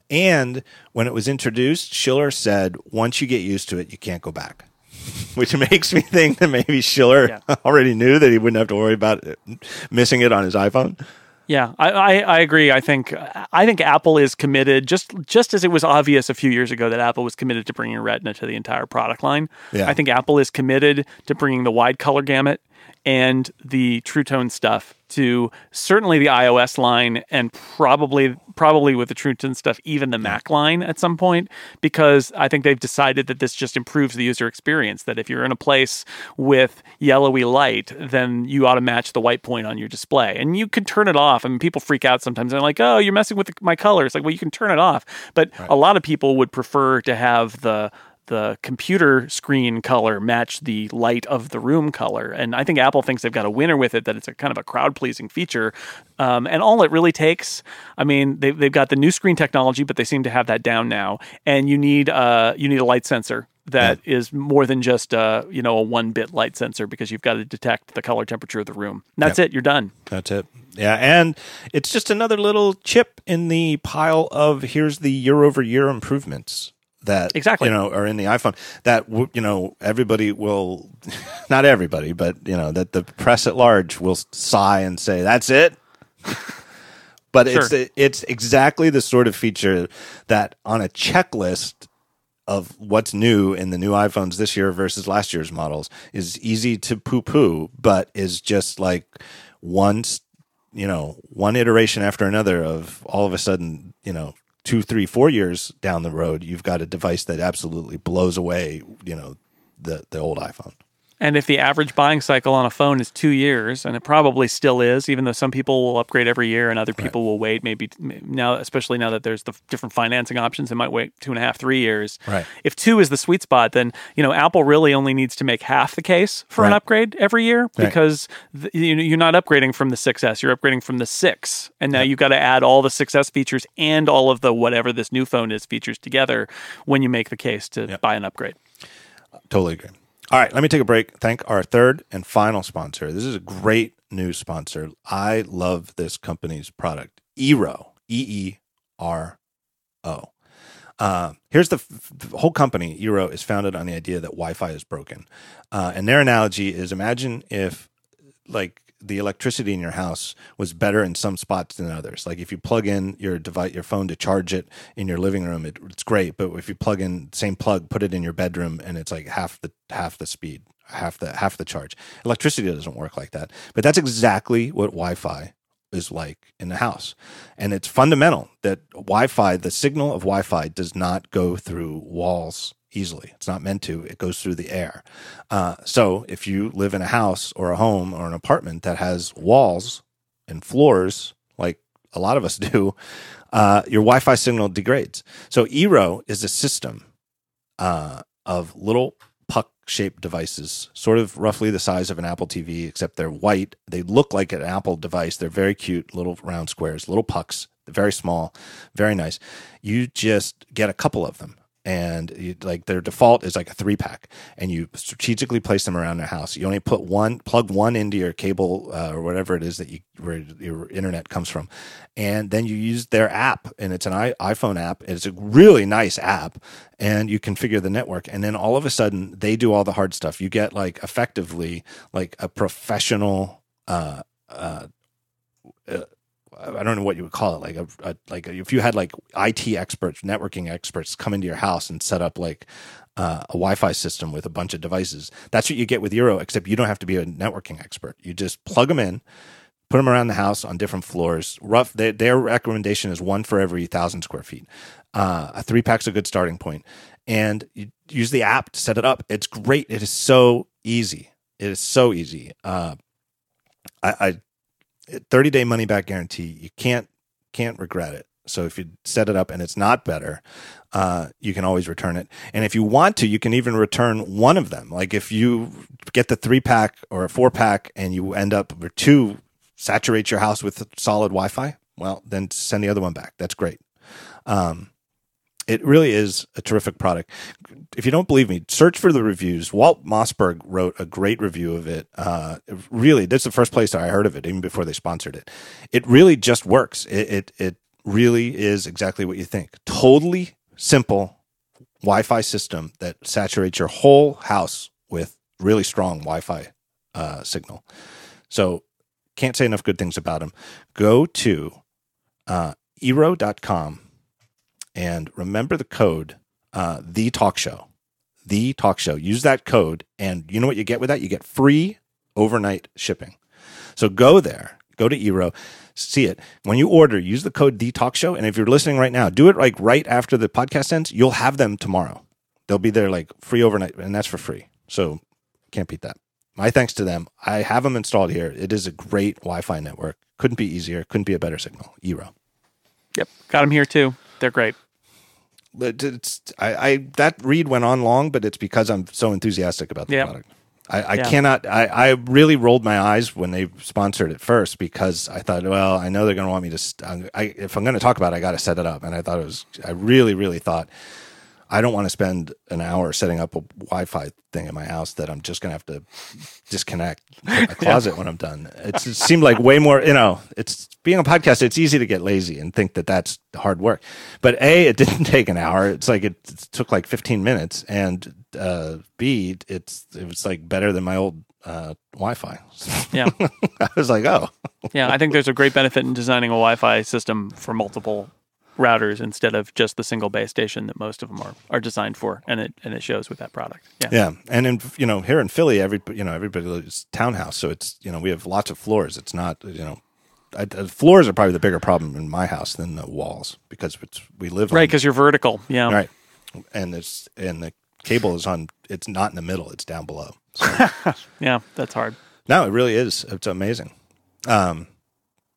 And when it was introduced, Schiller said, once you get used to it, you can't go back. (laughs) Which makes me think that maybe Schiller Yeah. (laughs) already knew that he wouldn't have to worry about it, missing it on his iPhone. Yeah, I, I, I agree. I think I think Apple is committed just just as it was obvious a few years ago that Apple was committed to bringing Retina to the entire product line. Yeah. I think Apple is committed to bringing the wide color gamut and the True Tone stuff to certainly the iOS line and probably probably with the True Tone stuff even the Mac line at some point because I think they've decided that this just improves the user experience that if you're in a place with yellowy light then you ought to match the white point on your display. And you can turn it off. I mean people freak out sometimes. They're like oh you're messing with my color. It's like well you can turn it off. But a lot of people would prefer to have the the computer screen color match the light of the room color. And I think Apple thinks they've got a winner with it, that it's a kind of a crowd pleasing feature. Um, and all it really takes, I mean, they've, they've got the new screen technology, but they seem to have that down now. And you need, uh, you need a light sensor that is more than just uh, you know a one bit light sensor because you've got to detect the color temperature of the room. And that's it. You're done. That's it. Yeah, and it's just another little chip in the pile of here's the year over year improvements that Exactly. you know are in the iPhone that you know everybody will (laughs) not everybody but you know that the press at large will sigh and say that's it (laughs) but it's Sure. it's exactly the sort of feature that on a checklist of what's new in the new iPhones this year versus last year's models is easy to poo poo, but is just like one, you know, one iteration after another of all of a sudden, you know, two, three, four years down the road, you've got a device that absolutely blows away, you know, the, the old iPhone. And if the average buying cycle on a phone is two years, and it probably still is, even though some people will upgrade every year and other people will wait, maybe now, especially now that there's the different financing options, they might wait two and a half, three years. Right. If two is the sweet spot, then you know Apple really only needs to make half the case for an upgrade every year Right. because th- you you're not upgrading from the 6S, you're upgrading from the 6, and now you've got to add all the 6S features and all of the whatever this new phone is features together when you make the case to buy an upgrade. Totally agree. All right, let me take a break. Thank our third and final sponsor. This is a great new sponsor. I love this company's product, Eero, E E R O. Uh, here's the, f- the whole company, Eero, is founded on the idea that Wi Fi is broken. Uh, and their analogy is imagine if, like, the electricity in your house was better in some spots than others. Like if you plug in your device, your phone to charge it in your living room, it, it's great. But if you plug in same plug, put it in your bedroom, and it's like half the half the speed, half the half the charge. Electricity doesn't work like that. But that's exactly what Wi-Fi is like in the house, and it's fundamental that Wi-Fi, the signal of Wi-Fi, does not go through walls easily. It's not meant to. It goes through the air. Uh, so if you live in a house or a home or an apartment that has walls and floors, like a lot of us (laughs) do, uh, your Wi-Fi signal degrades. So Eero is a system uh, of little puck-shaped devices, sort of roughly the size of an Apple TV, except they're white. They look like an Apple device. They're very cute, little round squares, little pucks. Very small, very nice. You just get a couple of them and you, like their default is like a three pack and you strategically place them around the house. You only put one plug one into your cable uh, or whatever it is that you where your internet comes from and then you use their app and it's an iphone app it's a really nice app and you configure the network and then all of a sudden they do all the hard stuff. You get like effectively like a professional uh uh, uh I don't know what you would call it, like a, a like a, if you had like IT experts, networking experts come into your house and set up like uh, a Wi-Fi system with a bunch of devices. That's what you get with Eero, except you don't have to be a networking expert. You just plug them in, put them around the house on different floors. Rough. They, their recommendation is one for every thousand square feet. Uh, a three pack's a good starting point, and you use the app to set it up. It's great. It is so easy. It is so easy. Uh, I, I 30 day money back guarantee. You can't can't regret it. So if you set it up and it's not better, uh, you can always return it. And if you want to, you can even return one of them. Like if you get the three pack or a four pack and you end up with two, saturate your house with solid Wi Fi, well, then send the other one back. That's great. Um, It really is a terrific product. If you don't believe me, search for the reviews. Walt Mossberg wrote a great review of it. Uh, really, that's the first place I heard of it, even before they sponsored it. It really just works. It, it, it really is exactly what you think. Totally simple Wi-Fi system that saturates your whole house with really strong Wi-Fi uh, signal. So can't say enough good things about them. Go to uh, eero.com and remember the code uh, the talk show the talk show. Use that code and you know what you get with that? You get free overnight shipping. So go there. Go to eero see it. When you order use the code the talk show and if you're listening right now do it like right after the podcast ends. You'll have them tomorrow. They'll be there like free overnight and that's for free. So can't beat that. My thanks to them. I have them installed here. It is a great wi-fi network. Couldn't be easier. Couldn't be a better signal. Eero Yep, got them here too. They're great. It's I, I that read went on long, but it's because I'm so enthusiastic about the Yeah. product. I, I Yeah. cannot. I, I really rolled my eyes when they sponsored it first because I thought, well, I know they're going to want me to. I, if I'm going to talk about it, I got to set it up. And I thought it was. I really, really thought I don't want to spend an hour setting up a Wi-Fi thing in my house that I'm just going to have to disconnect a (laughs) closet when I'm done. It's, it seemed like way more. You know, it's being a podcast. It's easy to get lazy and think that that's hard work. But a, it didn't (laughs) take an hour. It's like it, it took like 15 minutes, and uh, b, it's it was like better than my old uh, Wi-Fi. (laughs) Yeah, I was like, oh, yeah. I think there's a great benefit in designing a Wi-Fi system for multiple routers instead of just the single base station that most of them are, are designed for, and it and it shows with that product. Yeah, Yeah, and in you know here in Philly, every you know everybody lives townhouse, so it's you know we have lots of floors. It's not you know. I, the floors are probably the bigger problem in my house than the walls because it's we live right. Because you're vertical. Yeah, right, and it's and the cable is on. It's not in the middle; it's down below. So, (laughs) yeah. That's hard. no, it really is. It's amazing. Um,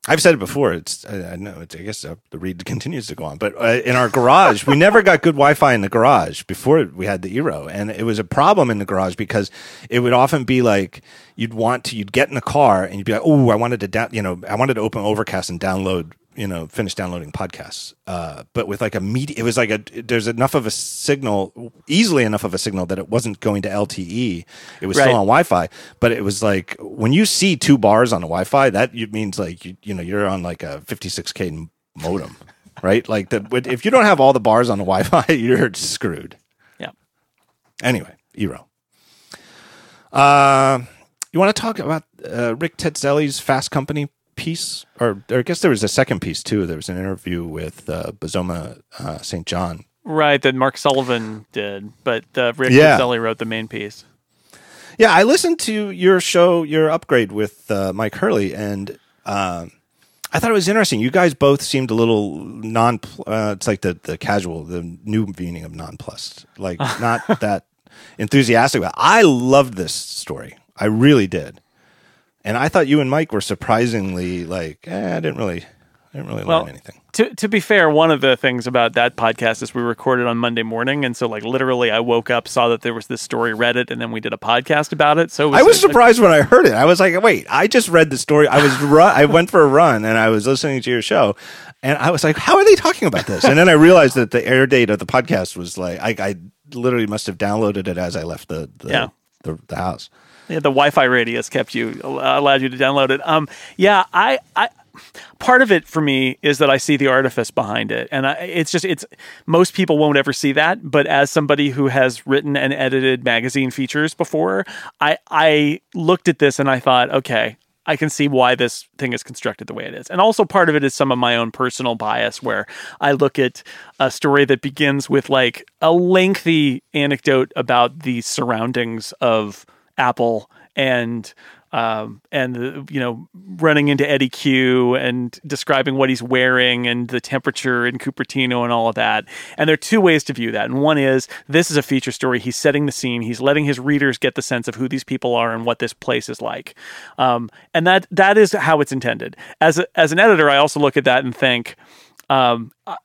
I've said it before. It's I, know. It's, I guess uh, the read (laughs) continues to go on, but uh, in our garage, we never got good Wi-Fi in the garage before we had the Eero, and it was a problem in the garage because it would often be like you'd want to you'd get in the car and you'd be like, oh, I wanted to down, you know, I wanted to open Overcast and download, you know, finish downloading podcasts, uh, but with like a media, it was like a there's enough of a signal, easily enough of a signal that it wasn't going to LTE. It was Right. still on Wi-Fi, but it was like when you see two bars on the Wi-Fi, that means like you, you know you're on like a 56k modem, (laughs) right? Like the if you don't have all the bars on the Wi-Fi, (laughs) you're screwed. Yeah. Anyway, Eero. Uh, you want to talk about uh, Rick Tetzeli's Fast Company piece, or, or I guess there was a second piece too. There was an interview with uh, Bozoma uh, St. John. Right. That Mark Sullivan did, but uh, Rick Yeah. Zelli wrote the main piece. Yeah, I listened to your show, your upgrade with uh, Mike Hurley, and um, I thought it was interesting. You guys both seemed a little non. Uh, it's like the the casual, the new meaning of nonplussed, like (laughs) not that enthusiastic about. it. I loved this story. I really did, and I thought you and Mike were surprisingly like. Eh, I didn't really, I didn't really Well, learn anything. To to be fair, one of the things about that podcast is we recorded on Monday morning, and so like literally, I woke up, saw that there was this story, read it, and then we did a podcast about it. So it I was a- surprised when I heard it. I was like, "Wait, I just read the story. I was ru- I went for a run and I was listening to your show, and I was like, how are they talking about this?" And then I realized that the air date of the podcast was like, I, I literally must have downloaded it as I left the the, Yeah. the, the house. The Wi-Fi radius kept you allowed you to download it. Um, yeah, I, I part of it for me is that I see the artifice behind it, and I, it's just it's most people won't ever see that. But as somebody who has written and edited magazine features before, I I looked at this and I thought, okay. I can see why this thing is constructed the way it is. And also part of it is some of my own personal bias where I look at a story that begins with like a lengthy anecdote about the surroundings of Apple and um, and you know running into Eddy Cue and describing what he's wearing and the temperature in Cupertino and all of that. And there are two ways to view that. And one is this is a feature story. He's setting the scene. He's letting his readers get the sense of who these people are and what this place is like. Um, and that that is how it's intended. As a, as an editor, I also look at that and think um, uh,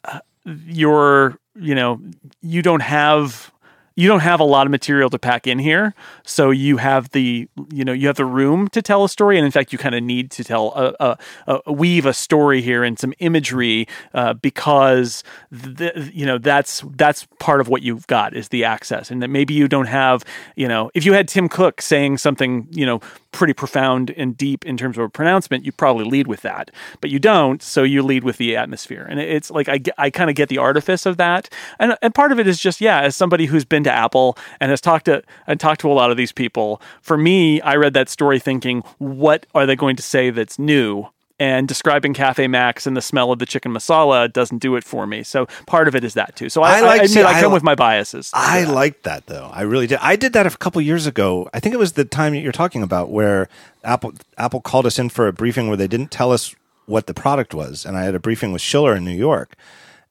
you're you know you don't have you don't have a lot of material to pack in here, so you have the you know you have the room to tell a story, and in fact, you kind of need to tell a, a, a, weave a story here and some imagery uh, because the, you know that's that's part of what you've got is the access, and that maybe you don't have you know if you had Tim Cook saying something you know pretty profound and deep in terms of a pronouncement, you probably lead with that. But you don't, so you lead with the atmosphere. And it's like I, I kind of get the artifice of that. And and part of it is just yeah, as somebody who's been to Apple and has talked to and talked to a lot of these people, for me, I read that story thinking, what are they going to say that's new? And describing Caffè Macs and the smell of the chicken masala doesn't do it for me. So part of it is that too. So I, I, like, I see, I come I, with my biases. I like liked that though. I really did. I did that a couple years ago. I think it was the time you're talking about where Apple Apple called us in for a briefing where they didn't tell us what the product was, and I had a briefing with Schiller in New York.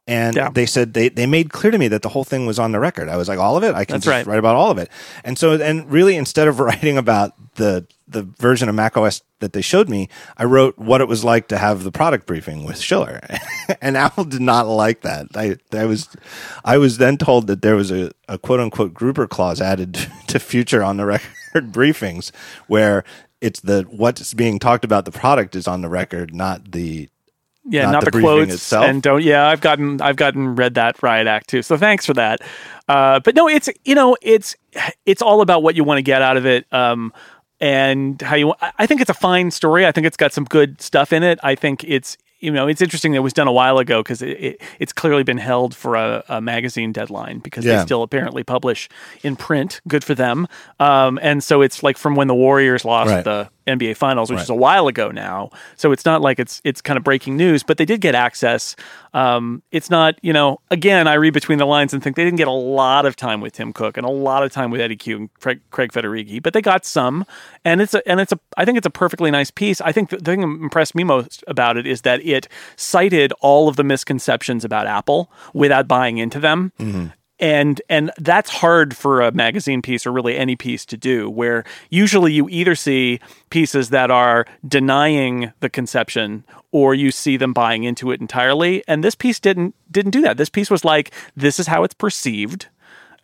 And yeah. they said they, they made clear to me that the whole thing was on the record. I was like, all of it? I can just right. write about all of it. And so, and really, instead of (laughs) writing about the the version of macOS that they showed me, I wrote what it was like to have the product briefing with Schiller, (laughs) and Apple did not like that. I, I was, I was then told that there was a, a quote unquote grouper clause added (laughs) to future on the record briefings, where it's the what's being talked about the product is on the record, not the yeah, not, not the, the quotes itself. and don't. Yeah, I've gotten I've gotten read that riot act too. So thanks for that. Uh, but no, it's you know it's it's all about what you want to get out of it. Um, and how you I think it's a fine story. I think it's got some good stuff in it. I think it's you know it's interesting that it was done a while ago because it, it, it's clearly been held for a, a magazine deadline because yeah. they still apparently publish in print. Good for them. Um, and so it's like from when the Warriors lost right. the NBA Finals, which right. is a while ago now. So it's not like it's it's kind of breaking news, but they did get access. Um, it's not, you know, again, I read between the lines and think they didn't get a lot of time with Tim Cook and a lot of time with Eddy Cue and Craig, Craig Federighi, but they got some, and it's a and it's a I think it's a perfectly nice piece. I think the thing that impressed me most about it is that it cited all of the misconceptions about Apple without buying into them. Mm-hmm and and that's hard for a magazine piece or really any piece to do where usually you either see pieces that are denying the conception or you see them buying into it entirely and this piece didn't didn't do that this piece was like this is how it's perceived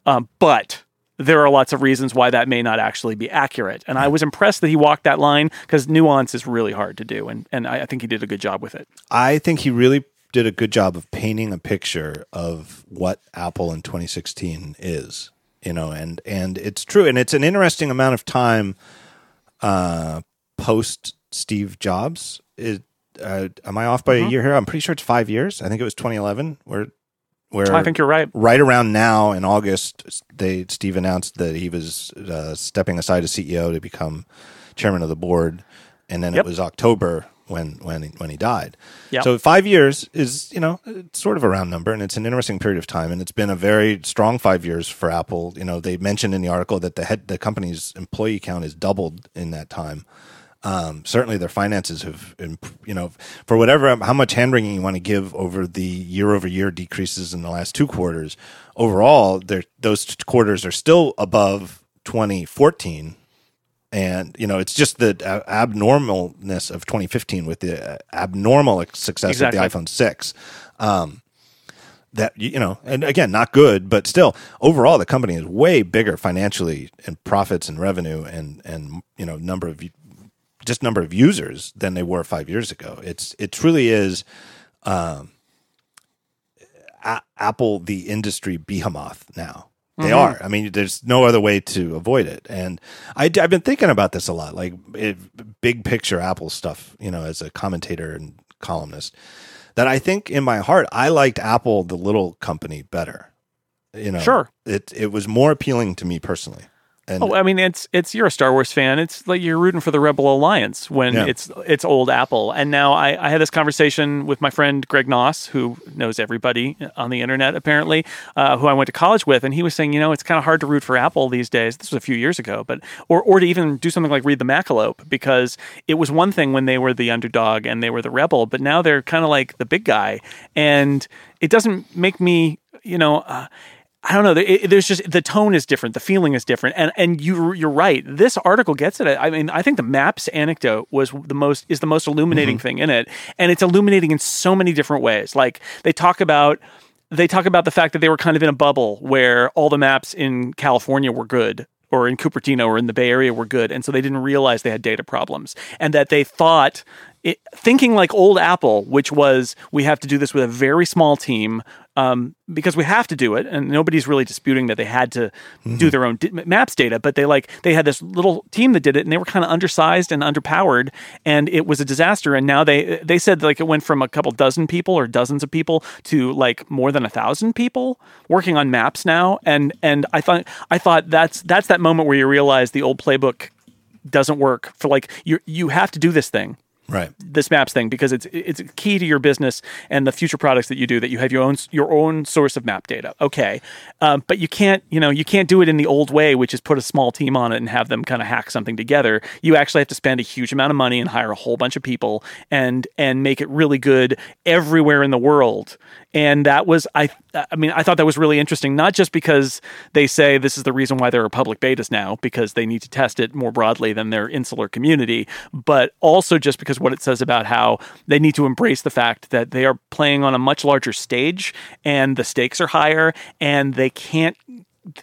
um, but there are lots of reasons why that may not actually be accurate. And I was impressed that he walked that line because nuance is really hard to do. And, and I, I think he did a good job with it. I think he really did a good job of painting a picture of what Apple in 2016 is. You know, and and it's true, and it's an interesting amount of time uh, post Steve Jobs. It, uh, am I off by mm-hmm. a year here? I'm pretty sure it's five years. I think it was 2011 where where I think you're right. Right around now in August, they Steve announced that he was uh, stepping aside as CEO to become chairman of the board, and then yep. it was October when when he, when he died. Yep. So five years is you know it's sort of a round number, and it's an interesting period of time, and it's been a very strong five years for Apple. You know, they mentioned in the article that the head the company's employee count has doubled in that time. Um, certainly, their finances have, you know, for whatever how much hand wringing you want to give over the year over year decreases in the last two quarters. Overall, those quarters are still above 2014 and you know it's just the abnormalness of 2015 with the uh, abnormal success exactly. of the iphone 6 um, that you know and again not good but still overall the company is way bigger financially in profits and revenue and and you know number of just number of users than they were five years ago. It's it truly is um, a- apple the industry behemoth now they mm-hmm. are. I mean, there's no other way to avoid it. And I, have been thinking about this a lot, like it, big picture Apple stuff, you know, as a commentator and columnist, that I think in my heart, I liked Apple, the little company, better. You know, sure. It, it was more appealing to me personally. And oh, I mean, it's it's you're a Star Wars fan. It's like you're rooting for the Rebel Alliance when yeah. it's it's old Apple. And now I, I had this conversation with my friend Greg Knauss, who knows everybody on the internet apparently, uh, who I went to college with, and he was saying, you know, it's kind of hard to root for Apple these days. This was a few years ago, but or or to even do something like read the Macalope because it was one thing when they were the underdog and they were the rebel, but now they're kind of like the big guy, and it doesn't make me, you know. Uh, I don't know. There's just the tone is different, the feeling is different, and and you you're right. This article gets it. I mean, I think the maps anecdote was the most is the most illuminating mm-hmm. thing in it, and it's illuminating in so many different ways. Like they talk about they talk about the fact that they were kind of in a bubble where all the maps in California were good or in Cupertino or in the Bay Area were good. And so they didn't realize they had data problems and that they thought it, thinking like old Apple, which was we have to do this with a very small team um, because we have to do it, and nobody's really disputing that they had to mm-hmm. do their own di- maps data. But they like they had this little team that did it, and they were kind of undersized and underpowered, and it was a disaster. And now they they said like it went from a couple dozen people or dozens of people to like more than a thousand people working on maps now. And and I thought I thought that's that's that moment where you realize the old playbook doesn't work for like you you have to do this thing right. this maps thing because it's it's key to your business and the future products that you do that you have your own your own source of map data. Okay. Um, but you can't you know you can't do it in the old way which is put a small team on it and have them kind of hack something together. You actually have to spend a huge amount of money and hire a whole bunch of people and and make it really good everywhere in the world and that was I I mean I thought that was really interesting not just because they say this is the reason why there are public betas now because they need to test it more broadly than their insular community but also just because what it says about how they need to embrace the fact that they are playing on a much larger stage and the stakes are higher and they can't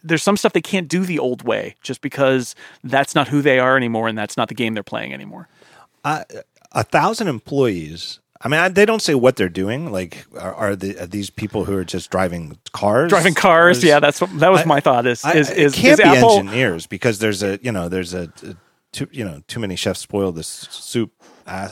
there's some stuff they can't do the old way just because that's not who they are anymore and that's not the game they're playing anymore. Uh, a thousand employees I mean, I, they don't say what they're doing. Like, are, are, the, are these people who are just driving cars? Driving cars, yeah. That's what that was I, my thought. Is I, is, is it can't is be Apple, engineers because there's a you know there's a, a too you know too many chefs spoil this soup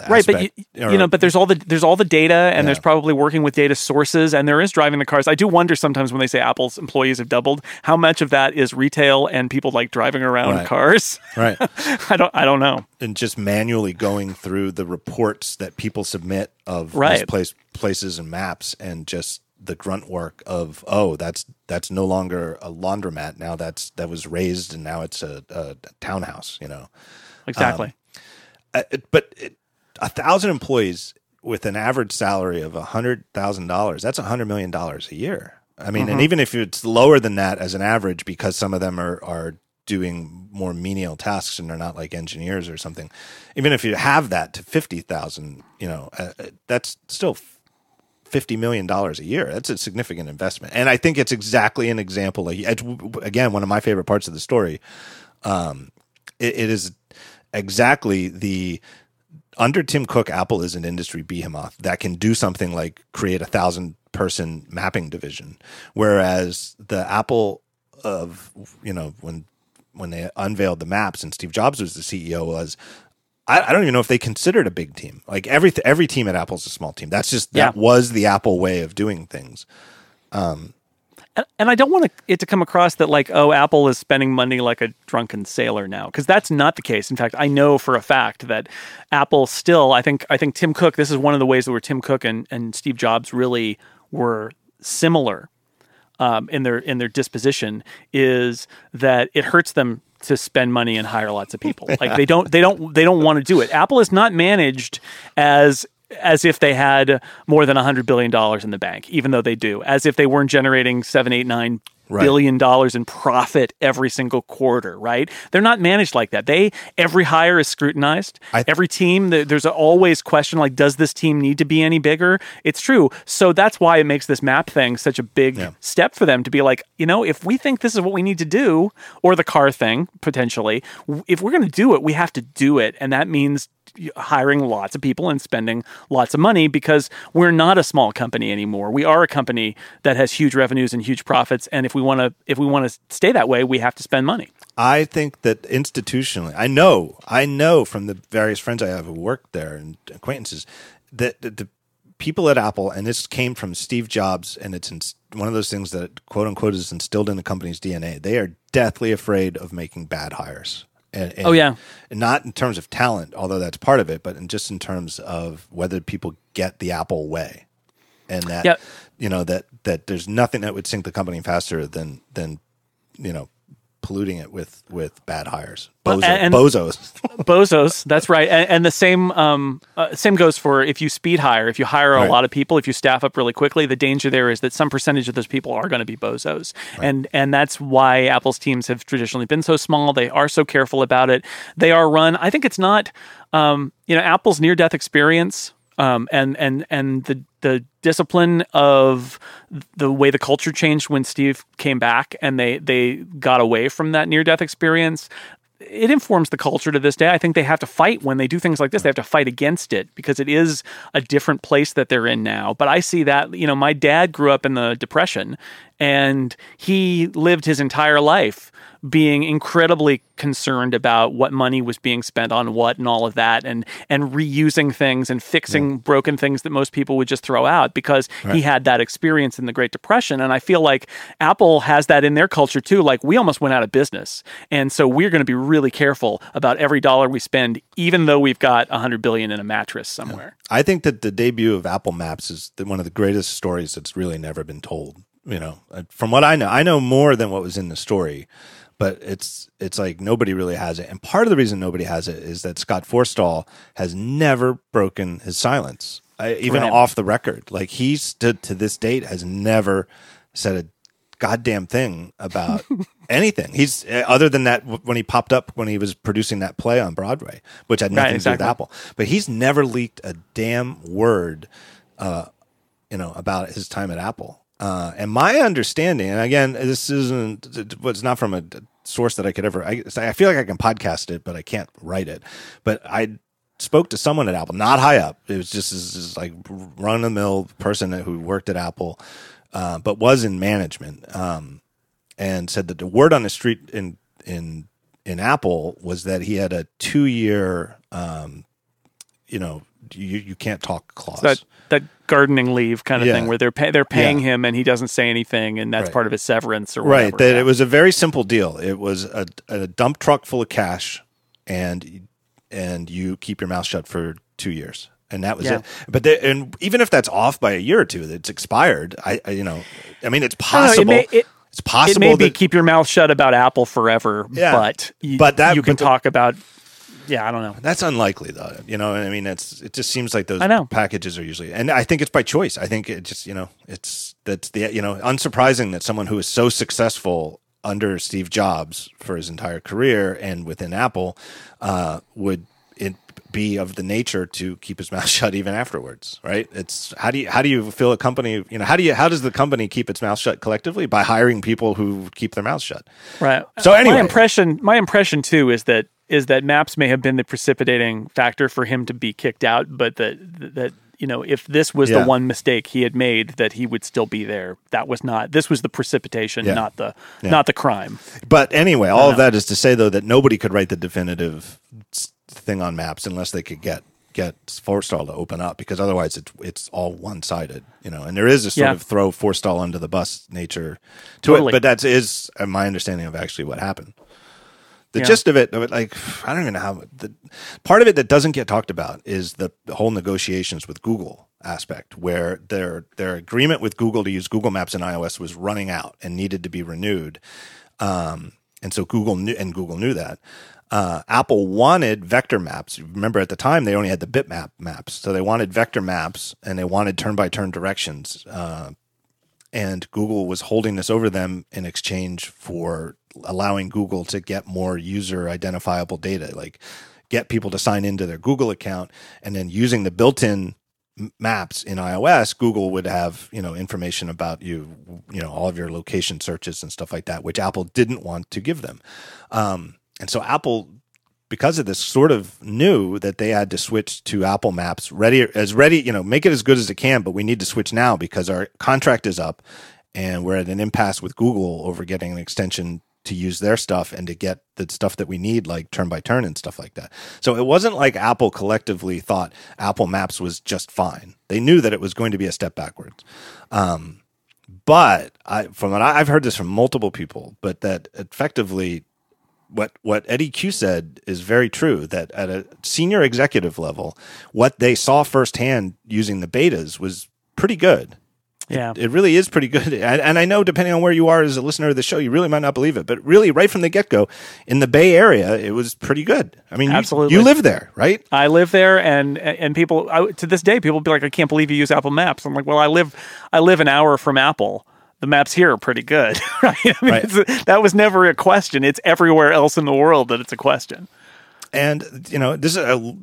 right but you, or, you, know but there's all the there's all the data and yeah. there's probably working with data sources and there is driving the cars. I do wonder sometimes when they say apple's employees have doubled how much of that is retail and people like driving around right. cars? Right. (laughs) I don't i don't know. And just manually going through the reports that people submit of right. place, places and maps and just the grunt work of oh that's that's no longer a laundromat. Now that's that was raised and now it's a, a townhouse you know? Exactly. Um, but it, a thousand employees with an average salary of a hundred thousand dollars that's a hundred million dollars a year i mean mm-hmm. and even if it's lower than that as an average because some of them are are doing more menial tasks and they're not like engineers or something even if you have that to 50,000 you know uh, uh that's still fifty million dollars a year. That's a significant investment, and I think it's exactly an example. Like again, one of my favorite parts of the story. Um, it, it is exactly the under Tim Cook, Apple is an industry behemoth that can do something like create a thousand person mapping division, whereas the Apple of you know when when they unveiled the maps and Steve Jobs was the CEO was I, don't even know if they considered a big team. Like every every team at Apple is a small team. That's just that yeah. was the Apple way of doing things. Um, and, and I don't want it to come across that like oh Apple is spending money like a drunken sailor now because that's not the case. In fact, I know for a fact that Apple still. I think I think Tim Cook. This is one of the ways that where Tim Cook and and Steve Jobs really were similar um, in their in their disposition is that it hurts them to spend money and hire lots of people. Like they don't they don't they don't want to do it. Apple is not managed as as if they had more than hundred billion dollars in the bank, even though they do, as if they weren't generating seven, eight, nine right. billion dollars in profit every single quarter, right? They're not managed like that. They every hire is scrutinized. Th- every team, there's always question like, does this team need to be any bigger? It's true. So that's why it makes this map thing such a big yeah. step for them to be like, you know, if we think this is what we need to do, or the car thing potentially, if we're going to do it, we have to do it, and that means hiring lots of people and spending lots of money because we're not a small company anymore. We are a company that has huge revenues and huge profits, and if we want to if we want to stay that way, we have to spend money. I think that institutionally, I know, I know from the various friends I have who work there and acquaintances that, that the people at Apple, and this came from Steve Jobs, and it's in, one of those things that quote unquote is instilled in the company's DNA. They are deathly afraid of making bad hires. And, and, oh yeah, not in terms of talent, although that's part of it, but in just in terms of whether people get the Apple way, and that yep. you know that that there's nothing that would sink the company faster than than you know polluting it with with bad hires. Bozo, and, bozos. (laughs) bozos. That's right. And, and the same um, uh, same goes for if you speed hire. If you hire a right. lot of people, if you staff up really quickly, the danger there is that some percentage of those people are going to be bozos. Right. And and that's why Apple's teams have traditionally been so small. They are so careful about it. They are run. I think it's not. Um, you know, Apple's near death experience um, and and and the the discipline of the way the culture changed when Steve came back and they they got away from that near death experience it informs the culture to this day. I think they have to fight when they do things like this. They have to fight against it because it is a different place that they're in now. But I see that, you know, my dad grew up in the Depression and he lived his entire life being incredibly concerned about what money was being spent on what and all of that and and reusing things and fixing yeah. broken things that most people would just throw out because right. he had that experience in the Great Depression and I feel like Apple has that in their culture too like we almost went out of business and so we're going to be really careful about every dollar we spend even though we've got 100 billion in a mattress somewhere. Yeah. I think that the debut of Apple Maps is one of the greatest stories that's really never been told you know uh, from what i know i know more than what was in the story but it's it's like nobody really has it. And part of the reason nobody has it is that Scott Forstall has never broken his silence, I, even right. off the record. Like he stood to this date has never said a goddamn thing about (laughs) anything. He's uh, other than that when he popped up when he was producing that play on Broadway, which had nothing right, exactly. to do with Apple. But he's never leaked a damn word, uh, you know, about his time at Apple. Uh, and my understanding, and again, this isn't was not from a source that I could ever. I, I feel like I can podcast it, but I can't write it. But I spoke to someone at Apple, not high up. It was just this like run of the mill person who worked at Apple, uh, but was in management, um, and said that the word on the street in in in Apple was that he had a two year, um, you know, you you can't talk clause. that that gardening leave kind of yeah. thing where they're pay, they're paying yeah. him and he doesn't say anything and that's right. part of his severance or whatever. Right. That yeah. it was a very simple deal. It was a, a dump truck full of cash and and you keep your mouth shut for two years and that was it. But they, and even if that's off by a year or two, it's expired. I, I you know, I mean, it's possible. Know, it may, it, it's possible. It may be keep your mouth shut about Apple forever, yeah, but you, but that you can talk about yeah, I don't know. That's unlikely though. You know, I mean, it's it just seems like those I know. packages are usually, and I think it's by choice. I think it just you know it's that's the you know unsurprising that someone who is so successful under Steve Jobs for his entire career and within Apple uh, would it be of the nature to keep his (laughs) mouth shut even afterwards, right? It's how do you how do you feel a company, you know, how do you how does the company keep its mouth shut collectively by hiring people who keep their mouths shut? Right. So anyway, my impression my impression too is that is that maps may have been the precipitating factor for him to be kicked out, but that that you know if this was yeah. the one mistake he had made, that he would still be there. That was not. This was the precipitation, yeah. not the yeah. not the crime. But anyway, all of that is to say though that nobody could write the definitive thing on maps unless they could get get Forstall to open up because otherwise it's it's all one sided, you know. And there is a sort of throw Forstall under the bus nature to totally. it, but that is uh, my understanding of actually what happened. The yeah. gist of it, like I don't even know how. The part of it that doesn't get talked about is the, whole negotiations with Google aspect, where their their agreement with Google to use Google Maps in iOS was running out and needed to be renewed. Um, and so Google knew, and Google knew that. Uh, Apple wanted vector maps. Remember, at the time they only had the bitmap maps, so they wanted vector maps and they wanted turn by turn directions. Uh, and Google was holding this over them in exchange for allowing Google to get more user identifiable data, like get people to sign into their Google account, and then using the built-in maps in iOS, Google would have you know information about you, you know all of your location searches and stuff like that, which Apple didn't want to give them, um, and so Apple. Because of this, sort of knew that they had to switch to Apple Maps ready as ready, you know, make it as good as it can. But we need to switch now because our contract is up, and we're at an impasse with Google over getting an extension to use their stuff and to get the stuff that we need, like turn by turn and stuff like that. So it wasn't like Apple collectively thought Apple Maps was just fine. They knew that it was going to be a step backwards. Um, but I, from what I, I've heard this from multiple people, but that effectively what what Eddy Cue said is very true. That at a senior executive level, what they saw firsthand using the betas was pretty good. Yeah. It, it, really is pretty good. (laughs) And, and, I know, depending on where you are as a listener of the show, you really might not believe it. But really, right from the get go, in the Bay Area, it was pretty good. I mean, absolutely. You, you live there, right? I live there, and and people I, to this day, people be like, "I can't believe you use Apple Maps." I'm like, "Well, I live I live an hour from Apple." The maps here are pretty good, (laughs) right? I mean, right. that was never a question. It's everywhere else in the world that it's a question. And you know, this is a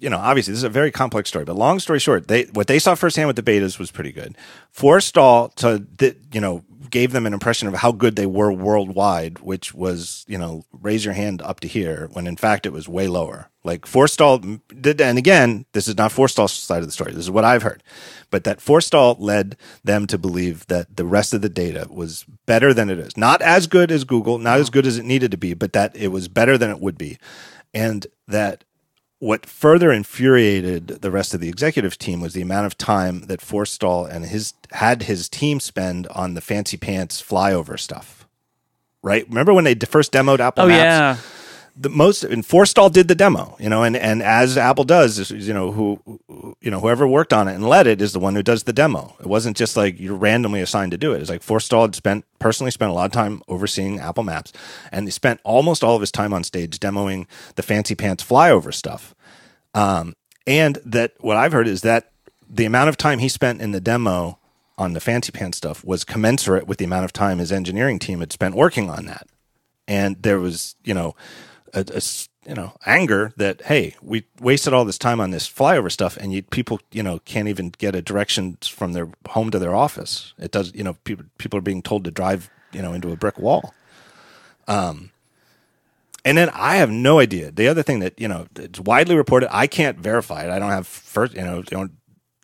you know, obviously this is a very complex story, but long story short, they what they saw firsthand with the betas was pretty good. Forstall to you know gave them an impression of how good they were worldwide, which was you know raise your hand up to here when in fact it was way lower. Like Forstall did, and again, this is not Forstall's side of the story. This is what I've heard, but that Forstall led them to believe that the rest of the data was better than it is, not as good as Google, not as uh-huh. good as it needed to be, but that it was better than it would be, and that what further infuriated the rest of the executive team was the amount of time that Forstall and his had his team spend on the fancy pants flyover stuff. Right? Remember when they first demoed Apple Oh Maps? yeah. The most and Forstall did the demo, you know, and, and as Apple does, you know, who, you know, whoever worked on it and led it is the one who does the demo. It wasn't just like you're randomly assigned to do it. It's like Forstall had spent personally spent a lot of time overseeing Apple Maps, and he spent almost all of his time on stage demoing the fancy pants flyover stuff. Um, and that what I've heard is that the amount of time he spent in the demo on the fancy pants stuff was commensurate with the amount of time his engineering team had spent working on that and there was you know a, a you know anger that hey we wasted all this time on this flyover stuff and you, people you know can't even get a direction from their home to their office it does you know people people are being told to drive you know into a brick wall um and then I have no idea. The other thing that you know it's widely reported, I can't verify it. I don't have first, you know, don't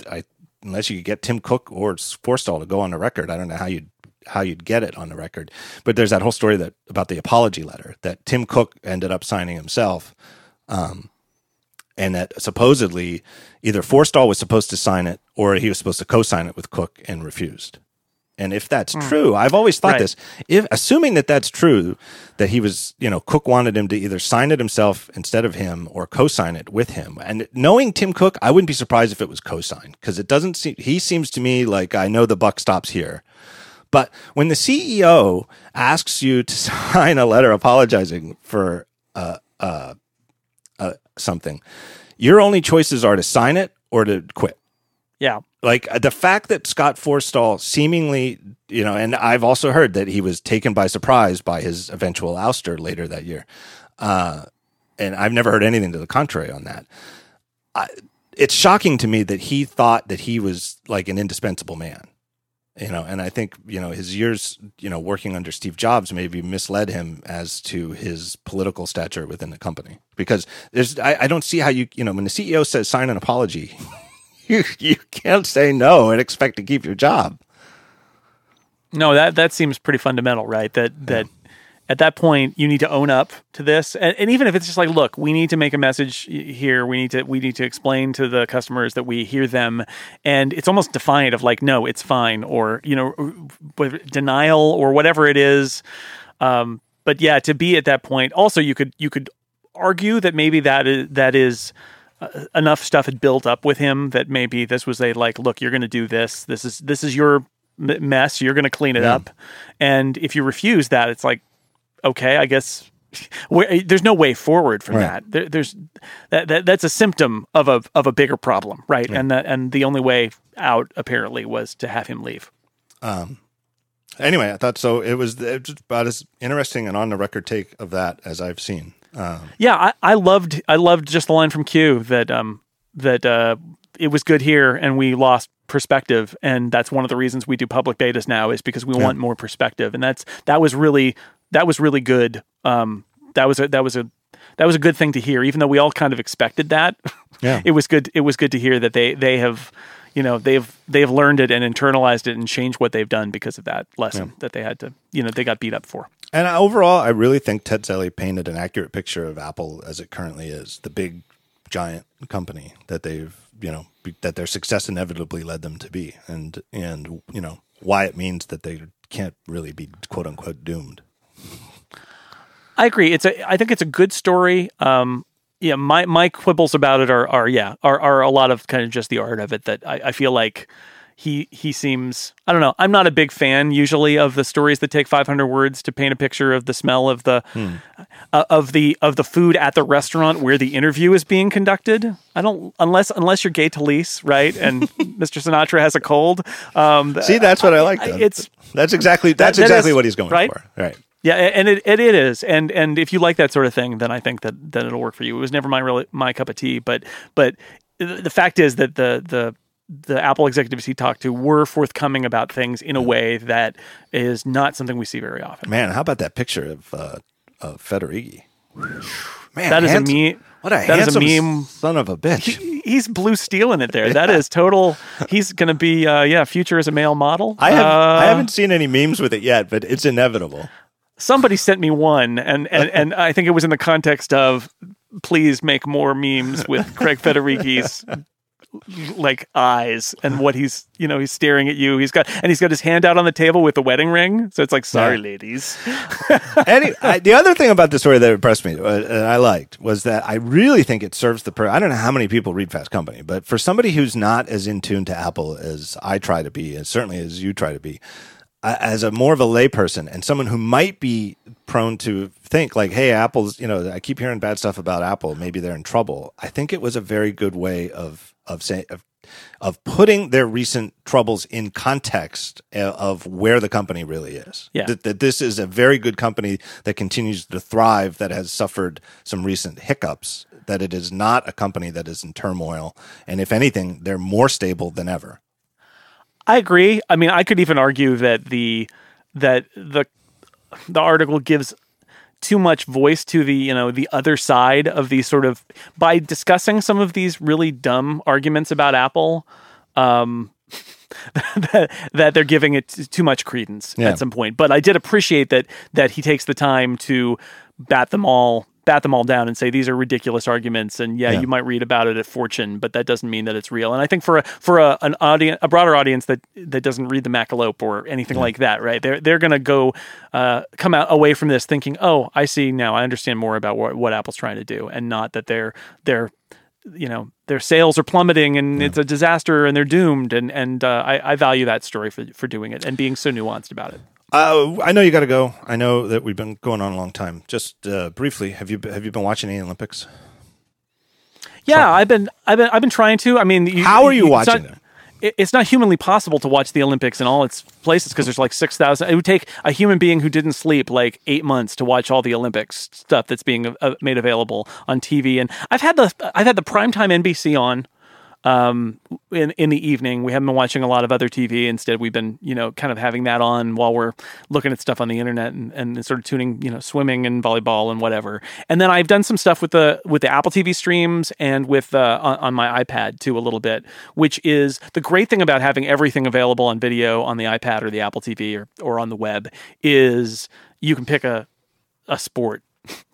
I unless you get Tim Cook or Forstall to go on the record. I don't know how you'd how you'd get it on the record. But there's that whole story that about the apology letter that Tim Cook ended up signing himself, um, and that supposedly either Forstall was supposed to sign it or he was supposed to co-sign it with Cook and refused. And if that's true, I've always thought Right. this. If assuming that that's true, that he was, you know, Cook wanted him to either sign it himself instead of him or co-sign it with him. And knowing Tim Cook, I wouldn't be surprised if it was co-signed because it doesn't seem he seems to me like I know the buck stops here. But when the CEO asks you to (laughs) sign a letter apologizing for uh, uh, uh, something, your only choices are to sign it or to quit Yeah. like the fact that Scott Forstall seemingly, you know, and I've also heard that he was taken by surprise by his eventual ouster later that year. Uh, and I've never heard anything to the contrary on that. I, it's shocking to me that he thought that he was like an indispensable man, you know, and I think, you know, his years, you know, working under Steve Jobs maybe misled him as to his political stature within the company because there's, I, I don't see how you, you know, when the CEO says sign an apology, (laughs) you you can't say no and expect to keep your job. No, that that seems pretty fundamental, right? That that at that point you need to own up to this, and, and even if it's just like, look, we need to make a message here. We need to we need to explain to the customers that we hear them, and it's almost defiant of like, no, it's fine, or you know, denial or whatever it is. Um, but yeah, to be at that point, also you could you could argue that maybe that is that is uh, enough stuff had built up with him that maybe this was a like, look, you're going to do this. This is this is your mess. You're going to clean it up, and if you refuse that, it's like, okay, I guess. Where, there's no way forward from Right. that. There, there's that, that that's a symptom of a of a bigger problem, right? And that and the only way out apparently was to have him leave. Um. Anyway, I thought so. It was, it was about as interesting and on the record take of that as I've seen. Um, Yeah, I, I loved I loved just the line from Cue that um that uh it was good here and we lost perspective and that's one of the reasons we do public betas now is because we want more perspective and that's that was really that was really good. Um that was a that was a that was a good thing to hear even though we all kind of expected that. (laughs) Yeah. it was good it was good to hear that they they have you know they've they've learned it and internalized it and changed what they've done because of that lesson that they had to you know they got beat up for. and overall, I really think Tetzeli painted an accurate picture of Apple as it currently is the big, giant company that they've, you know, that their success inevitably led them to be. And, and, you know, why it means that they can't really be quote unquote doomed. I agree. It's a. I think it's a good story. Um, yeah, my my quibbles about it are are yeah are are a lot of kind of just the art of it that I, I feel like he he seems I don't know. I'm not a big fan usually of the stories that take 500 words to paint a picture of the smell of the uh, of the of the food at the restaurant where the interview is being conducted. I don't unless unless you're Gay Talese, right? And (laughs) Mr. Sinatra has a cold. Um, See, that's what I like. Though. it's that's exactly that's that exactly is- what he's going right? for. Right. Yeah, and it, it it is, and and if you like that sort of thing, then I think that that it'll work for you. It was never my really my cup of tea, but but the fact is that the the the Apple executives he talked to were forthcoming about things in a way that is not something we see very often. Man, how about that picture of uh, of Federighi? Man, That is a meme. What a that is a handsome meme. son of a bitch. He's blue stealing it there. (laughs) That is total. He's going to be uh, yeah, future as a male model. I have Uh, I haven't seen any memes with it yet, but it's inevitable. Somebody sent me one and, and (laughs) and I think it was in the context of please make more memes with (laughs) Craig Federighi's like eyes and what he's you know he's staring at you he's got and he's got his hand out on the table with the wedding ring so it's like sorry Yeah. ladies (laughs) Any, I, the other thing about the story that impressed me uh, and I liked was that I really think it serves the. Per- I don't know how many people read Fast Company, but for somebody who's not as in tune to Apple as I try to be, and certainly as you try to be, as a more of a layperson and someone who might be prone to think like, "Hey, Apple's," you know, I keep hearing bad stuff about Apple. Maybe they're in trouble. I think it was a very good way of of saying of of putting their recent troubles in context uh, of where the company really is. Yeah. That, that this is a very good company that continues to thrive, that has suffered some recent hiccups, that it is not a company that is in turmoil. And if anything, they're more stable than ever. I agree I mean I could even argue that the that the the article gives too much voice to the you know the other side of these sort of by discussing some of these really dumb arguments about Apple um (laughs) that, that they're giving it too much credence Yeah. at some point but I did appreciate that that he takes the time to bat them all bat them all down and say these are ridiculous arguments and yeah, Yeah. you might read about it at fortune but that doesn't mean that it's real. And i think for a for a, an audience a broader audience that that doesn't read the Macalope or anything like that right? They're they're going to go uh, come out away from this thinking oh i see now. I understand more about what, what apple's trying to do and not that they're they're you know their sales are plummeting and it's a disaster and they're doomed. And and uh, I, I value that story for for doing it and being so nuanced about it Uh, I know you got to go. I know that we've been going on a long time. Just uh, briefly, have you have you been watching any Olympics? Yeah, I've been, I've been, I've been trying to. I mean, you, How are you watching not- them? it- It's not humanly possible to watch the Olympics in all its places because there's like six thousand. It would take a human being who didn't sleep like eight months to watch all the Olympics stuff that's being uh, made available on TV. And I've had the, I've had the primetime NBC on um, in in the evening. We haven't been watching a lot of other TV. Instead, we've been you know kind of having that on while we're looking at stuff on the internet and, and sort of tuning you know swimming and volleyball and whatever. And then I've done some stuff with the with the Apple TV streams and with uh, on, on my iPad too a little bit, which is the great thing about having everything available on video on the iPad or the Apple TV or or on the web is you can pick a a sport.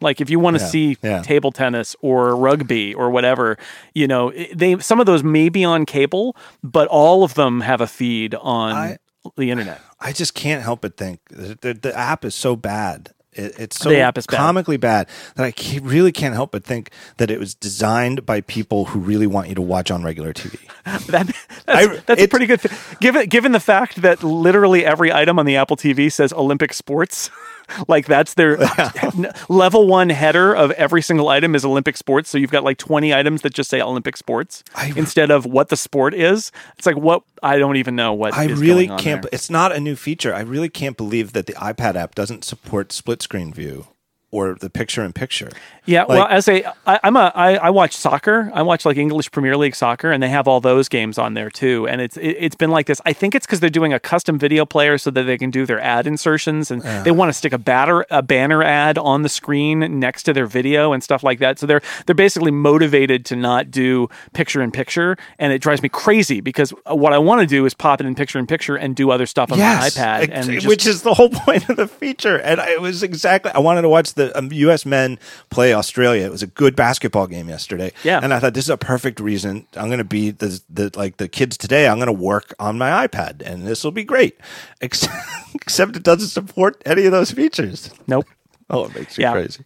Like if you want to Yeah, see yeah. table tennis or rugby or whatever, you know, they some of those may be on cable, but all of them have a feed on I- the internet. I just can't help but think the, the, the app is so bad. It, it's so The app is comically bad that I ca- really can't help but think that it was designed by people who really want you to watch on regular TV. (laughs) That, that's I- that's a pretty good. Th- given given the fact that literally every item on the Apple TV says Olympic sports, (laughs) (laughs) like that's their (laughs) level one header of every single item is Olympic sports. So you've got like twenty items that just say Olympic sports I- instead of what the sport is. It's like what I don't even know what. I really can't. there. It's not a new feature. I really can't believe that the iPad app doesn't support split screen view or the picture in picture. Yeah, well, Like- as a, I, I'm a, I, I watch soccer. I watch like English Premier League soccer, and they have all those games on there too. And it's, it, it's been like this. I think it's because they're doing a custom video player so that they can do their ad insertions, and uh. they want to stick a batter, a banner ad on the screen next to their video and stuff like that. So they're, they're basically motivated to not do picture in picture, and it drives me crazy because what I want to do is pop it in picture in picture and do other stuff on my iPad, and just, which is the whole (laughs) point of the feature. And I, it was exactly. I wanted to watch the um, U.S. men play Australia. It was a good basketball game yesterday. Yeah. and I thought this is a perfect reason. I'm going to be the the like the kids today. I'm going to work on my iPad, and this will be great. (laughs) Except, except it doesn't support any of those features. nope. (laughs) Oh, it makes you Yeah. crazy.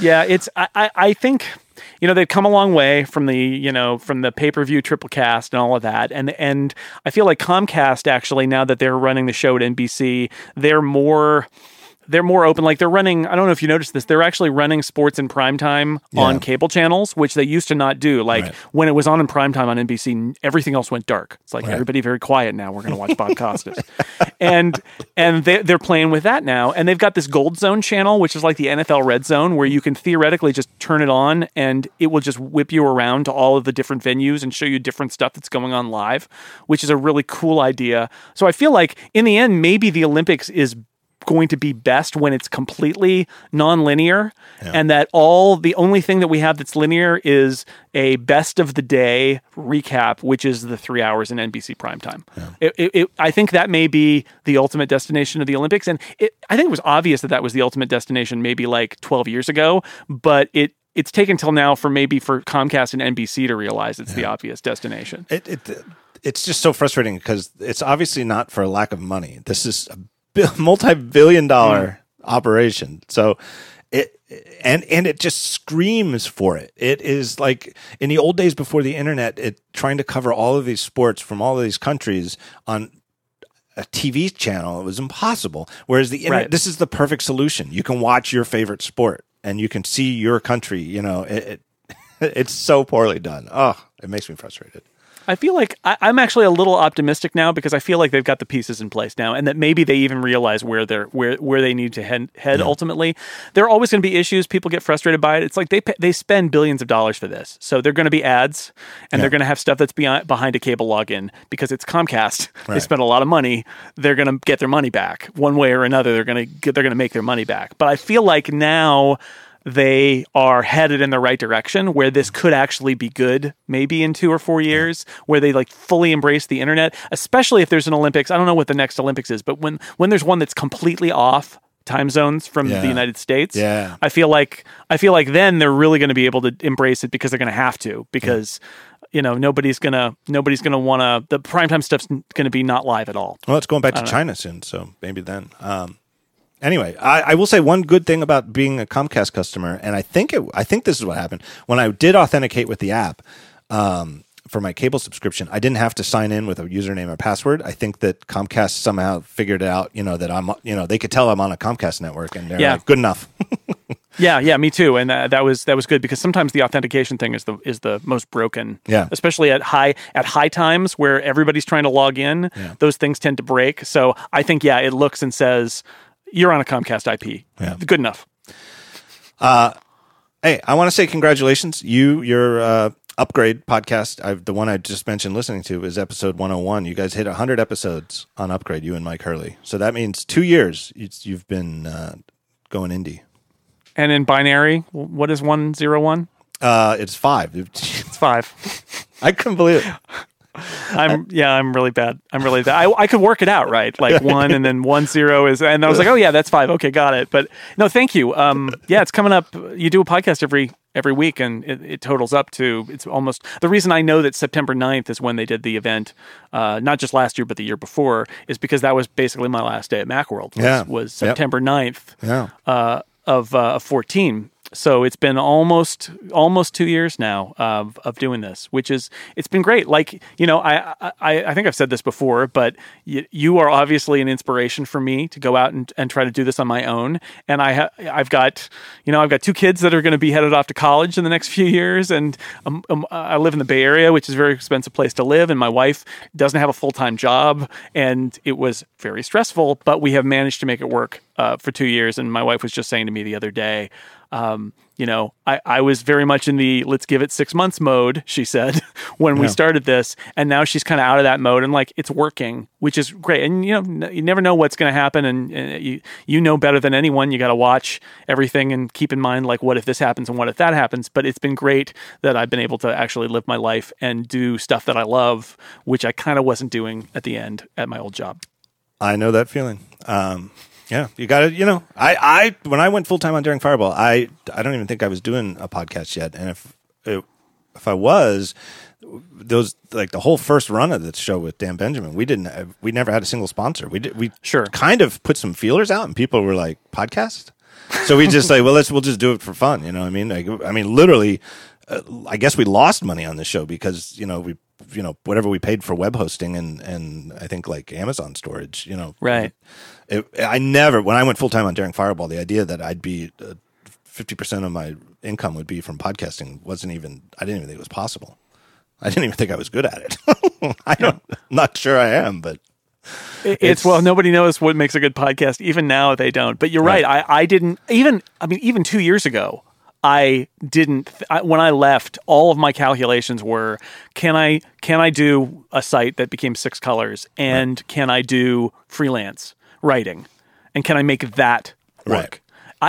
Yeah, it's I, I, I think you know they've come a long way from the you know from the pay per view triple cast and all of that, and and I feel like Comcast actually now that they're running the show at NBC, they're more they're more open. Like they're running. I don't know if you noticed this. They're actually running sports in prime time on cable channels, which they used to not do. Like Right. when it was on in prime time on NBC, everything else went dark. It's like everybody very quiet now. We're going to watch Bob (laughs) Costas, and and they, they're playing with that now. And they've got this Gold Zone channel, which is like the NFL Red Zone, where you can theoretically just turn it on and it will just whip you around to all of the different venues and show you different stuff that's going on live, which is a really cool idea. So I feel like in the end, maybe the Olympics is going to be best when it's completely non-linear and that all the only thing that we have that's linear is a best of the day recap which is the three hours in nbc primetime it, it, it, i think that may be the ultimate destination of the olympics. And it, i think it was obvious that that was the ultimate destination maybe like 12 years ago but it it's taken till now for maybe for comcast and nbc to realize it's the obvious destination. It, it it's just so frustrating because it's obviously not for a lack of money. This is a multi-billion dollar operation. So it and and it just screams for it. It is like in the old days before the internet, it trying to cover all of these sports from all of these countries on a TV channel. It was impossible. Whereas the internet, Right. this is the perfect solution. You can watch your favorite sport and you can see your country. You know, it, it (laughs) it's so poorly done. Oh, it makes me frustrated. I feel like I, I'm actually a little optimistic now because I feel like they've got the pieces in place now, and that maybe they even realize where they're where where they need to head. head Ultimately, there are always going to be issues. People get frustrated by it. It's like they they spend billions of dollars for this, so they're going to be ads, and they're going to have stuff that's beyond behind a cable login because it's Comcast. They Right. spent a lot of money. They're going to get their money back one way or another. They're going to get, they're going to make their money back. But I feel like now they are headed in the right direction where this could actually be good maybe in two or four years where they like fully embrace the internet especially if there's an olympics i don't know what the next olympics is but when when there's one that's completely off time zones from Yeah. the united states Yeah. i feel like i feel like then they're really going to be able to embrace it because they're going to have to because you know nobody's gonna nobody's gonna want to the primetime stuff's going to be not live at all Well, it's going back to China soon, so maybe then. Um, anyway, I, I will say one good thing about being a Comcast customer, and I think it, I think this is what happened when I did authenticate with the app um, for my cable subscription. I didn't have to sign in with a username or password. I think that Comcast somehow figured out, you know, that I'm, you know, they could tell I'm on a Comcast network, and they're Yeah. like, good enough. (laughs) Yeah, yeah, me too. And uh, that was that was good because sometimes the authentication thing is the is the most broken. Yeah. especially at high at high times where everybody's trying to log in, those things tend to break. So I think yeah, it looks and says you're on a Comcast IP. Yeah. good enough. Hey, I want to say congratulations. You, your uh, upgrade podcast, I've, the one I just mentioned listening to is episode 101. You guys hit 100 episodes on upgrade, you and Mike Hurley. So that means two years you've been uh, going indie. And in binary, what is one zero one? Uh, it's five. It's five. (laughs) I couldn't believe it. I'm yeah, I'm really bad. I'm really bad. I, I could work it out, right? Like one and then one zero is, and I was like, oh yeah, that's five. Okay, got it. But no, thank you. Um, yeah, it's coming up. You do a podcast every every week, and it, it totals up to it's almost the reason I know that September 9th is when they did the event, uh, not just last year but the year before, is because that was basically my last day at MacWorld. Was, Yeah. was Yep. September 9th Yeah. uh, of uh, of 14. So it's been almost almost two years now of of doing this, which is it's been great. Like you know, I I, I think I've said this before, but y- you are obviously an inspiration for me to go out and, and try to do this on my own. And I ha- I've got you know I've got two kids that are going to be headed off to college in the next few years, and um, um, I live in the Bay Area, which is a very expensive place to live, and my wife doesn't have a full time job, and it was very stressful, but we have managed to make it work uh, for two years. And my wife was just saying to me the other day, um, you know, I, I was very much in the let's give it six months mode, she said, (laughs) when we started this. And now she's kind of out of that mode and like it's working, which is great. And, you know, n- you never know what's going to happen. And, and you, you know better than anyone. You got to watch everything and keep in mind, like, what if this happens and what if that happens? But it's been great that I've been able to actually live my life and do stuff that I love, which I kind of wasn't doing at the end at my old job. I know that feeling. Um, yeah, you got to, you know, I, I, when I went full time on Daring Fireball, I, I don't even think I was doing a podcast yet. And if, it, if I was, those like the whole first run of the show with Dan Benjamin, we didn't, we never had a single sponsor. We did, we Sure. kind of put some feelers out, and people were like, podcast. So we just like, well, let's we'll just do it for fun. You know what I mean? Like, I mean, literally, uh, I guess we lost money on the show because you know we you know whatever we paid for web hosting and and I think like Amazon storage. You know, Right. It, I never when I went full time on Daring Fireball, the idea that I'd be uh, fifty percent of my income would be from podcasting wasn't even. I didn't even think it was possible. I didn't even think I was good at it. (laughs) I don't. Not sure I am, but It's, It's- well, nobody knows what makes a good podcast. Even now, they don't. But you're right. Right. I, I didn't even. I mean, even two years ago, I didn't. th- I, when I left, all of my calculations were: can I can I do a site that became six colors, and can I do freelance writing, and can I make that work? Right.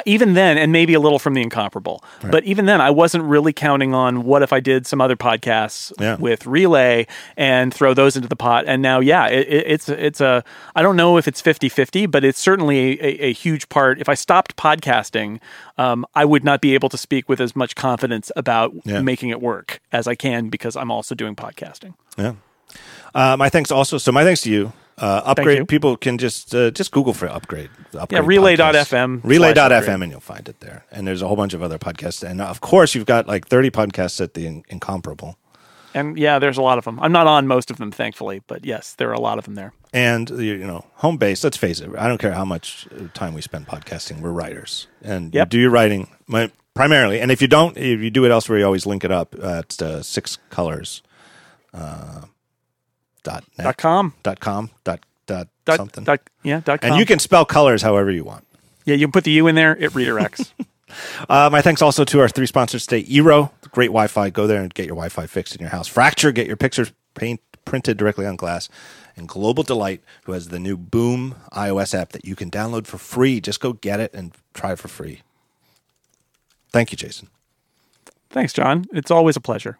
Even then, and maybe a little from the incomparable, but even then, I wasn't really counting on what if I did some other podcasts Yeah. with Relay and throw those into the pot. And now, yeah, it, it, it's it's a I don't know if it's 50-50, but it's certainly a, a huge part. If I stopped podcasting, um, I would not be able to speak with as much confidence about Yeah. making it work as I can because I'm also doing podcasting. Yeah. Uh, my thanks also. So my thanks to you. Uh, upgrade. People can just uh, just Google for upgrade. upgrade Yeah, relay.fm Relay.fm, and you'll find it there. And there's a whole bunch of other podcasts. And of course, you've got like 30 podcasts at the In- Incomparable. And yeah, there's a lot of them. I'm not on most of them, thankfully, but yes, there are a lot of them there. And you know, home base. Let's face it. I don't care how much uh, time we spend podcasting. We're writers, and you do your writing my, primarily. And if you don't, if you do it elsewhere, you always link it up at uh, six colors. Uh, dot net, Dot com. dot com dot dot Dot, something. dot, yeah, dot com. and you can spell colors however you want. yeah, you can put the U in there. It redirects. (laughs) Uh, my thanks also to our three sponsors today: Eero, great Wi-Fi. Go there and get your Wi-Fi fixed in your house. Fracture, get your pictures paint printed directly on glass. And Global Delight, who has the new Boom iOS app that you can download for free. Just go get it and try it for free. Thank you, Jason. Thanks, John. It's always a pleasure.